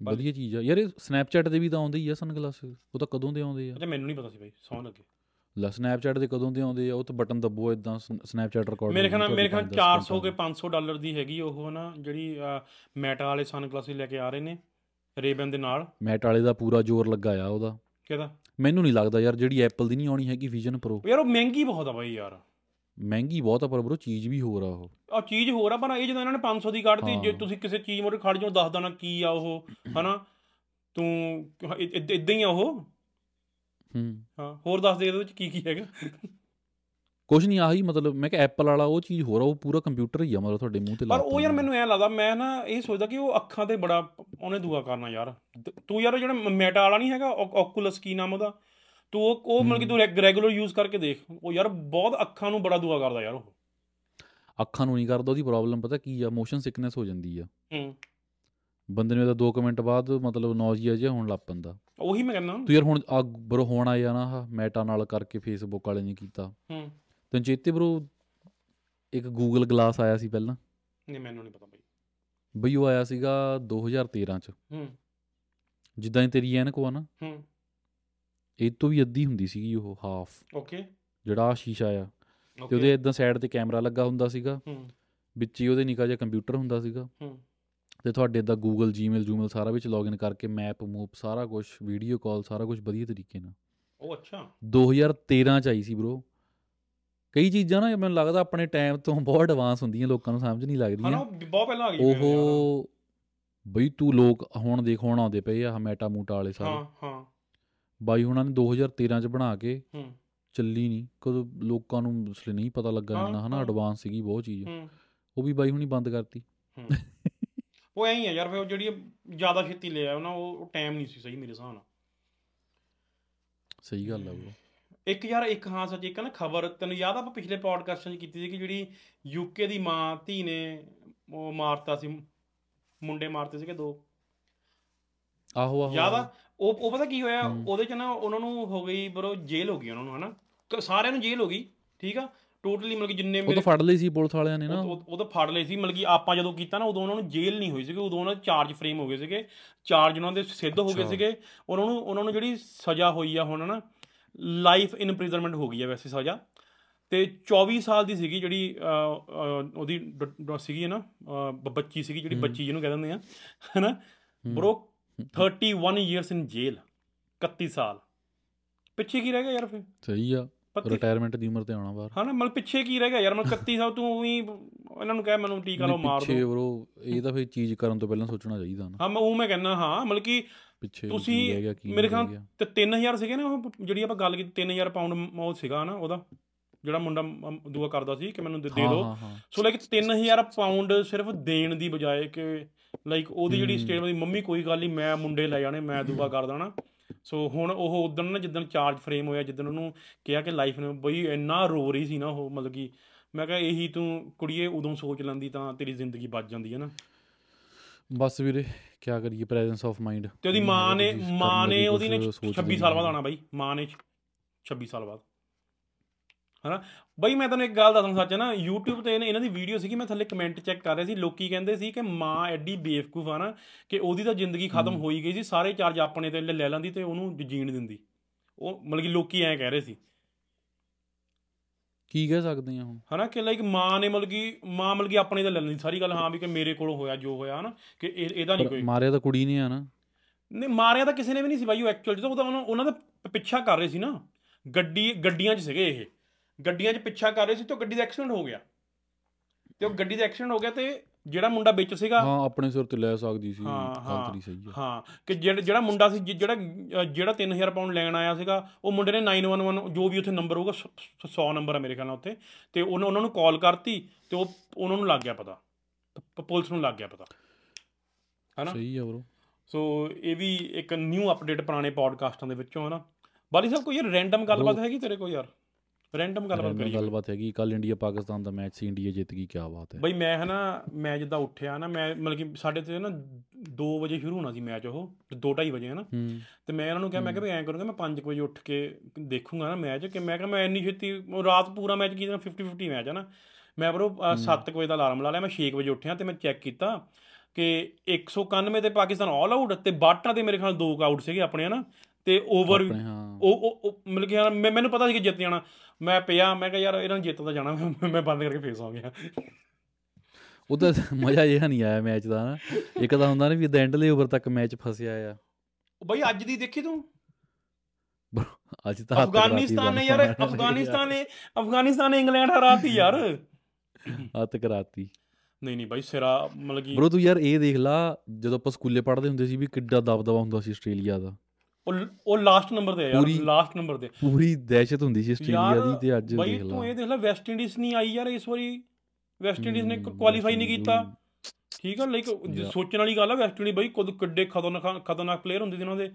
[SPEAKER 2] ਵਧੀਆ ਚੀਜ਼ ਆ। ਯਾਰ ਇਹ ਸਨੈਪਚੈਟ ਦੇ ਵੀ ਤਾਂ ਆਉਂਦੇ ਹੀ ਆ ਸਨਗਲਾਸਸ ਉਹ ਤਾਂ ਕਦੋਂ ਦੇ ਆਉਂਦੇ ਆ?
[SPEAKER 1] ਤੇ ਮੈਨੂੰ ਨਹੀਂ ਪਤਾ ਸੀ ਬਈ ਸੌਂ ਲੱਗੇ।
[SPEAKER 2] ਲੈ ਸਨੈਪਚੈਟ ਦੇ ਕਦੋਂ ਦੇ ਆਉਂਦੇ ਆ? ਉਹ ਤਾਂ ਬਟਨ ਦੱਬੋ ਇਦਾਂ ਸਨੈਪਚੈਟ ਰਿਕਾਰਡ
[SPEAKER 1] ਮੇਰੇ ਖਿਆਲ ਨਾਲ ਮੇਰੇ ਖਿਆਲ ਨਾਲ 400 ਕੇ 500 ਡਾਲਰ ਦੀ ਹੈਗੀ ਉਹ ਨਾ ਜਿਹੜੀ ਮੈਟਾ ਵਾਲੇ ਸਨਗਲਾਸਿਸ ਲੈ ਕੇ ਆ ਰਹੇ ਨੇ ਰੇਬਨ ਦੇ ਨਾਲ।
[SPEAKER 2] ਮੈਟ ਵਾਲੇ ਦਾ ਪੂਰਾ ਜ਼ੋਰ ਲੱਗਾ ਆ ਉਹਦਾ।
[SPEAKER 1] ਕਿਹਦਾ?
[SPEAKER 2] ਮੈਨੂੰ ਨਹੀਂ ਲੱਗਦਾ ਯਾਰ ਜਿਹੜੀ ਐਪਲ ਦੀ ਨਹੀਂ ਆਉਣੀ ਹੈਗੀ ਵਿਜ਼ਨ ਪ੍ਰੋ
[SPEAKER 1] ਯਾਰ ਉਹ ਮਹਿੰਗੀ ਬਹੁਤ ਆ ਬਾਈ ਯਾਰ।
[SPEAKER 2] ਮਹਿੰਗੀ ਬਹੁਤ ਆ ਪਰ ਬਰੋ ਚੀਜ਼ ਵੀ ਹੋਰ ਆ ਉਹ।
[SPEAKER 1] ਆ ਚੀਜ਼ ਹੋਰ ਆ ਪਰ ਇਹ ਜਦੋਂ ਇਹਨਾਂ ਨੇ 500 ਦੀ ਕੱਢਤੀ ਜੇ। ਤੁਸੀਂ ਕਿਸੇ ਚੀਜ਼ ਮੋਰੇ ਖੜ ਜਾਓ ਦੱਸ ਦੇਣਾ ਕੀ ਆ ਉਹ ਹਨਾ? ਤੂੰ ਇਦਾਂ ਹੀ ਆ ਉਹ।
[SPEAKER 2] ਹੂੰ।
[SPEAKER 1] ਹਾਂ ਹੋਰ ਦੱਸ ਦੇ ਇਹਦੇ ਵਿੱਚ ਕੀ ਕੀ ਹੈਗਾ?
[SPEAKER 2] ਕੁਝ ਨਹੀਂ ਆਹੀ ਮਤਲਬ ਮੈਂ ਕਿ ਐਪਲ ਵਾਲਾ ਉਹ ਚੀਜ਼ ਹੋਰ ਆ ਉਹ ਪੂਰਾ ਕੰਪਿਊਟਰ ਹੀ ਆ ਮਤਲਬ ਤੁਹਾਡੇ ਮੂੰਹ ਤੇ
[SPEAKER 1] ਪਰ
[SPEAKER 2] ਲਾ
[SPEAKER 1] ਉਹ ਯਾਰ ਮੈਨੂੰ ਐ ਲੱਗਦਾ ਮੈਂ ਨਾ ਇਹ ਸੋਚਦਾ ਕਿ ਉਹ ਅੱਖਾਂ ਤੇ ਬੜਾ ਉਹਨੇ ਦੁਆ ਕਰਨਾ ਯਾਰ। ਤ- ਯਾਰ ਉਹ ਜਿਹੜਾ ਮੈਟਾ ਵਾਲਾ ਨਹੀਂ ਹੈਗਾ ਓਕੂਲਸ ਕੀ ਨਾਮ ਉਹਦਾ? ਤੂੰ ਉਹ ਉਹ ਮਤਲਬ ਕਿ ਤੂੰ ਰੈਗੂਲਰ ਯੂਜ਼ ਕਰਕੇ ਦੇਖ। ਉਹ ਯਾਰ ਬਹੁਤ ਅੱਖਾਂ ਨੂੰ ਬੜਾ ਦੁਆ ਕਰਦਾ ਯਾਰ ਉਹ।
[SPEAKER 2] ਅੱਖਾਂ ਨੂੰ ਨਹੀਂ ਕਰਦਾ ਉਹਦੀ ਪ੍ਰੋਬਲਮ ਪਤਾ ਕੀ ਆ ਮੋਸ਼ਨ ਸਿਕਨੈਸ ਹੋ ਜਾਂਦੀ ਆ।
[SPEAKER 1] ਹੂੰ।
[SPEAKER 2] ਬੰਦੇ ਨੂੰ ਇਹਦਾ 2 ਮਿੰਟ ਬਾਅਦ ਮਤਲਬ ਨੌਜ਼ੀਆ ਜਿਹਾ ਹੋਣ ਲੱਗ ਪੈਂਦਾ।
[SPEAKER 1] ਉਹੀ ਮੈਂ ਕਹਿੰਦਾ।
[SPEAKER 2] ਤੂੰ ਯਾਰ ਹੁਣ ਆ ਬਰੋ ਹੋਣ ਆਇਆ ਨਾ ਮੈਟਾ ਨਾਲ ਕਰਕੇ ਫੇਸਬੁੱਕ ਵਾਲੇ ਨੇ ਕੀਤਾ।
[SPEAKER 1] ਹੂੰ।
[SPEAKER 2] ਤੈਨੂੰ ਚੇਤੇ ਬਰੋ ਇੱਕ ਗੂਗਲ ਗਲਾਸ ਆਇਆ ਸੀ ਪਹਿਲਾਂ।
[SPEAKER 1] ਨਹੀਂ ਮੈਨੂੰ ਨਹੀਂ ਪਤਾ ਬਈ।
[SPEAKER 2] ਬਈ ਉਹ ਆਇਆ ਸੀਗਾ 2013 ਚ।
[SPEAKER 1] ਹੂੰ।
[SPEAKER 2] ਜਿੱਦਾਂ ਹੀ ਤੇਰੀ ਐਨਕ ਆ ਨਾ
[SPEAKER 1] ਹੂੰ।
[SPEAKER 2] ਇਹ ਤੋਂ ਵੀ ਅੱਧੀ ਹੁੰਦੀ ਸੀਗੀ ਉਹ ਹਾਫ
[SPEAKER 1] ਓਕੇ
[SPEAKER 2] ਜਿਹੜਾ ਸ਼ੀਸ਼ਾ ਆ। ਤੇ ਉਹਦੇ ਇਦਾਂ ਸਾਈਡ ਤੇ ਕੈਮਰਾ ਲੱਗਾ ਹੁੰਦਾ ਸੀਗਾ।
[SPEAKER 1] ਹੂੰ।
[SPEAKER 2] ਵਿੱਚ ਹੀ ਉਹਦੇ ਨਿੱਕਾ ਜਿਹਾ ਕੰਪਿਊਟਰ ਹੁੰਦਾ ਸੀਗਾ।
[SPEAKER 1] ਹੂੰ।
[SPEAKER 2] ਤੇ ਤੁਹਾਡੇ ਇਦਾਂ ਗੂਗਲ ਜੀਮੇਲ ਜੂਮੇਲ ਸਾਰਾ ਵਿੱਚ ਲੌਗਇਨ ਕਰਕੇ ਮੈਪ ਮੂਪ ਸਾਰਾ ਕੁਝ ਵੀਡੀਓ ਕਾਲ ਸਾਰਾ ਕੁਝ ਵਧੀਆ ਤਰੀਕੇ ਨਾਲ।
[SPEAKER 1] ਉਹ ਅੱਛਾ।
[SPEAKER 2] 2013 ਚ ਆਈ ਸੀ ਬ్రో ਕਈ ਚੀਜ਼ਾਂ ਨਾ ਮੈਨੂੰ ਲੱਗਦਾ ਆਪਣੇ ਟਾਈਮ ਤੋਂ ਬਹੁਤ ਐਡਵਾਂਸ ਹੁੰਦੀਆਂ ਲੋਕਾਂ ਨੂੰ ਸਮਝ ਨਹੀਂ
[SPEAKER 1] ਹਾਂ
[SPEAKER 2] ਲੱਗਦੀਆਂ
[SPEAKER 1] ਉਹ ਬਹੁਤ ਪਹਿਲਾਂ ਆ ਗਈ।
[SPEAKER 2] ਉਹ ਬਈ ਤੂੰ ਲੋਕ ਹੁਣ ਦੇਖ ਹੁਣ ਆਉਂਦੇ ਪਏ ਆ ਆਹ ਮੈਟਾ ਮੂਟਾ ਵਾਲੇ ਸਾਰੇ।
[SPEAKER 1] ਹਾਂ ਹਾਂ।
[SPEAKER 2] ਬਾਈ ਹੁਣਾਂ ਨੇ 2013 ਚ ਬਣਾ ਕੇ
[SPEAKER 1] ਹੂੰ।
[SPEAKER 2] ਚੱਲੀ ਨਹੀਂ ਕਦੋਂ ਲੋਕਾਂ ਨੂੰ ਅਸਲੇ ਨਹੀਂ ਪਤਾ ਲੱਗਾ
[SPEAKER 1] ਹਾਂ,
[SPEAKER 2] ਇੰਨਾ ਹਨਾ
[SPEAKER 1] ਹਾਂ।
[SPEAKER 2] ਐਡਵਾਂਸ ਸੀਗੀ ਬਹੁਤ ਚੀਜ਼।
[SPEAKER 1] ਹੂੰ।
[SPEAKER 2] ਉਹ ਵੀ ਬਾਈ ਹੁਣੀ ਬੰਦ ਕਰਤੀ।
[SPEAKER 1] ਹੂੰ। ਉਹ ਐਂ ਹੀ ਆ ਯਾਰ ਫਿਰ ਉਹ ਜਿਹੜੀ ਜ਼ਿਆਦਾ ਛੇਤੀ ਲਿਆ ਉਹਨਾਂ ਉਹ ਟਾਈਮ ਨਹੀਂ ਸੀ ਸਹੀ ਮੇਰੇ ਹਿਸਾਬ ਨਾਲ।
[SPEAKER 2] ਸਹੀ ਗੱਲ ਆ ਉਹ
[SPEAKER 1] ਇੱਕ ਯਾਰ ਇੱਕ ਹਾਂ ਸੱਚ ਇੱਕ ਨਾ ਖਬਰ। ਤੈਨੂੰ ਯਾਦ ਆ ਆਪਾਂ ਪਿਛਲੇ ਪੋਡਕਾਸਟਾਂ 'ਚ ਕੀਤੀ ਸੀ ਕਿ ਜਿਹੜੀ ਯੂਕੇ ਦੀ ਮਾਂ ਧੀ ਨੇ ਉਹ ਮਾਰਤਾ ਸੀ ਮੁੰਡੇ ਮਾਰਤੇ ਸੀਗੇ ਦੋ।
[SPEAKER 2] ਆਹੋ ਆਹੋ
[SPEAKER 1] ਯਾਦ ਆ। ਉਹ ਉਹ ਪਤਾ ਕੀ ਹੋਇਆ। ਉਹਦੇ 'ਚ ਨਾ ਉਹਨਾਂ ਨੂੰ ਹੋ ਗਈ ਬਰੋ ਜੇਲ੍ਹ ਹੋ ਗਈ ਉਹਨਾਂ ਨੂੰ ਹਨਾ? ਸਾਰਿਆਂ ਨੂੰ ਜੇਲ੍ਹ ਹੋ ਗਈ ਠੀਕ ਆ? ਟੋਟਲੀ ਮਤਲਬ ਕਿ ਜਿੰਨੇ
[SPEAKER 2] ਉਹ ਤਾਂ ਫੜ ਲਈ ਸੀ ਪੁਲਿਸ ਵਾਲਿਆਂ ਨੇ ਨਾ।
[SPEAKER 1] ਉਹ ਤਾਂ ਫੜ ਲਏ ਸੀ ਮਤਲਬ ਕਿ ਆਪਾਂ ਜਦੋਂ ਕੀਤਾ ਨਾ ਉਦੋਂ ਉਹਨਾਂ ਨੂੰ ਜੇਲ੍ਹ ਨਹੀਂ ਹੋਈ ਸੀਗੀ ਉਦੋਂ ਉਹਨਾਂ ਦੇ ਚਾਰਜ ਫਰੇਮ ਹੋ ਗਏ ਸੀਗੇ। ਚਾਰਜ ਉਹਨਾਂ ਦੇ ਸਿੱਧ ਹੋ ਗਏ। ਸੀਗੇ। ਉਹਨਾਂ ਨੂੰ ਉਹਨਾਂ ਨੂੰ ਜਿਹੜੀ ਸਜ਼ਾ ਹੋਈ ਆ ਹੁਣ ਨਾ ਲਾਈਫ ਇਨਪ੍ਰਿਜ਼ਨਮੈਂਟ ਹੋ ਗਈ ਆ ਵੈਸੇ ਸਜ਼ਾ। ਤੇ 24 ਸਾਲ ਦੀ ਸੀਗੀ ਜਿਹੜੀ ਉਹਦੀ ਸੀਗੀ ਨਾ ਬੱਚੀ ਸੀਗੀ ਜਿਹੜੀ
[SPEAKER 2] ਹੂੰ।
[SPEAKER 1] ਬੱਚੀ ਜਿਹਨੂੰ ਕਹਿ ਦਿੰਦੇ ਆ ਹਨਾ? ਬ్రో 31 ਇਅਰਸ ਇਨ ਜੇਲ 31 ਸਾਲ। ਪਿੱਛੇ ਕੀ ਰਹਿ ਗਿਆ ਯਾਰ ਫਿਰ?
[SPEAKER 2] ਸਹੀ ਆ ਰਿਟਾਇਰਮੈਂਟ ਦੀ ਉਮਰ ਤੇ ਆਉਣਾ ਬਾਹਰ।
[SPEAKER 1] ਹਨਾ ਮਤਲਬ ਪਿੱਛੇ ਕੀ ਰਹਿ ਗਿਆ ਯਾਰ? ਮਤਲਬ 31 ਸਾਲ ਤੂੰ ਵੀ ਇਹਨਾਂ ਨੂੰ ਕਹਿ ਮੈਨੂੰ ਟੀਕਾ ਲਾਓ ਮਾਰ
[SPEAKER 2] ਪਿੱਛੇ
[SPEAKER 1] ਦੋ।
[SPEAKER 2] ਬ్రో ਇਹ ਤਾਂ ਫਿਰ ਚੀਜ਼ ਕਰਨ ਤੋਂ ਪਹਿਲਾਂ ਸੋਚਣਾ ਚਾਹੀਦਾ ਨਾ।
[SPEAKER 1] ਹਾਂ ਮੈਂ ਉਹ ਮੈਂ ਕਹਿੰਦਾ ਹਾਂ ਮਤਲਬ ਕਿ
[SPEAKER 2] ਪਿੱਛੇ
[SPEAKER 1] ਤੁਸੀਂ ਮੇਰੇ ਖਿਆਲ ਤੇ 3000 ਸੀਗੇ ਨਾ ਉਹ ਜਿਹੜੀ ਆਪਾਂ ਗੱਲ ਕੀਤੀ 3000 ਪਾਉਂਡ ਉਹ ਸੀਗਾ ਨਾ ਉਹਦਾ ਜਿਹੜਾ ਮੁੰਡਾ ਦੁਆ ਕਰਦਾ ਸੀ ਕਿ ਮੈਨੂੰ ਦੇ ਦਿਓ ਸੋ ਲਾਈਕ 3000 ਪਾਉਂਡ ਸਿਰਫ ਦੇਣ ਦੀ ਬਜਾਏ ਕਿ ਲਾਈਕ ਉਹਦੀ ਜਿਹੜੀ। ਸਟੇਟਮੈਂਟ ਦੀ ਮੰਮੀ ਕੋਈ ਗੱਲ ਨਹੀਂ ਮੈਂ ਮੁੰਡੇ ਲੈ ਜਾਣੇ ਮੈਂ ਦੁਆ ਕਰ ਦੇਣਾ ਸੋ ਹੁਣ ਉਹ ਉਦੋਂ ਨਾ ਜਿੱਦਣ ਚਾਰਜ ਫਰੇਮ ਹੋਇਆ ਜਿੱਦਣ ਉਹਨੂੰ ਕਿਹਾ ਕਿ ਲਾਈਫ ਨੇ ਬਈ ਇੰਨਾ ਰੋ ਰਹੀ ਸੀ ਨਾ ਉਹ ਮਤਲਬ ਕਿ ਮੈਂ ਕਿਹਾ ਇਹੀ ਤੂੰ ਕੁੜੀਏ ਉਦੋਂ ਸੋਚ ਲੈਂਦੀ ਤਾਂ ਤੇਰੀ ਜ਼ਿੰਦਗੀ ਬਚ ਜਾਂਦੀ ਹੈ ਨਾ।
[SPEAKER 2] ਬਸ ਵੀਰੇ ਕੀ ਕਰੀਏ ਪ੍ਰੈਜ਼ੈਂਸ ਆਫ ਮਾਈਂਡ
[SPEAKER 1] ਤੇ ਉਹਦੀ ਮਾਂ ਨੇ ਮਾਂ ਨੇ ਉਹਦੀ ਨੇ 26 ਸਾਲ ਬਾਅਦ ਆਣਾ ਬਾਈ ਮਾਂ ਨੇ 26 ਸਾਲ ਬਾਅਦ। ਹਨਾ? ਬਾਈ ਮੈਂ ਤੁਹਾਨੂੰ ਇੱਕ ਗੱਲ ਦੱਸਣਾ ਸੱਚ ਨਾ YouTube ਤੇ ਇਹਨੇ- ਦੀ ਵੀਡੀਓ ਸੀਗੀ ਮੈਂ ਥੱਲੇ ਕਮੈਂਟ ਚੈੱਕ ਕਰ ਰਿਹਾ ਸੀ। ਲੋਕੀ ਕਹਿੰਦੇ ਸੀ ਕਿ ਮਾਂ ਐਡੀ ਬੇਵਕੂਫ ਆ ਨਾ ਕਿ ਉਹਦੀ ਤਾਂ ਜ਼ਿੰਦਗੀ ਖਤਮ। ਹੋਈ ਗਈ ਸੀ ਸਾਰੇ ਚਾਰਜ ਆਪਣੇ ਤੇ ਲੈ ਲੈ ਲੈਂਦੀ ਤੇ ਉਹਨੂੰ ਜੀਣ ਦਿੰਦੀ। ਉਹ ਮਤਲਬ ਕਿ ਲੋਕੀ ਐਂ ਕਹਿ ਰਹੇ ਸੀ।
[SPEAKER 2] ਕੀ ਕਹਿ ਸਕਦੇ ਆ ਹੁਣ?
[SPEAKER 1] ਹਨਾ ਕਿ ਲਾਈਕ ਮਾਂ ਨੇ ਮਤਲਬ ਕਿ ਮਾਂ ਮਤਲਬ ਕਿ ਆਪਣੇ ਤੇ ਲੈ ਲੈਂਦੀ ਸਾਰੀ ਗੱਲ ਹਾਂ ਵੀ ਕਿ ਮੇਰੇ ਕੋਲ ਹੋਇਆ ਜੋ ਹੋਇਆ ਹਨਾ ਕਿ ਇਹ- ਇਹਦਾ ਨਹੀਂ ਕੋਈ।
[SPEAKER 2] ਮਾਰਿਆ ਤਾਂ ਕੁੜੀ ਨੇ ਆ ਨਾ।
[SPEAKER 1] ਨਹੀਂ ਮਾਰਿਆ ਤਾਂ ਕਿਸੇ ਨੇ ਵੀ ਨਹੀਂ ਸੀ ਬਾਈ ਉਹ ਐਕਚੁਅਲ ਜਦੋਂ ਉਹਨਾਂ- ਉਹਨਾਂ ਦਾ ਪਿੱਛਾ ਕਰ ਰਹੇ ਸੀ ਨਾ। ਗੱਡੀ ਗੱਡੀਆਂ 'ਚ ਸੀਗੇ ਇਹ। ਗੱਡੀਆਂ 'ਚ ਪਿੱਛਾ ਕਰ ਰਹੇ ਸੀ ਤੇ ਗੱਡੀ ਦਾ ਐਕਸੀਡੈਂਟ ਹੋ ਗਿਆ। ਤੇ ਉਹ ਗੱਡੀ ਦਾ ਐਕਸੀਡੈਂਟ ਹੋ ਗਿਆ ਤੇ ਜਿਹੜਾ ਮੁੰਡਾ ਵਿੱਚ ਸੀਗਾ?
[SPEAKER 2] ਹਾਂ ਆਪਣੇ ਸਿਰ ਤੇ ਲੈ ਸਕਦੀ ਸੀ।
[SPEAKER 1] ਹਾਂ
[SPEAKER 2] ਗੱਲ
[SPEAKER 1] ਹਾਂ
[SPEAKER 2] ਤੇਰੀ ਸਹੀ ਹੈ
[SPEAKER 1] ਹਾਂ ਕਿ ਜਿਹੜਾ ਮੁੰਡਾ ਸੀ ਜਿਹੜਾ ਜਿਹੜਾ 3000 ਪਾਉਂਡ ਲੈਣ ਆਇਆ ਸੀਗਾ ਉਹ ਮੁੰਡੇ ਨੇ 911 ਜੋ ਵੀ ਉੱਥੇ ਨੰਬਰ ਹੋਊਗਾ 100 ਨੰਬਰ ਆ ਮੇਰੇ ਖਿਆਲ ਨਾਲ ਉੱਥੇ। ਤੇ ਉਹਨੇ ਉਹਨਾਂ ਨੂੰ ਕਾਲ ਕਰਤੀ ਤੇ ਉਹ ਉਹਨਾਂ ਨੂੰ ਲੱਗ ਗਿਆ ਪਤਾ। ਪੁਲਿਸ ਨੂੰ ਲੱਗ ਗਿਆ ਪਤਾ। ਹਨਾ?
[SPEAKER 2] ਸਹੀ ਆ ਬ్రో
[SPEAKER 1] ਸੋ ਇਹ ਵੀ ਇੱਕ ਨਿਊ ਅਪਡੇਟ ਪੁਰਾਣੇ ਪੋਡਕਾਸਟਾਂ ਦੇ ਵਿੱਚੋਂ ਹਨਾ ਬਾਲੀ ਸਾਹਿਬ ਕੋਈ ਯਾਰ ਰੈਂਡਮ ਗੱਲਬਾਤ ਹੈਗੀ ਤੇਰੇ ਕੋਲ ਯਾਰ? ਰੈਂਡਮ ਗੱਲਬਾਤ ਕਰੀਏ।
[SPEAKER 2] ਗੱਲਬਾਤ ਹੈਗੀ ਕੱਲ ਇੰਡੀਆ ਪਾਕਿਸਤਾਨ ਦਾ ਮੈਚ ਸੀ ਇੰਡੀਆ ਜਿੱਤ ਗਈ ਕੀ ਬਾਤ ਹੈ।
[SPEAKER 1] ਬਈ ਮੈਂ ਹਨਾ ਮੈਂ ਜਿੱਦਾਂ ਉੱਠਿਆ ਨਾ ਮੈਂ ਮਤਲਬ ਕਿ ਸਾਡੇ ਤੇ ਨਾ 2 ਵਜੇ ਸ਼ੁਰੂ ਹੋਣਾ ਸੀ ਮੈਚ ਉਹ 2:30 ਵਜੇ ਹਨਾ ਤੇ ਮੈਂ ਇਹਨਾਂ ਨੂੰ ਕਿਹਾ ਮੈਂ ਕਿਹਾ ਵੀ ਐਂ ਕਰੂੰਗਾ ਮੈਂ 5 ਵਜੇ ਉੱਠ ਕੇ ਦੇਖੂੰਗਾ ਨਾ ਮੈਚ ਕਿ ਮੈਂ ਕਿਹਾ ਮੈਂ ਇੰਨੀ ਛੇਤੀ ਰਾਤ ਪੂਰਾ ਮੈਚ ਕੀਤਾ 50 50 ਮੈਚ ਹੈ ਨਾ। ਮੈਂ ਬਰੋ 7 ਵਜੇ ਦਾ ਅਲਾਰਮ ਲਾ ਲਿਆ ਮੈਂ 6 ਵਜੇ ਉੱਠਿਆ ਤੇ ਮੈਂ ਚੈੱਕ ਕੀਤਾ ਕਿ 191 ਤੇ ਪਾਕਿਸਤਾਨ ਆਲ ਆਊਟ ਤੇ ਬਾਟਾਂ ਤੇ ਮੇਰੇ ਖਿਆਲ ਦੋ ਆਊਟ ਸੀਗੇ ਆਪਣੇ ਹਨਾ ਤੇ ਓਵਰ ਉਹ ਮਤਲਬ ਕਿ ਮੈਨੂੰ ਪਤਾ ਸੀ ਕਿ ਜਿੱਤ ਜਾਣਾ। ਮੈਂ ਪਿਆ ਮੈਂ ਕਿਹਾ ਯਾਰ ਇਹਨਾਂ ਨੂੰ ਜਿੱਤ ਤਾਂ ਜਾਣਾ ਮੈਂ- ਮੈਂ ਬੰਦ ਕਰਕੇ ਫੇਰ ਸੌਂ ਗਿਆ।
[SPEAKER 2] ਉਹਦਾ ਮਜ਼ਾ ਜਿਹਾ ਨਹੀਂ ਆਇਆ ਮੈਚ ਦਾ ਨਾ। ਇੱਕ ਤਾਂ ਹੁੰਦਾ ਨਾ ਵੀ ਦ ਐਂਡਲੇ ਓਵਰ ਤੱਕ ਮੈਚ ਫਸਿਆ ਆ।
[SPEAKER 1] ਬਈ ਅੱਜ ਦੀ ਦੇਖੀ ਤੂੰ?
[SPEAKER 2] ਅੱਜ ਤਾਂ
[SPEAKER 1] ਅਫਗਾਨਿਸਤਾਨ ਨੇ ਯਾਰ। ਅਫਗਾਨਿਸਤਾਨ ਨੇ ਅਫਗਾਨਿਸਤਾਨ ਨੇ ਇੰਗਲੈਂਡ ਹਰਾਤੀ ਯਾਰ।
[SPEAKER 2] ਹੱਥ ਕਰਾਤੀ।
[SPEAKER 1] ਨਹੀਂ ਨਹੀਂ ਬਾਈ ਸਿਰਾ ਮਤਲਬ ਕਿ
[SPEAKER 2] ਬ్రో ਤੂੰ ਯਾਰ ਇਹ ਦੇਖ ਲਾ ਜਦੋਂ ਆਪਾਂ ਸਕੂਲੇ ਪੜ੍ਹਦੇ ਹੁੰਦੇ ਸੀ ਵੀ ਕਿੱਡਾ ਦਬਦਬਾ ਹੁੰਦਾ ਸੀ ਆਸਟ੍ਰੇਲੀਆ ਦਾ।
[SPEAKER 1] ਉਹ ਉਹ ਲਾਸਟ ਨੰਬਰ ਤੇ ਯਾਰ ਲਾਸਟ ਨੰਬਰ ਤੇ।
[SPEAKER 2] ਪੂਰੀ ਦਹਿਸ਼ਤ ਹੁੰਦੀ ਸੀ ਆਸਟ੍ਰੇਲੀਆ ਦੀ ਤੇ ਅੱਜ
[SPEAKER 1] ਬਾਈ
[SPEAKER 2] ਦੇਖ
[SPEAKER 1] ਤੂੰ
[SPEAKER 2] ਲਾ
[SPEAKER 1] ਇਹ ਦੇਖ ਲੈ ਵੈਸਟ ਇੰਡੀਜ਼ ਨਹੀਂ ਆਈ ਯਾਰ ਇਸ ਵਾਰੀ। ਵੈਸਟ ਇੰਡੀਜ਼ ਨੇ ਕੁਆਲੀਫਾਈ ਨਹੀਂ ਕੀਤਾ। ਠੀਕ ਆ ਲਾਈਕ। ਸੋਚਣ ਵਾਲੀ ਗੱਲ ਆ ਵੈਸਟ ਇੰਡੀਜ਼ ਬਾਈ ਕਦ ਕਿੱਡੇ ਖਤਰਨਾਕ ਖਤਰਨਾਕ ਪਲੇਅਰ ਹੁੰਦੇ ਸੀ ਉਹਨਾਂ ਦੇ।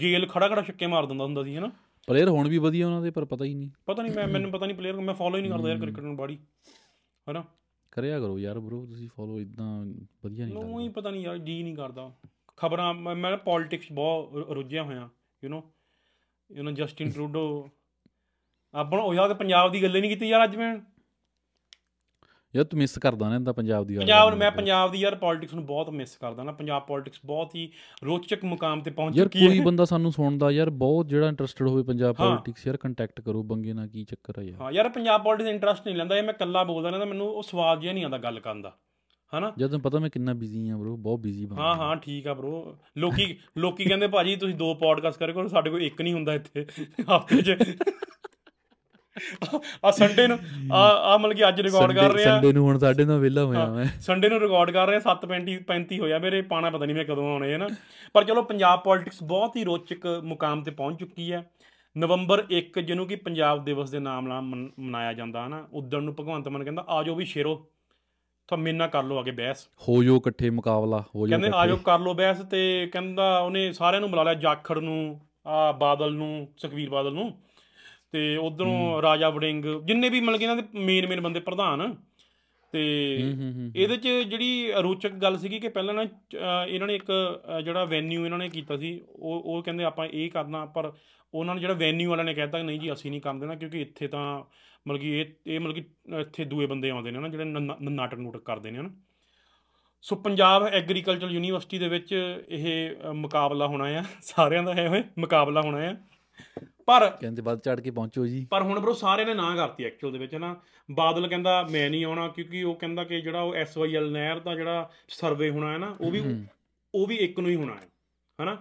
[SPEAKER 1] ਗੇਲ ਖੜਾ ਖੜਾ ਛੱਕੇ ਮਾਰ ਦਿੰਦਾ ਹੁੰਦਾ ਸੀ ਹਨਾ?
[SPEAKER 2] ਪਲੇਅਰ ਹੁਣ ਵੀ ਵਧੀਆ ਉਹਨਾਂ ਦੇ ਪਰ ਪਤਾ ਹੀ ਨਹੀਂ।
[SPEAKER 1] ਪਤਾ ਨਹੀਂ ਮੈਂ ਮੈਨੂੰ ਪਤਾ ਨਹੀਂ ਪਲੇਅਰ ਮੈਂ ਫੋਲੋ ਹੀ ਨਹੀਂ ਕਰਦਾ ਯਾਰ ਕ੍ਰਿਕਟ ਨੂੰ ਬਾੜੀ। ਹਨਾ?
[SPEAKER 2] ਕਰਿਆ ਕਰੋ ਯਾਰ ਬ్రో ਤੁਸੀਂ ਫੋਲੋ ਇਦਾਂ ਵਧੀਆ ਨਹੀਂ
[SPEAKER 1] ਨੂੰ ਹੀ
[SPEAKER 2] ਲੱਗਦਾ।
[SPEAKER 1] ਪਤਾ ਨਹੀਂ ਯਾਰ ਜੀ ਨਹੀਂ ਕਰਦਾ। ਖਬਰਾਂ ਮੈਂ ਮੈਂ ਪੋਲਿਟਿਕਸ ਬਹੁਤ ਰੁ- ਰੁੱਝਿਆ ਹੋਇਆ you know you know Justin Trudeau ਆਪਣ ਉਹ ਯਾਰ ਪੰਜਾਬ ਦੀ ਗੱਲ ਹੀ ਨਹੀਂ ਕੀਤੀ ਯਾਰ ਅੱਜ ਮੈਂ
[SPEAKER 2] ਯਾਰ ਤੂੰ ਮਿਸ ਕਰਦਾ ਨਾ ਇਹਦਾ ਪੰਜਾਬ ਦੀ ਗੱਲ
[SPEAKER 1] ਪੰਜਾਬ ਨੂੰ
[SPEAKER 2] ਕਰਨੀ
[SPEAKER 1] ਮੈਂ
[SPEAKER 2] ਬਹੁਤ।
[SPEAKER 1] ਪੰਜਾਬ ਦੀ ਯਾਰ ਪੋਲਿਟਿਕਸ ਨੂੰ ਬਹੁਤ ਮਿਸ ਕਰਦਾ ਨਾ ਪੰਜਾਬ ਪੋਲਿਟਿਕਸ ਬਹੁਤ ਹੀ ਰੋਚਕ ਮੁਕਾਮ ਤੇ ਪਹੁੰਚ
[SPEAKER 2] ਯਾਰ
[SPEAKER 1] ਚੁੱਕੀ
[SPEAKER 2] ਕੋਈ
[SPEAKER 1] ਹੈ
[SPEAKER 2] ਬੰਦਾ ਸਾਨੂੰ ਸੁਣਦਾ ਯਾਰ ਬਹੁਤ ਜਿਹੜਾ ਇੰਟਰਸਟਿਡ ਹੋਵੇ ਪੰਜਾਬ
[SPEAKER 1] ਹਾਂ।
[SPEAKER 2] ਪੋਲਿਟਿਕਸ ਯਾਰ ਕੰਟੈਕਟ ਕਰੋ ਬੰਗੇ ਨਾਲ ਕੀ ਚੱਕਰ ਆ ਯਾਰ
[SPEAKER 1] ਹਾਂ ਯਾਰ ਪੰਜਾਬ ਪੋਲਿਟਿਕਸ ਇੰਟਰਸਟ ਨਹੀਂ ਲੈਂਦਾ ਇਹ ਮੈਂ ਕੱਲਾ ਬੋਲਦਾ ਨਾ ਤਾਂ ਮੈਨੂੰ ਉਹ ਸਵਾਦ ਜਿਹਾ ਨਹੀਂ ਆਉਂਦਾ ਗੱਲ ਕਰਨ ਦਾ ਹਨਾ?
[SPEAKER 2] ਜਦ ਤੈਨੂੰ ਪਤਾ ਮੈਂ ਕਿੰਨਾ ਬਿਜ਼ੀ ਆ ਬ్రో ਬਹੁਤ ਬਿਜ਼ੀ ਬੰਦਾ
[SPEAKER 1] ਹਾਂ ਹਾਂ ਠੀਕ ਆ ਬ్రో ਲੋਕੀ ਲੋਕੀ ਕਹਿੰਦੇ ਭਾਜੀ ਤੁਸੀਂ ਦੋ ਪੋਡਕਾਸਟ ਕਰੇ ਕਰੋ ਸਾਡੇ ਕੋਲ ਇੱਕ ਨਹੀਂ ਹੁੰਦਾ ਇੱਥੇ ਹਫ਼ਤੇ 'ਚ। ਆ ਸੰਡੇ ਨੂੰ ਆ ਆ ਮਤਲਬ ਕਿ ਅੱਜ ਰਿਕਾਰਡ ਕਰ ਰਹੇ। ਆ
[SPEAKER 2] ਸੰਡੇ ਨੂੰ ਹੁਣ ਸਾਡੇ ਨਾਲ ਵਿਹਲਾ ਹੋਇਆ ਮੈਂ।
[SPEAKER 1] ਸੰਡੇ ਨੂੰ ਰਿਕਾਰਡ ਕਰ ਰਹੇ ਆ 7:35 35 ਹੋਇਆ ਮੇਰੇ ਪਾਣਾ ਪਤਾ ਨਹੀਂ ਮੈਂ ਕਦੋਂ ਆਉਣੇ ਹੈ ਨਾ। ਪਰ ਚਲੋ ਪੰਜਾਬ ਪੋਲਿਟਿਕਸ ਬਹੁਤ ਹੀ ਰੋਚਕ ਮੁਕਾਮ ਤੇ ਪਹੁੰਚ ਚੁੱਕੀ ਹੈ। ਨਵੰਬਰ 1 ਜਿਹਨੂੰ ਕਿ ਪੰਜਾਬ ਦਿਵਸ ਦੇ ਨਾਮ ਨਾਲ ਮਨ- ਮਨਾਇਆ ਜਾਂਦਾ ਹਨਾ। ਉਦੋਂ ਨੂੰ ਭਗਵੰਤ ਮਾਨ ਕਹਿੰਦਾ ਆਜੋ ਵੀ ਸ਼ੇਰੋ। ਤਾਂ ਮੇਰੇ ਨਾਲ ਕਰ ਲਓ ਆਗੇ ਬਹਿਸ।
[SPEAKER 2] ਹੋ ਜੋ ਇਕੱਠੇ ਮੁਕਾਬਲਾ ਹੋ ਜੋ
[SPEAKER 1] ਕਹਿੰਦੇ ਆਜੋ ਕਰ ਲਓ ਬਹਿਸ ਤੇ ਕਹਿੰਦਾ ਉਹਨੇ ਸਾਰਿਆਂ ਨੂੰ ਬੁਲਾ ਲਿਆ ਜਾਖੜ ਨੂੰ ਆ ਬਾਦਲ ਨੂੰ ਸੁਖਵੀਰ ਬਾਦਲ ਨੂੰ। ਤੇ ਉਧਰੋਂ ਰਾਜਾ ਵੜਿੰਗ ਜਿੰਨੇ ਵੀ ਮਤਲਬ ਕਿ ਇਹਨਾਂ ਦੇ ਮੇਨ ਮੇਨ ਬੰਦੇ ਪ੍ਰਧਾਨ। ਤੇ ਇਹਦੇ ਚ ਜਿਹੜੀ ਰੋਚਕ ਗੱਲ ਸੀਗੀ ਕਿ ਪਹਿਲਾਂ ਨਾ ਇਹਨਾਂ ਨੇ ਇੱਕ ਜਿਹੜਾ ਵੈਨਿਊ ਇਹਨਾਂ ਨੇ ਕੀਤਾ ਸੀ ਉਹ ਉਹ ਕਹਿੰਦੇ ਆਪਾਂ ਇਹ ਕਰਨਾ ਪਰ ਉਹਨਾਂ ਨੇ ਜਿਹੜਾ ਵੈਨਿਊ ਵਾਲਿਆਂ ਨੇ ਕਹਿਤਾ ਨਹੀਂ ਜੀ ਅਸੀਂ ਨਹੀਂ ਕਰਨ ਦੇਣਾ ਕਿਉਂਕਿ ਇੱਥੇ ਤਾਂ ਮਤਲਬ ਕਿ ਇਹ ਇਹ ਮਤਲਬ ਕਿ ਇੱਥੇ ਦੂਏ ਬੰਦੇ ਆਉਂਦੇ ਨੇ ਨਾ ਜਿਹੜੇ ਨਾਟਕ ਨੂਟਕ ਕਰਦੇ ਨੇ ਨਾ ਸੋ ਪੰਜਾਬ ਐਗਰੀਕਲਚਰ ਯੂਨੀਵਰਸਿਟੀ ਦੇ ਵਿੱਚ ਇਹ ਮੁਕਾਬਲਾ ਹੋਣਾ ਆ। ਸਾਰਿਆਂ ਦਾ ਹੈ ਹੋਏ ਮੁਕਾਬਲਾ ਹੋਣਾ ਆ। ਪਰ
[SPEAKER 2] ਕਹਿੰਦੇ ਵੱਧ ਚੜ ਕੇ ਪਹੁੰਚੋ ਜੀ।
[SPEAKER 1] ਪਰ ਹੁਣ ਬਰੋ ਸਾਰਿਆਂ ਨੇ ਨਾ ਕਰਤੀ ਐਕਚੁਅਲ ਦੇ ਵਿੱਚ ਨਾ ਬਾਦਲ ਕਹਿੰਦਾ ਮੈਂ ਨਹੀਂ ਆਉਣਾ ਕਿਉਂਕਿ ਉਹ ਕਹਿੰਦਾ ਕਿ ਜਿਹੜਾ ਉਹ ਐਸਵਾਈਐਲ ਨਹਿਰ ਦਾ ਜਿਹੜਾ ਸਰਵੇ ਹੋਣਾ ਹੈ ਨਾ ਉਹ ਵੀ ਉਹ ਵੀ ਇੱਕ ਨੂੰ ਹੀ ਹੋਣਾ ਹੈ ਹਨਾ।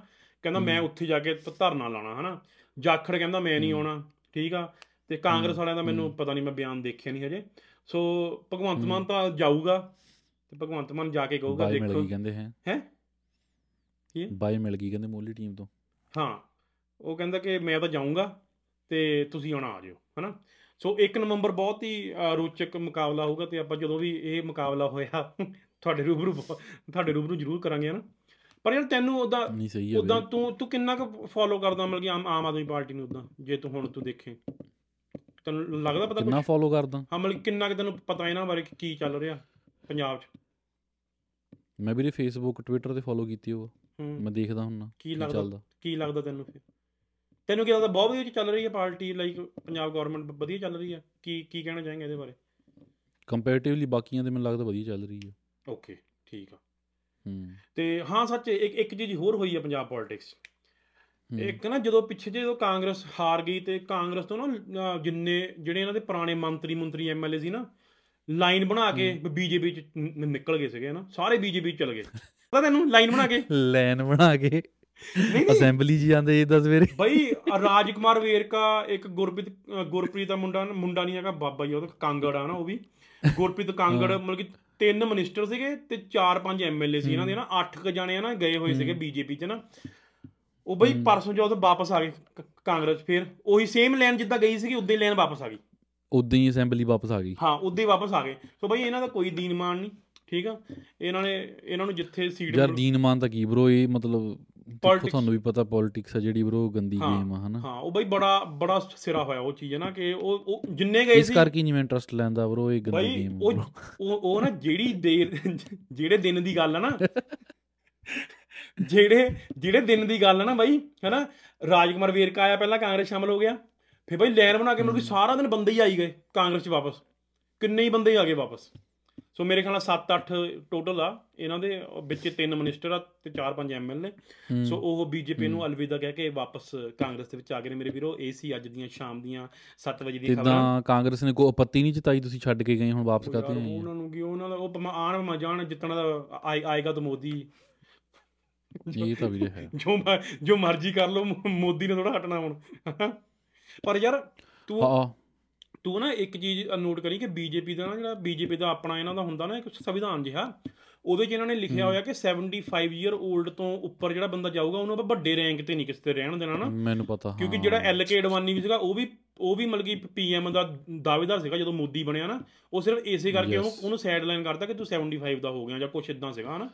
[SPEAKER 1] ਕਹਿੰਦਾ ਮੈਂ ਉੱਥੇ ਜਾ ਕੇ ਧਰਨਾ ਲਾਣਾ ਹਨਾ। ਜਾਖੜ ਕਹਿੰਦਾ ਮੈਂ ਨਹੀਂ ਆਉਣਾ ਠੀਕ ਆ। ਤੇ ਕਾਂਗਰਸ ਵਾਲਿਆਂ ਦਾ ਮੈਨੂੰ ਪਤਾ ਨਹੀਂ ਮੈਂ ਬਿਆਨ ਦੇਖਿਆ ਨਹੀਂ ਹਜੇ। ਸੋ ਭਗਵੰਤ ਮਾਨ ਤਾਂ ਜਾਊਗਾ ਤੇ ਭਗਵੰਤ ਮਾਨ ਜਾ ਕੇ ਕਹੂਗਾ
[SPEAKER 2] ਬਾਈ ਮਿਲ
[SPEAKER 1] ਦੇਖੋ।
[SPEAKER 2] ਗਈ ਕਹਿੰਦੇ ਹੈ?
[SPEAKER 1] ਹੈ? ਕੀ?
[SPEAKER 2] ਬਾਈ ਮਿਲ ਗਈ ਕਹਿੰਦੇ ਮੋਲੀ ਟੀਮ ਤੋਂ।
[SPEAKER 1] ਹਾਂ ਉਹ ਕਹਿੰਦਾ ਕਿ ਮੈਂ ਤਾਂ ਜਾਊਂਗਾ ਤੇ ਤੁਸੀਂ ਆਉਣਾ ਆ ਜਿਓ ਹਨਾ? ਸੋ 1 ਨਵੰਬਰ ਬਹੁਤ ਹੀ ਰੋਚਕ ਮੁਕਾਬਲਾ ਹੋਊਗਾ ਤੇ ਆਪਾਂ ਜਦੋਂ ਵੀ ਇਹ ਮੁਕਾਬਲਾ ਹੋਇਆ ਤੁਹਾਡੇ ਰੂਬਰੂ ਤੁਹਾਡੇ ਰੂਬਰੂ ਜ਼ਰੂਰ ਕਰਾਂਗੇ ਹਨਾ? ਪਰ ਯਾਰ ਤੈਨੂੰ ਉਹਦਾ ਉਦਾਂ। ਤੂੰ ਤੂੰ ਕਿੰਨਾ ਕੁ ਫੋਲੋ ਕਰਦਾ ਕਿ ਆਮ ਆਮ ਆਦਮੀ ਪਾਰਟੀ ਨੂੰ ਉਦਾਂ ਜੇ ਤੂੰ ਹੁਣ ਤੂੰ ਦੇਖੇ? ਤੈਨੂੰ ਲੱਗਦਾ ਪਤਾ
[SPEAKER 2] ਕਿੰਨਾ ਫੋਲੋ ਕਰਦਾ?
[SPEAKER 1] ਹਾਂ ਮਤਲਬ ਕਿੰਨਾ ਕਿ ਤੈਨੂੰ ਪਤਾ ਇਹਨਾਂ ਬਾਰੇ ਕਿ ਚੱਲ ਰਿਹਾ ਪੰਜਾਬ 'ਚ?
[SPEAKER 2] ਮੈਂ ਵੀਰੇ ਫੇਸਬੁੱਕ ਟਵਿੱਟਰ ਤੇ ਫੋਲੋ ਕੀਤੀ ਉਹ। ਮੈਂ ਦੇਖਦਾ ਹੁੰਨਾ
[SPEAKER 1] ਕੀ ਲੱਗਦਾ? ਕੀ ਲੱਗਦਾ ਤੈਨੂੰ ਫਿਰ? ਤੈਨੂੰ ਕੀ ਲੱਗਦਾ ਬਹੁਤ ਵਧੀਆ ਚੱਲ ਰਹੀ ਹੈ ਪਾਰਟੀ ਲਾਈਕ ਪੰਜਾਬ ਗਵਰਨਮੈਂਟ ਵਧੀਆ ਚੱਲ ਰਹੀ ਹੈ? ਕੀ ਕੀ ਕਹਿਣਾ ਚਾहेंगे ਇਹਦੇ ਬਾਰੇ?
[SPEAKER 2] ਕੰਪੈਰੀਟਿਵਲੀ ਬਾਕੀਆਂ ਦੇ ਮੈਨੂੰ ਲੱਗਦਾ ਵਧੀਆ ਚੱਲ ਰਹੀ ਹੈ।
[SPEAKER 1] ਓਕੇ ਠੀਕ ਆ।
[SPEAKER 2] ਹੂੰ।
[SPEAKER 1] ਤੇ ਹਾਂ ਸੱਚ ਇੱਕ ਇੱਕ ਚੀਜ਼ ਹੋਰ ਹੋਈ ਹੈ ਪੰਜਾਬ ਪੋਲਿਟਿਕਸ। ਇੱਕ ਨਾ ਜਦੋਂ ਪਿੱਛੇ ਜਿਹੇ ਜਦੋਂ ਕਾਂਗਰਸ ਹਾਰ ਗਈ ਤੇ ਕਾਂਗਰਸ ਤੋਂ ਨਾ ਜਿੰਨੇ ਜਿਹੜੇ ਇਹਨਾਂ ਦੇ ਪੁਰਾਣੇ ਮੰਤਰੀ ਮੰਤਰੀ ਐਮਐਲਏ ਸੀ ਨਾ ਲਾਈਨ ਬਣਾ ਕੇ ਬੀਜੇਪੀ ਚ ਨਿਕਲ ਗਏ ਸੀਗੇ ਨਾ ਸਾਰੇ ਬੀਜੇਪੀ ਚ ਚਲ ਗਏ। ਪਤਾ ਤੈਨੂੰ ਲਾਈਨ ਬਣਾ ਕੇ?
[SPEAKER 2] ਲਾਈਨ ਬਣਾ ਕੇ। ਅਸੈਂਬਲੀ 'ਚ ਜਾਂਦੇ ਇਦਾਂ ਸਵੇਰੇ।
[SPEAKER 1] ਬਈ ਰਾਜਕੁਮਾਰ ਵੇਰਕਾ ਇੱਕ ਗੁਰਪ੍ਰੀਤ ਗੁਰਪ੍ਰੀਤ ਦਾ ਮੁੰਡਾ ਮੁੰਡਾ ਨਹੀਂ ਹੈਗਾ ਬਾਬਾ ਜੀ ਉਹਦਾ ਕਾਂਗੜ ਆ ਨਾ ਉਹ ਵੀ। ਗੁਰਪ੍ਰੀਤ ਕਾਂਗੜ ਮਤਲਬ ਕਿ ਤਿੰਨ ਮਿਨਿਸਟਰ ਸੀਗੇ ਤੇ ਚਾਰ ਪੰਜ ਐਮਐਲਏ ਸੀ ਇਹਨਾਂ ਦੇ ਨਾ ਅੱਠ ਕ ਜਾਣੇ ਨਾ ਗਏ ਹੋਏ ਸੀਗੇ ਬੀਜੇਪੀ ਚ ਨਾ। ਉਹ ਬਈ ਪਰਸੋਂ ਜਦੋਂ ਵਾਪਸ ਆ ਗਏ ਕਾਂਗਰਸ ਫਿਰ ਉਹੀ ਸੇਮ ਲਾਈਨ ਜਿੱਦਾਂ ਗਈ ਸੀਗੀ ਉਦਾਂ ਹੀ ਲਾਈਨ ਵਾਪਸ ਆ ਗਈ।
[SPEAKER 2] ਉਦਾਂ ਹੀ ਅਸੈਂਬਲੀ ਵਾਪਸ ਆ ਗਈ।
[SPEAKER 1] ਹਾਂ ਉਦਾਂ ਹੀ ਵਾਪਸ ਆ ਗਏ। ਸੋ ਬਈ ਇਹਨਾਂ ਦਾ ਕੋਈ ਦੀਨਮਾਨ ਨਹੀਂ ਠੀਕ ਆ? ਇਹਨਾਂ ਨੇ ਇਹਨਾਂ ਨੂੰ ਜਿੱਥੇ ਸੀਟ
[SPEAKER 2] ਯਾਰ ਦੀਨਮਾਨ ਤਾਂ ਕੀ ਬ్రో ਇਹ ਮਤਲਬ ਤੁਹਾਨੂੰ ਵੀ ਪਤਾ ਪੋਲਿਟਿਕਸ ਆ ਜਿਹੜੀ ਬ్రో ਗੰਦੀ ਗੇਮ ਆ ਹਨਾ?
[SPEAKER 1] ਹਾਂ ਉਹ ਬਈ ਬੜਾ ਬੜਾ ਸਿਰਾ ਹੋਇਆ ਉਹ ਚੀਜ਼ ਹੈ ਨਾ ਕਿ ਉਹ ਜਿੰਨੇ ਗਏ ਸੀ ਇਸ
[SPEAKER 2] ਕਰਕੇ ਨਹੀਂ ਮੈਂ ਇੰਟਰਸਟ ਲੈਂਦਾ ਬ్రో ਇਹ ਗੰਦੀ ਗੇਮ
[SPEAKER 1] ਉਹ ਉਹ ਨਾ ਜਿਹੜੀ ਦੇਰ ਜਿਹੜੇ ਦਿਨ ਦੀ ਗੱਲ ਆ ਨਾ ਜਿਹੜੇ ਜਿਹੜੇ ਦਿਨ ਦੀ ਗੱਲ ਆ ਨਾ ਬਾਈ ਹੈਨਾ? ਰਾਜਕੁਮਾਰ ਵੇਰਕਾ ਆਇਆ ਪਹਿਲਾਂ ਕਾਂਗਰਸ ਸ਼ਾਮਲ ਹੋ ਗਿਆ। ਫਿਰ ਬਾਈ ਲਾਈਨ ਬਣਾ ਕੇ ਮਤਲਬ ਕਿ ਸਾਰਾ ਦਿਨ ਬੰਦੇ ਹੀ ਆਈ ਗਏ ਕਾਂਗਰਸ 'ਚ ਵਾਪਸ। ਕਿੰਨੇ ਹੀ ਬੰਦੇ ਆ ਗਏ ਵਾਪਸ। ਸੋ ਮੇਰੇ ਖਿਆਲ ਨਾਲ 7-8 ਟੋਟਲ ਆ ਇਹਨਾਂ ਦੇ ਵਿੱਚ ਤਿੰਨ ਮਿਨਿਸਟਰ ਆ ਤੇ 4-5 ਐਮਐਲਏ ਸੋ ਉਹ ਬੀਜੇਪੀ ਨੂੰ ਅਲਵਿਦਾ ਕਹਿ ਕੇ ਵਾਪਸ ਕਾਂਗਰਸ ਦੇ ਵਿੱਚ ਆ ਗਏ ਨੇ ਮੇਰੇ ਵੀਰੋ। ਇਹ ਸੀ ਅੱਜ ਦੀਆਂ ਸ਼ਾਮ ਦੀਆਂ 7 ਵਜੇ ਦੀ ਖਬਰਾਂ।
[SPEAKER 2] ਕਿਦਾਂ ਕਾਂਗਰਸ ਨੇ ਕੋਈ ਆਪੱਤੀ ਨਹੀਂ ਜਤਾਈ ਤੁਸੀਂ ਛੱਡ ਕੇ ਗਏ ਹੁਣ ਵਾਪਸ ਆ?
[SPEAKER 1] ਉਹਨਾਂ ਨੂੰ ਕੀ ਉਹਨਾਂ ਦਾ ਉਹ ਆਣ ਭਾਵੇਂ ਜਾਣ ਜਿੱਤਣਾ ਦਾ ਆਏ- ਆਏਗਾ ਤਾਂ ਮੋਦੀ।
[SPEAKER 2] ਇਹ ਤਾਂ ਵੀਰੇ ਹੈ।
[SPEAKER 1] ਜੋ ਮ- ਜੋ ਮਰਜ਼ੀ ਕਰ ਲਓ ਮੋਦੀ ਨੇ ਥੋੜਾ ਹਟਣਾ ਹੁਣ ਪਰ ਯਾਰ ਤੂੰ ਤੂੰ ਨਾ ਇੱਕ ਚੀਜ਼ ਨੋਟ ਕਰੀ ਕਿ ਬੀਜੇਪੀ ਦਾ ਨਾ ਜਿਹੜਾ ਬੀਜੇਪੀ ਦਾ ਆਪਣਾ ਇਹਨਾਂ ਦਾ ਹੁੰਦਾ ਨਾ ਇੱਕ ਸੰਵਿਧਾਨ ਜਿਹਾ ਉਹਦੇ 'ਚ ਇਹਨਾਂ ਨੇ ਲਿਖਿਆ ਹੋਇਆ ਕਿ 75 ਈਅਰ 올ਡ ਤੋਂ ਉੱਪਰ ਜਿਹੜਾ ਬੰਦਾ ਜਾਊਗਾ ਉਹਨੂੰ ਆਪਾਂ ਵੱਡੇ ਰੈਂਕ ਤੇ ਨਹੀਂ ਕਿਸੇ ਤੇ ਰਹਿਣ ਦੇਣਾ ਨਾ।
[SPEAKER 2] ਮੈਨੂੰ ਪਤਾ
[SPEAKER 1] ਕਿਉਂਕਿ ਜਿਹੜਾ ਐਲ ਕੇ ਅਡਵਾਨੀ ਵੀ ਸੀਗਾ ਉਹ ਵੀ ਉਹ ਵੀ ਮਤਲਬ ਕਿ ਪੀਐਮ ਦਾ ਦਾਅਵੇਦਾਰ ਸੀਗਾ ਜਦੋਂ ਮੋਦੀ ਬਣਿਆ ਨਾ ਉਹ ਸਿਰਫ ਇਸੇ ਕਰਕੇ ਉਹਨੂੰ ਉਹਨੂੰ ਸਾਈਡ ਲਾਈਨ ਕਰਤਾ ਕਿ ਤੂੰ 75 ਦਾ ਹੋ ਗਿਆ ਜਾਂ ਕੁਛ ਇਦਾਂ ਸੀਗਾ ਹਨਾ।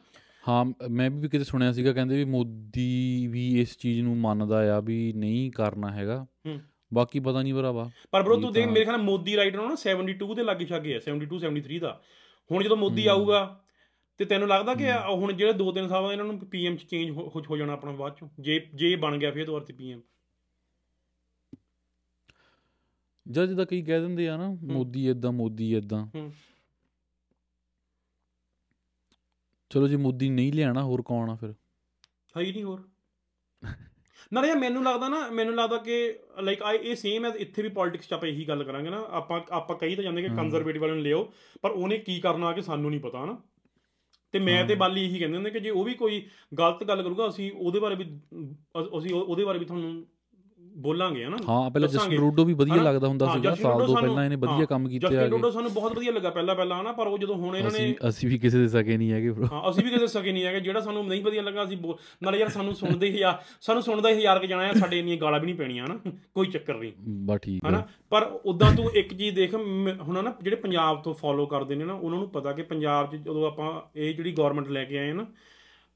[SPEAKER 2] ਹਾਂ ਮੈਂ ਵੀ ਕਿਤੇ ਸੁਣਿਆ ਸੀਗਾ ਕਹਿੰਦੇ ਵੀ ਮੋਦੀ ਵੀ ਇਸ ਚੀਜ਼ ਨੂੰ ਮੰਨਦਾ ਆ ਵੀ ਨਹੀਂ ਕਰਨਾ ਹੈਗਾ।
[SPEAKER 1] ਹੂੰ।
[SPEAKER 2] ਬਾਕੀ ਪਤਾ ਨਹੀਂ ਭਰਾਵਾ।
[SPEAKER 1] ਪਰ ਬਰੋ
[SPEAKER 2] ਇਹ
[SPEAKER 1] ਤੂੰ ਦੇਖ ਮੇਰੇ ਖਿਆਲ ਨਾਲ ਮੋਦੀ ਰਾਈਟ ਨੂੰ ਨਾ 72 ਦੇ ਲਾਗੇ ਛਾਗੇ ਹੈ 72 73 ਦਾ। ਹੁਣ ਜਦੋਂ ਮੋਦੀ ਆਊਗਾ ਤੇ ਤੈਨੂੰ ਲੱਗਦਾ ਕਿ ਆ ਹੁਣ ਜਿਹੜੇ 2-3 ਸਾਲ ਬਾਅਦ ਇਹਨਾਂ ਨੂੰ ਪੀਐਮ ਚ ਚੇਂਜ ਹੋ ਜਾਣਾ ਆਪਣਾ ਬਾਅਦ ਚੋਂ? ਜੇ ਜੇ ਬਣ ਗਿਆ ਫਿਰ ਦੁਬਾਰਾ ਤੇ ਪੀਐਮ
[SPEAKER 2] ਜਦ ਜਿੱਦਾਂ ਕਈ ਕਹਿ ਦਿੰਦੇ ਆ ਨਾ ਮੋਦੀ ਇਦਾਂ ਮੋਦੀ ਇਦਾਂ
[SPEAKER 1] ਹੂੰ।
[SPEAKER 2] ਚਲੋ ਜੇ ਮੋਦੀ ਨਹੀਂ ਲਿਆਣਾ ਹੋਰ ਕੌਣ ਆ ਫਿਰ?
[SPEAKER 1] ਹੈ ਹੀ ਨਹੀਂ ਹੋਰ। ਨਾਲੇ ਯਾਰ ਮੈਨੂੰ ਲੱਗਦਾ ਨਾ ਮੈਨੂੰ ਲੱਗਦਾ ਕਿ ਲਾਈਕ ਆਈ ਇਹ ਸੇਮ ਐ ਇੱਥੇ ਵੀ ਪੋਲਿਟਿਕਸ ਚ ਆਪਾਂ ਇਹੀ ਗੱਲ ਕਰਾਂਗੇ ਨਾ। ਆਪਾਂ ਆਪਾਂ ਕਹੀ ਤਾਂ ਜਾਂਦੇ ਕਿ ਕੰਜ਼ਰਵੇਟਿਵ ਵਾਲਿਆਂ ਨੂੰ ਲਿਓ ਪਰ ਉਹਨੇ ਕੀ ਕਰਨਾ ਕਿ ਸਾਨੂੰ ਨਹੀਂ ਪਤਾ ਹਨਾ? ਤੇ ਮੈਂ ਤੇ ਬਾਲੀ ਇਹੀ ਕਹਿੰਦੇ ਹੁੰਦੇ ਕਿ ਜੇ ਉਹ ਵੀ ਕੋਈ ਗਲਤ ਗੱਲ ਕਰੂਗਾ ਅਸੀਂ ਉਹਦੇ ਬਾਰੇ ਵੀ ਅਸੀਂ ਉਹ- ਉਹਦੇ ਬਾਰੇ ਵੀ ਤੁਹਾਨੂੰ ਬੋਲਾਂਗੇ ਹਨਾ?
[SPEAKER 2] ਹਾਂ ਪਹਿਲਾਂ। ਜਸਟਿਨ ਰੂਡੋ ਵੀ ਵਧੀਆ? ਲੱਗਦਾ ਹੁੰਦਾ ਸੀਗਾ
[SPEAKER 1] ਜਸਟਿਨ
[SPEAKER 2] ਸਾਲ ਦੋ ਪਹਿਲਾਂ ਇਹਨੇ ਵਧੀਆ ਕੰਮ ਕੀਤੇ
[SPEAKER 1] ਜਸਟਿਨ
[SPEAKER 2] ਆਗੇ
[SPEAKER 1] ਰੂਡੋ ਸਾਨੂੰ ਬਹੁਤ ਵਧੀਆ ਲੱਗਾ ਪਹਿਲਾਂ ਪਹਿਲਾਂ ਹਨਾ? ਪਰ ਉਹ ਜਦੋਂ ਹੁਣ ਇਹਨਾਂ ਨੇ
[SPEAKER 2] ਅਸੀਂ ਵੀ ਕਿਸੇ ਦੇ ਸਕੇ ਨਹੀਂ ਹੈਗੇ bro
[SPEAKER 1] ਹਾਂ ਅਸੀਂ ਵੀ ਕਿਸੇ ਸਕੇ ਨਹੀਂ ਹੈਗੇ ਜਿਹੜਾ ਸਾਨੂੰ ਨਹੀਂ ਵਧੀਆ ਲੱਗਾ ਅਸੀਂ ਨਾਲੇ ਯਾਰ ਸਾਨੂੰ ਸੁਣਦੇ ਹੀ ਆ ਸਾਨੂੰ ਸੁਣਦਾ ਹੀ ਹਜ਼ਾਰ ਕੇ ਜਾਣਾ ਆ ਸਾਡੇ ਇੰਨੀਆਂ ਗਾਲਾਂ ਵੀ ਨਹੀਂ ਪੈਣੀਆਂ ਹਨਾ? ਕੋਈ ਚੱਕਰ ਨਹੀਂ।
[SPEAKER 2] ਬਾ ਠੀਕ
[SPEAKER 1] ਹਨਾ? ਪਰ ਉਦਾਂ ਤੂੰ ਇੱਕ ਚੀਜ਼ ਦੇਖ ਹੁਣ ਨਾ ਜਿਹੜੇ ਪੰਜਾਬ ਤੋਂ ਫੋਲੋ ਕਰਦੇ ਨੇ ਨਾ ਉਹਨਾਂ ਨੂੰ ਪਤਾ ਕਿ ਪੰਜਾਬ 'ਚ ਜਦੋਂ ਆਪਾਂ ਇਹ ਜਿਹੜੀ ਗਵਰਨਮੈਂਟ ਲੈ ਕੇ ਆਏ ਨਾ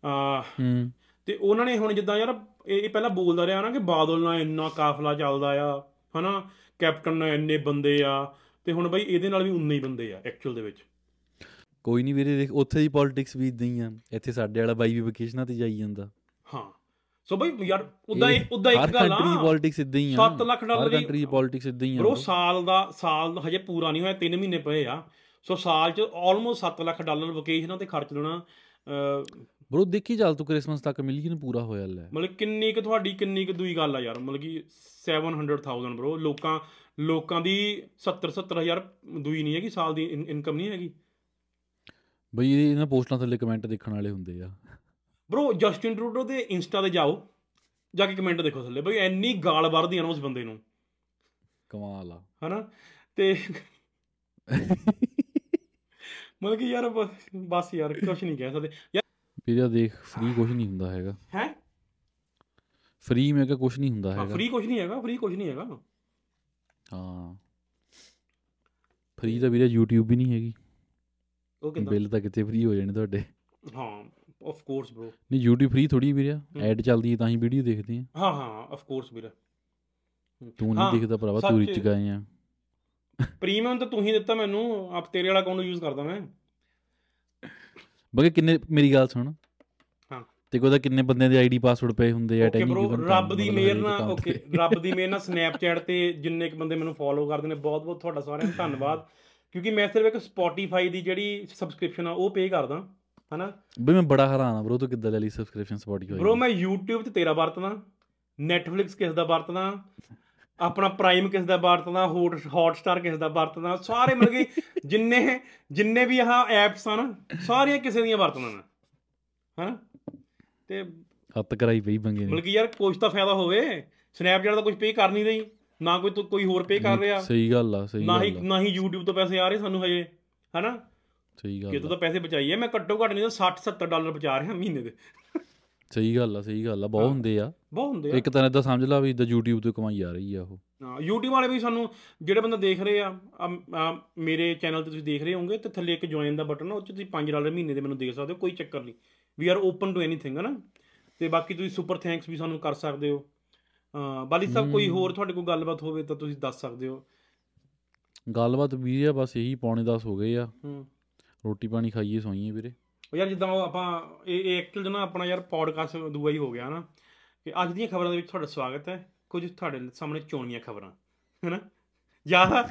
[SPEAKER 1] ਆ
[SPEAKER 2] ਹੂੰ।
[SPEAKER 1] ਤੇ ਉਹਨਾਂ ਨੇ ਹੁਣ ਜਿੱਦਾਂ ਯਾਰ ਇਹ ਪਹਿਲਾਂ ਬੋਲਦਾ ਰਿਹਾ ਨਾ ਕਿ ਬਾਦਲ ਨਾਲ ਇੰਨਾ ਕਾਫਲਾ ਚੱਲਦਾ ਆ ਹਨਾ? ਕੈਪਟਨ ਨਾਲ ਇੰਨੇ ਬੰਦੇ ਆ ਤੇ ਹੁਣ ਬਈ ਇਹਦੇ ਨਾਲ ਵੀ ਉਨੇ ਹੀ ਬੰਦੇ ਆ ਐਕਚੁਅਲ ਦੇ ਵਿੱਚ।
[SPEAKER 2] ਕੋਈ ਨਹੀਂ ਵੀਰੇ ਦੇਖ ਉੱਥੇ ਦੀ ਪੋਲਿਟਿਕਸ ਵੀ ਇਦਾਂ ਹੀ ਆ। ਇੱਥੇ ਸਾਡੇ ਵਾਲਾ ਬਾਈ ਵੀ ਵਕੇਸ਼ਨਾਂ ਤੇ ਜਾਈ ਜਾਂਦਾ।
[SPEAKER 1] ਹਾਂ। ਸੋ ਬਈ ਯਾਰ ਉਦਾਂ ਹੀ ਉਦਾਂ ਇੱਕ ਗੱਲ
[SPEAKER 2] ਕੰਟਰੀ
[SPEAKER 1] ਆ
[SPEAKER 2] ਪੋਲਿਟਿਕਸ ਇਦਾਂ ਹੀ ਆ।
[SPEAKER 1] 7 ਲੱਖ ਡਾਲਰ ਦੀ-
[SPEAKER 2] ਕੰਟਰੀ ਪੋਲਿਟਿਕਸ ਇਦਾਂ ਹੀ ਆ।
[SPEAKER 1] ਬ్రో। ਸਾਲ ਦਾ ਸਾਲ ਹਜੇ ਪੂਰਾ ਨਹੀਂ ਹੋਇਆ 3 ਮਹੀਨੇ ਪਏ ਆ। ਸੋ ਸਾਲ ਚ ਆਲਮੋਸਟ 7 ਲੱਖ ਡਾਲਰ ਵਕੇਸ਼ਨਾਂ ਤੇ ਖਰਚ ਅਹ,
[SPEAKER 2] ਬ్రో ਦੇਖੀ ਚੱਲ ਤੂੰ ਕ੍ਰਿਸਮਸ ਤੱਕ ਮਿਲੀਅਨ ਪੂਰਾ ਹੋਇਆ ਲੈ।
[SPEAKER 1] ਮਤਲਬ ਕਿੰਨੀ ਕਿ ਤੁਹਾਡੀ ਕਿੰਨੀ ਕਿ ਦੂਈ ਗੱਲ ਆ ਯਾਰ। ਮਤਲਬ ਕਿ 700000 ਬ్రో ਲੋਕਾਂ ਲੋਕਾਂ ਦੀ 70 70000 ਦੂਈ ਨਹੀਂ ਹੈਗੀ ਸਾਲ ਦੀ ਇਨਕਮ ਨਹੀਂ ਹੈਗੀ।
[SPEAKER 2] ਬਈ ਇਹਨਾਂ ਪੋਸਟਾਂ ਥੱਲੇ ਕਮੈਂਟ ਦੇਖਣ ਵਾਲੇ ਹੁੰਦੇ ਆ।
[SPEAKER 1] ਬ్రో ਜਸਟਿਨ ਟਰੂਡੋ ਦੇ ਇੰਸਟਾ ਤੇ ਜਾਓ ਜਾ ਕੇ ਕਮੈਂਟ ਦੇਖੋ ਥੱਲੇ। ਬਈ ਐਨੀ ਗਾਲ ਵਰਦੀਆਂ ਨਾ ਉਸ ਬੰਦੇ ਨੂੰ।
[SPEAKER 2] ਕਮਾਲ ਆ।
[SPEAKER 1] ਹਨਾ? ਤੇ ਮਤਲਬ ਕਿ ਯਾਰ ਬਸ ਯਾਰ ਕੁਝ ਨਹੀਂ ਕਹਿ ਸਕਦੇ।
[SPEAKER 2] ਵੀਰੇ ਦੇਖ ਫ੍ਰੀ ਕੁਝ ਨਹੀਂ ਹੁੰਦਾ ਹੈਗਾ।
[SPEAKER 1] ਹੈ?
[SPEAKER 2] ਫ੍ਰੀ ਮੈਂ ਕਿਹਾ ਕੁਝ ਨਹੀਂ ਹੁੰਦਾ ਹੈਗਾ।
[SPEAKER 1] ਫ੍ਰੀ ਕੁਝ ਨਹੀਂ ਹੈਗਾ ਫ੍ਰੀ ਕੁਝ ਨਹੀਂ ਹੈਗਾ।
[SPEAKER 2] ਹਾਂ। ਫ੍ਰੀ ਤਾਂ ਵੀਰੇ YouTube ਵੀ ਨਹੀਂ ਹੈਗੀ।
[SPEAKER 1] ਉਹ ਕਿਦਾਂ?
[SPEAKER 2] ਬਿੱਲ ਤਾਂ ਕਿਤੇ ਫ੍ਰੀ ਹੋ ਜਾਣੇ ਤੁਹਾਡੇ।
[SPEAKER 1] ਹਾਂ ਆਫ ਕੋਰਸ ਬ్రో
[SPEAKER 2] ਨਹੀਂ YouTube ਫ੍ਰੀ ਥੋੜੀ ਵੀਰੇ। ਐਡ ਚੱਲਦੀ ਹੈ ਤਾਂ ਹੀ ਵੀਡੀਓ ਦੇਖਦੇ ਆ
[SPEAKER 1] ਹਾਂ ਹਾਂ ਆਫ ਕੋਰਸ ਵੀਰ।
[SPEAKER 2] ਤੂੰ ਨਹੀਂ ਦਿਖਦਾ ਭਰਾਵਾ ਤੂੰ। ਰਿਚ ਗਏ ਆ।
[SPEAKER 1] ਪ੍ਰੀਮੀਅਮ ਤਾਂ ਤੂੰ ਹੀ ਦਿੱਤਾ ਮੈਨੂੰ। ਆਪ ਤੇਰੇ ਵਾਲਾ ਅਕਾਊਂਟ ਯੂਜ਼ ਕਰਦਾ ਮੈਂ।
[SPEAKER 2] ਬਗੇ ਕਿੰਨੇ ਮੇਰੀ ਗੱਲ ਸੁਣ।
[SPEAKER 1] ਹਾਂ।
[SPEAKER 2] ਤੇ ਕੋਦਾ ਕਿੰਨੇ ਬੰਦਿਆਂ ਦੇ ਆਈਡੀ ਪਾਸਵਰਡ ਪਏ ਹੁੰਦੇ ਆ ਟੈਗ ਓਕੇ
[SPEAKER 1] ਰੱਬ ਦੀ ਮਿਹਰ ਨਾਲ ਓਕੇ ਰੱਬ ਦੀ ਮਿਹਰ ਨਾਲ ਸਨੈਪਚੈਟ ਤੇ ਜਿੰਨੇ ਕ ਬੰਦੇ ਮੈਨੂੰ ਫੋਲੋ ਕਰਦੇ ਨੇ ਬਹੁਤ ਬਹੁਤ ਤੁਹਾਡਾ ਸਾਰਿਆਂ ਦਾ ਧੰਨਵਾਦ। ਕਿਉਂਕਿ ਮੈਂ ਸਿਰਫ ਇੱਕ ਸਪੋਟੀਫਾਈ ਦੀ ਜਿਹੜੀ ਸਬਸਕ੍ਰਿਪਸ਼ਨ ਆ ਉਹ ਪੇ ਕਰਦਾ ਹਨਾ?
[SPEAKER 2] ਬਈ ਮੈਂ ਬੜਾ ਹੈਰਾਨ ਆ ਬ్రో ਤੂੰ ਕਿੱਦਾਂ ਲੈ ਲਈ ਸਬਸਕ੍ਰਿਪਸ਼ਨ ਸਪੋਟੀਫਾਈ
[SPEAKER 1] ਬ్రో ਮੈਂ YouTube ਤੇ ਤੇਰਾ ਵਰਤਦਾ Netflix ਕਿਸ ਦਾ ਵਰਤਦਾ ਆਪਣਾ ਪ੍ਰਾਈਮ ਕਿਸ ਦਾ ਵਰਤਦਾ ਹੌਟ ਹੌਟਸਟਾਰ ਕਿਸ ਦਾ ਵਰਤਦਾ ਸਾਰੇ ਮਤਲਬ ਕਿ ਜਿੰਨੇ ਜਿੰਨੇ ਵੀ ਆਹ ਐਪਸ ਹਨ ਸਾਰੀਆਂ ਕਿਸੇ ਦੀਆਂ ਵਰਤਦਾ ਮੈਂ ਹਨਾ। ਤੇ
[SPEAKER 2] ਹੱਤ ਕਰਾਈ ਪਈ ਬੰਗੇ ਨੇ।
[SPEAKER 1] ਬਲਕਿ ਯਾਰ ਕੁਛ ਤਾਂ ਫਾਇਦਾ ਹੋਵੇ ਸਨੈਪਚੈਟ ਦਾ ਕੁਝ ਪੇ ਕਰ ਨਹੀਂ ਰਹੀ ਨਾ ਕੋਈ ਤੋਂ ਕੋਈ ਹੋਰ ਪੇ ਕਰ ਰਿਹਾ।
[SPEAKER 2] ਸਹੀ ਗੱਲ ਆ ਸਹੀ
[SPEAKER 1] ਨਾ ਹੀ
[SPEAKER 2] ਗੱਲ
[SPEAKER 1] ਨਾ ਹੀ YouTube ਤੋਂ ਪੈਸੇ ਆ ਰਹੇ ਸਾਨੂੰ ਹਜੇ ਹਨਾ?
[SPEAKER 2] ਸਹੀ ਗੱਲ
[SPEAKER 1] ਕਿਤੋਂ
[SPEAKER 2] ਆ।
[SPEAKER 1] ਤਾਂ ਪੈਸੇ ਬਚਾਈਏ ਮੈਂ ਘੱਟੋ ਘੱਟ ਨਹੀਂ ਤਾਂ 60 70 ਡਾਲਰ ਬਚਾ ਰਿਹਾ ਮਹੀਨੇ ਦੇ।
[SPEAKER 2] ਸਹੀ ਗੱਲ ਆ ਸਹੀ ਗੱਲ ਆ ਬਹੁਤ ਹੁੰਦੇ ਆ।
[SPEAKER 1] ਬਹੁਤ ਹੁੰਦੇ ਆ।
[SPEAKER 2] ਇੱਕ ਤਰ੍ਹਾਂ ਦਾ ਸਮਝ ਲਾ ਵੀ ਇਦਾਂ YouTube ਤੋਂ ਕਮਾਈ ਆ ਰਹੀ ਆ ਉਹ।
[SPEAKER 1] ਹਾਂ YouTube ਵਾਲੇ ਵੀ ਸਾਨੂੰ ਜਿਹੜੇ ਬੰਦੇ ਦੇਖ ਰਹੇ ਆ ਮੇਰੇ ਚੈਨਲ ਤੇ ਤੁਸੀਂ ਦੇਖ ਰਹੇ ਹੋਵੋਗੇ ਤੇ ਥੱਲੇ ਇੱਕ ਜੁਆਇਨ ਦਾ ਬਟਨ ਆ ਉਹ 'ਚ ਤੁਸੀਂ 5 ਡਾਲਰ ਮਹੀਨੇ ਦੇ ਮੈਨੂੰ ਦੇ ਸਕਦੇ ਹੋ ਕੋਈ ਚੱਕਰ ਨਹੀਂ। We are open to anything ਹਨਾ ਤੇ ਬਾਕੀ ਤੁਸੀਂ ਸੁਪਰ ਥੈਂਕਸ ਵੀ ਸਾਨੂੰ ਕਰ ਸਕਦੇ ਹੋ। ਬਾਲੀ ਸਾਹਿਬ ਕੋਈ ਹੋਰ ਤੁਹਾਡੇ ਕੋਲ ਗੱਲਬਾਤ ਹੋਵੇ ਤਾਂ ਤੁਸੀਂ ਦੱਸ ਸਕਦੇ ਹੋ।
[SPEAKER 2] ਗੱਲਬਾਤ ਵੀ ਆ ਬਸ ਇਹੀ ਪੌਣੇ 10 ਹੋ ਗਏ ਆ।
[SPEAKER 1] ਹੂੰ।
[SPEAKER 2] ਰੋਟੀ ਪਾਣੀ ਖਾਈਏ ਸੋਈਏ ਵੀਰੇ।
[SPEAKER 1] ਉਹ ਯਾਰ ਜਿੱਦਾਂ ਉਹ ਆਪਾਂ ਇਹ ਇਹ ਐਕਚੁਅਲ ਨਾ ਆਪਣਾ ਯਾਰ ਪੋਡਕਾਸਟ ਦੂਆ ਹੀ ਹੋ ਗਿਆ ਨਾ ਕਿ ਅੱਜ ਦੀਆਂ ਖਬਰਾਂ ਦੇ ਵਿੱਚ ਤੁਹਾਡਾ ਸਵਾਗਤ ਹੈ। ਕੁਝ ਤੁਹਾਡੇ ਸਾਹਮਣੇ ਚੋਣੀਆਂ ਖਬਰਾਂ ਹੈਨਾ। ਜ਼ਿਆਦਾ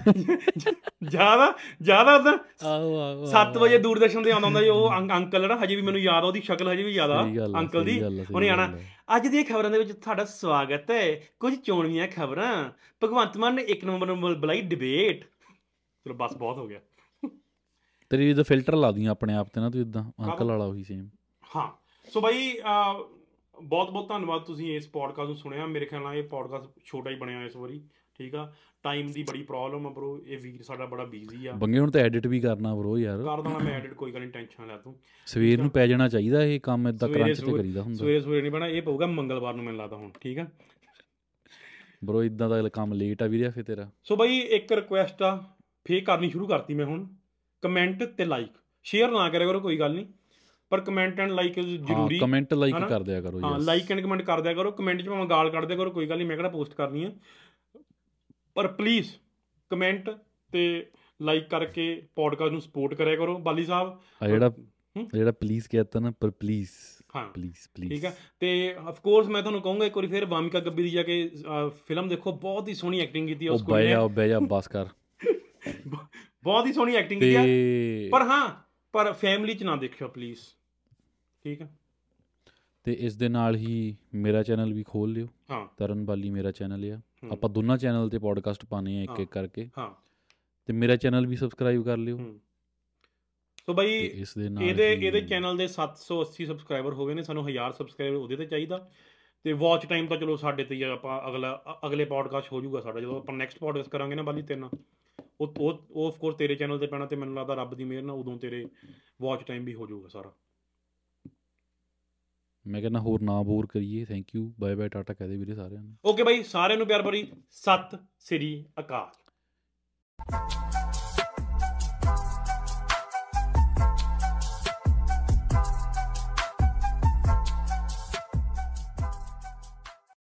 [SPEAKER 1] ਜ਼ਿਆਦਾ ਜ਼ਿਆਦਾ ਤਾਂ
[SPEAKER 2] ਆਹੋ ਆਹੋ
[SPEAKER 1] 7 ਵਜੇ ਦੂਰਦਰਸ਼ਨ ਤੇ ਆਉਂਦਾ ਹੁੰਦਾ ਜੀ ਉਹ ਅੰਕ- ਅੰਕਲ ਨਾ ਹਜੇ ਵੀ ਮੈਨੂੰ ਯਾਦ ਆ ਉਹਦੀ ਸ਼ਕਲ ਹਜੇ ਵੀ ਯਾਦ ਆ ਅੰਕਲ ਦੀ। ਉਹਨੇ ਆਣਾ। ਅੱਜ ਦੀਆਂ ਖਬਰਾਂ ਦੇ ਵਿੱਚ ਤੁਹਾਡਾ ਸਵਾਗਤ ਹੈ। ਕੁਝ ਚੋਣਵੀਆਂ ਖਬਰਾਂ। ਭਗਵੰਤ ਮਾਨ ਨੇ ਇੱਕ ਨੰਬਰ ਨੂੰ ਬੁਲਾਈ ਡਿਬੇਟ ਚਲੋ ਬਸ ਬਹੁਤ ਹੋ ਗਿਆ।
[SPEAKER 2] ਤੇਰੀ ਇਹਦਾ ਫਿਲਟਰ ਲਾ ਦੀਆਂ ਆਪਣੇ ਆਪ ਤੇ ਨਾ ਤੂੰ ਇਦਾਂ ਅੰਕਲ ਵਾਲਾ ਉਹੀ ਸੇਮ
[SPEAKER 1] ਹਾਂ। ਸੋ ਬਾਈ ਬਹੁਤ ਬਹੁਤ ਧੰਨਵਾਦ ਤੁਸੀਂ ਇਸ ਪੋਡਕਾਸਟ ਨੂੰ ਸੁਣਿਆ। ਮੇਰੇ ਖਿਆਲ ਨਾਲ ਇਹ ਪੋਡਕਾਸਟ ਛੋਟਾ ਹੀ ਬਣਿਆ ਇਸ ਵਾਰੀ ਠੀਕ ਆ? ਟਾਈਮ ਦੀ ਬੜੀ ਪ੍ਰੋਬਲਮ ਆ ਬ్రో ਇਹ ਵੀਰ ਸਾਡਾ ਬੜਾ ਬਿਜ਼ੀ ਆ।
[SPEAKER 2] ਬੰਗੇ ਹੁਣ ਤਾਂ ਐਡਿਟ ਵੀ ਕਰਨਾ ਬਰੋ ਯਾਰ।
[SPEAKER 1] ਕਰ ਦਾਂ ਮੈਂ ਐਡਿਟ ਕੋਈ ਗੱਲ ਨਹੀਂ ਟੈਨਸ਼ਨ ਲੈ ਤੂੰ।
[SPEAKER 2] ਸਵੇਰ ਨੂੰ ਪੈ ਜਾਣਾ ਚਾਹੀਦਾ ਇਹ ਕੰਮ ਇਦਾਂ ਕਰੰਚ ਤੇ ਕਰੀਦਾ ਹੁੰਦਾ।
[SPEAKER 1] ਸਵੇਰੇ ਸਵੇਰੇ ਨਹੀਂ ਬਣਾ ਇਹ ਪਊਗਾ ਮੰਗਲਵਾਰ ਨੂੰ ਮੈਨੂੰ ਲੱਗਦਾ ਹੁਣ ਠੀਕ ਆ?
[SPEAKER 2] ਬਰੋ ਇਦਾਂ ਦਾ ਕੰਮ ਲੇਟ ਆ ਵੀਰੇ ਫੇ ਤੇਰਾ।
[SPEAKER 1] ਸੋ ਬਾਈ ਇੱਕ ਰਿਕੁਐਸਟ ਆ ਫੇਰ ਕਰਨੀ ਸ਼ੁਰੂ ਕਰਤੀ ਮੈਂ ਹੁਣ। ਕਮੈਂਟ ਤੇ ਲਾਈਕ ਸ਼ੇਅਰ ਨਾ ਕਰਿਆ ਕਰੋ ਕੋਈ ਗੱਲ ਨਹੀਂ। ਪਰ ਕਮੈਂਟ ਐਂਡ ਲਾਈਕ ਜ਼ਰੂਰੀ
[SPEAKER 2] ਹਾਂ ਕਮੈਂਟ ਲਾਈਕ? ਕਰ ਦਿਆ ਕਰੋ
[SPEAKER 1] ਹਾਂ ਲਾਈਕ ਐਂਡ ਕਮੈਂਟ ਕਰ ਦਿਆ ਕਰੋ। ਕਮੈਂਟ 'ਚ ਭਾਵੇਂ ਗਾਲ ਕੱਢ ਦਿਆ ਕਰੋ ਕੋਈ ਗੱਲ ਨਹੀਂ ਮੈਂ ਕਿਹੜਾ ਪੋਸਟ ਕਰਨੀ ਆ। ਪਰ ਪਲੀਜ਼ ਕਮੈਂਟ ਤੇ ਲਾਈਕ ਕਰਕੇ ਪੋਡਕਾਸਟ ਨੂੰ ਸਪੋਰਟ ਕਰਿਆ ਕਰੋ ਬਾਲੀ ਸਾਹਿਬ।
[SPEAKER 2] ਆ ਜਿਹੜਾ
[SPEAKER 1] ਹੂੰ?
[SPEAKER 2] ਜਿਹੜਾ ਪਲੀਜ਼ ਕਹਿਤਾ ਨਾ ਪਰ ਪਲੀਜ਼
[SPEAKER 1] ਹਾਂ।
[SPEAKER 2] ਪਲੀਜ਼ ਪਲੀਜ਼
[SPEAKER 1] ਠੀਕ ਆ। ਤੇ ਆਫ ਕੋਰਸ ਮੈਂ ਤੁਹਾਨੂੰ ਕਹੂੰਗਾ ਇੱਕ ਵਾਰੀ ਫਿਰ ਵਾਮਿਕਾ ਗੱਬੀ ਦੀ ਜਾ ਕੇ ਫਿਲਮ ਦੇਖੋ ਬਹੁਤ ਹੀ ਸੋਹਣੀ ਐਕਟਿੰਗ ਕੀਤੀ ਆ ਉਸ ਕੁੜੀ ਨੇ।
[SPEAKER 2] ਉਹ ਬਹਿ ਜਾ ਬਸ ਕਰ
[SPEAKER 1] ਬਹੁਤ ਹੀ ਸੋਹਣੀ ਐਕਟਿੰਗ ਕੀਤੀ ਆ। ਪਰ ਹਾਂ ਪਰ ਫੈਮਿਲੀ 'ਚ ਨਾ ਦੇਖਿਓ ਪਲੀਜ਼ ਠੀਕ ਆ?
[SPEAKER 2] ਤੇ ਇਸ ਦੇ ਨਾਲ ਹੀ ਮੇਰਾ ਚੈਨਲ ਵੀ ਖੋਲ ਲਿਓ।
[SPEAKER 1] ਹਾਂ।
[SPEAKER 2] ਤਰਨ ਬਾਲੀ ਮੇਰਾ ਚੈਨਲ ਆ। ਆਪਾਂ ਦੋਨਾਂ ਚੈਨਲ ਤੇ ਪੋਡਕਾਸਟ ਪਾਣੇ ਆ ਇੱਕ। ਇੱਕ ਕਰਕੇ।
[SPEAKER 1] ਹਾਂ।
[SPEAKER 2] ਤੇ ਮੇਰਾ ਚੈਨਲ ਵੀ ਸਬਸਕ੍ਰਾਈਬ ਕਰ ਲਿਓ।
[SPEAKER 1] ਸੋ ਬਾਈ ਇਹਦੇ ਇਹਦੇ ਚੈਨਲ ਦੇ 780 ਸਬਸਕ੍ਰਾਈਬਰ ਹੋ ਗਏ ਨੇ ਸਾਨੂੰ 1000 ਸਬਸਕ੍ਰਾਈਬਰ ਉਹਦੇ ਤੇ ਚਾਹੀਦਾ। ਤੇ ਵਾਚ ਟਾਈਮ ਤਾਂ ਚਲੋ ਸਾਡੇ ਤੇ ਹੀ ਆ, ਆਪਾਂ ਅਗਲਾ ਅਗਲੇ ਪੋਡਕਾਸਟ ਹੋ ਜਾਊਗਾ ਸਾਡਾ ਜਦੋਂ ਆਪਾਂ ਨੈਕਸਟ ਪੋਡਕਾਸਟ ਕਰਾਂਗੇ ਨਾ ਬਾਲੀ ਤੇਰੇ ਨਾਲ ਉਹ ਉਹ ਉਹ ਆਫ ਕੋਰਸ ਤੇਰੇ ਚੈਨਲ ਤੇ ਪੈਣਾ ਤੇ ਮੈਨੂੰ ਲੱਗਦਾ ਰੱਬ ਦੀ ਮਿਹਰ ਨਾਲ ਉਦੋਂ ਤੇਰੇ ਵਾਚ ਟਾਈਮ ਵੀ ਹੋ ਜਾਊਗਾ ਸਾਰਾ।
[SPEAKER 2] ਮੈਂ ਕਹਿੰਦਾ ਹੋਰ ਨਾ ਬੋਰ ਕਰੀਏ thank you bye bye tata ਕਹਦੇ ਵੀਰੇ ਸਾਰਿਆਂ ਨੂੰ।
[SPEAKER 1] ਓਕੇ ਬਾਈ ਸਾਰਿਆਂ ਨੂੰ ਪਿਆਰ ਭਰੀ ਸਤਿ ਸ੍ਰੀ ਅਕਾਲ।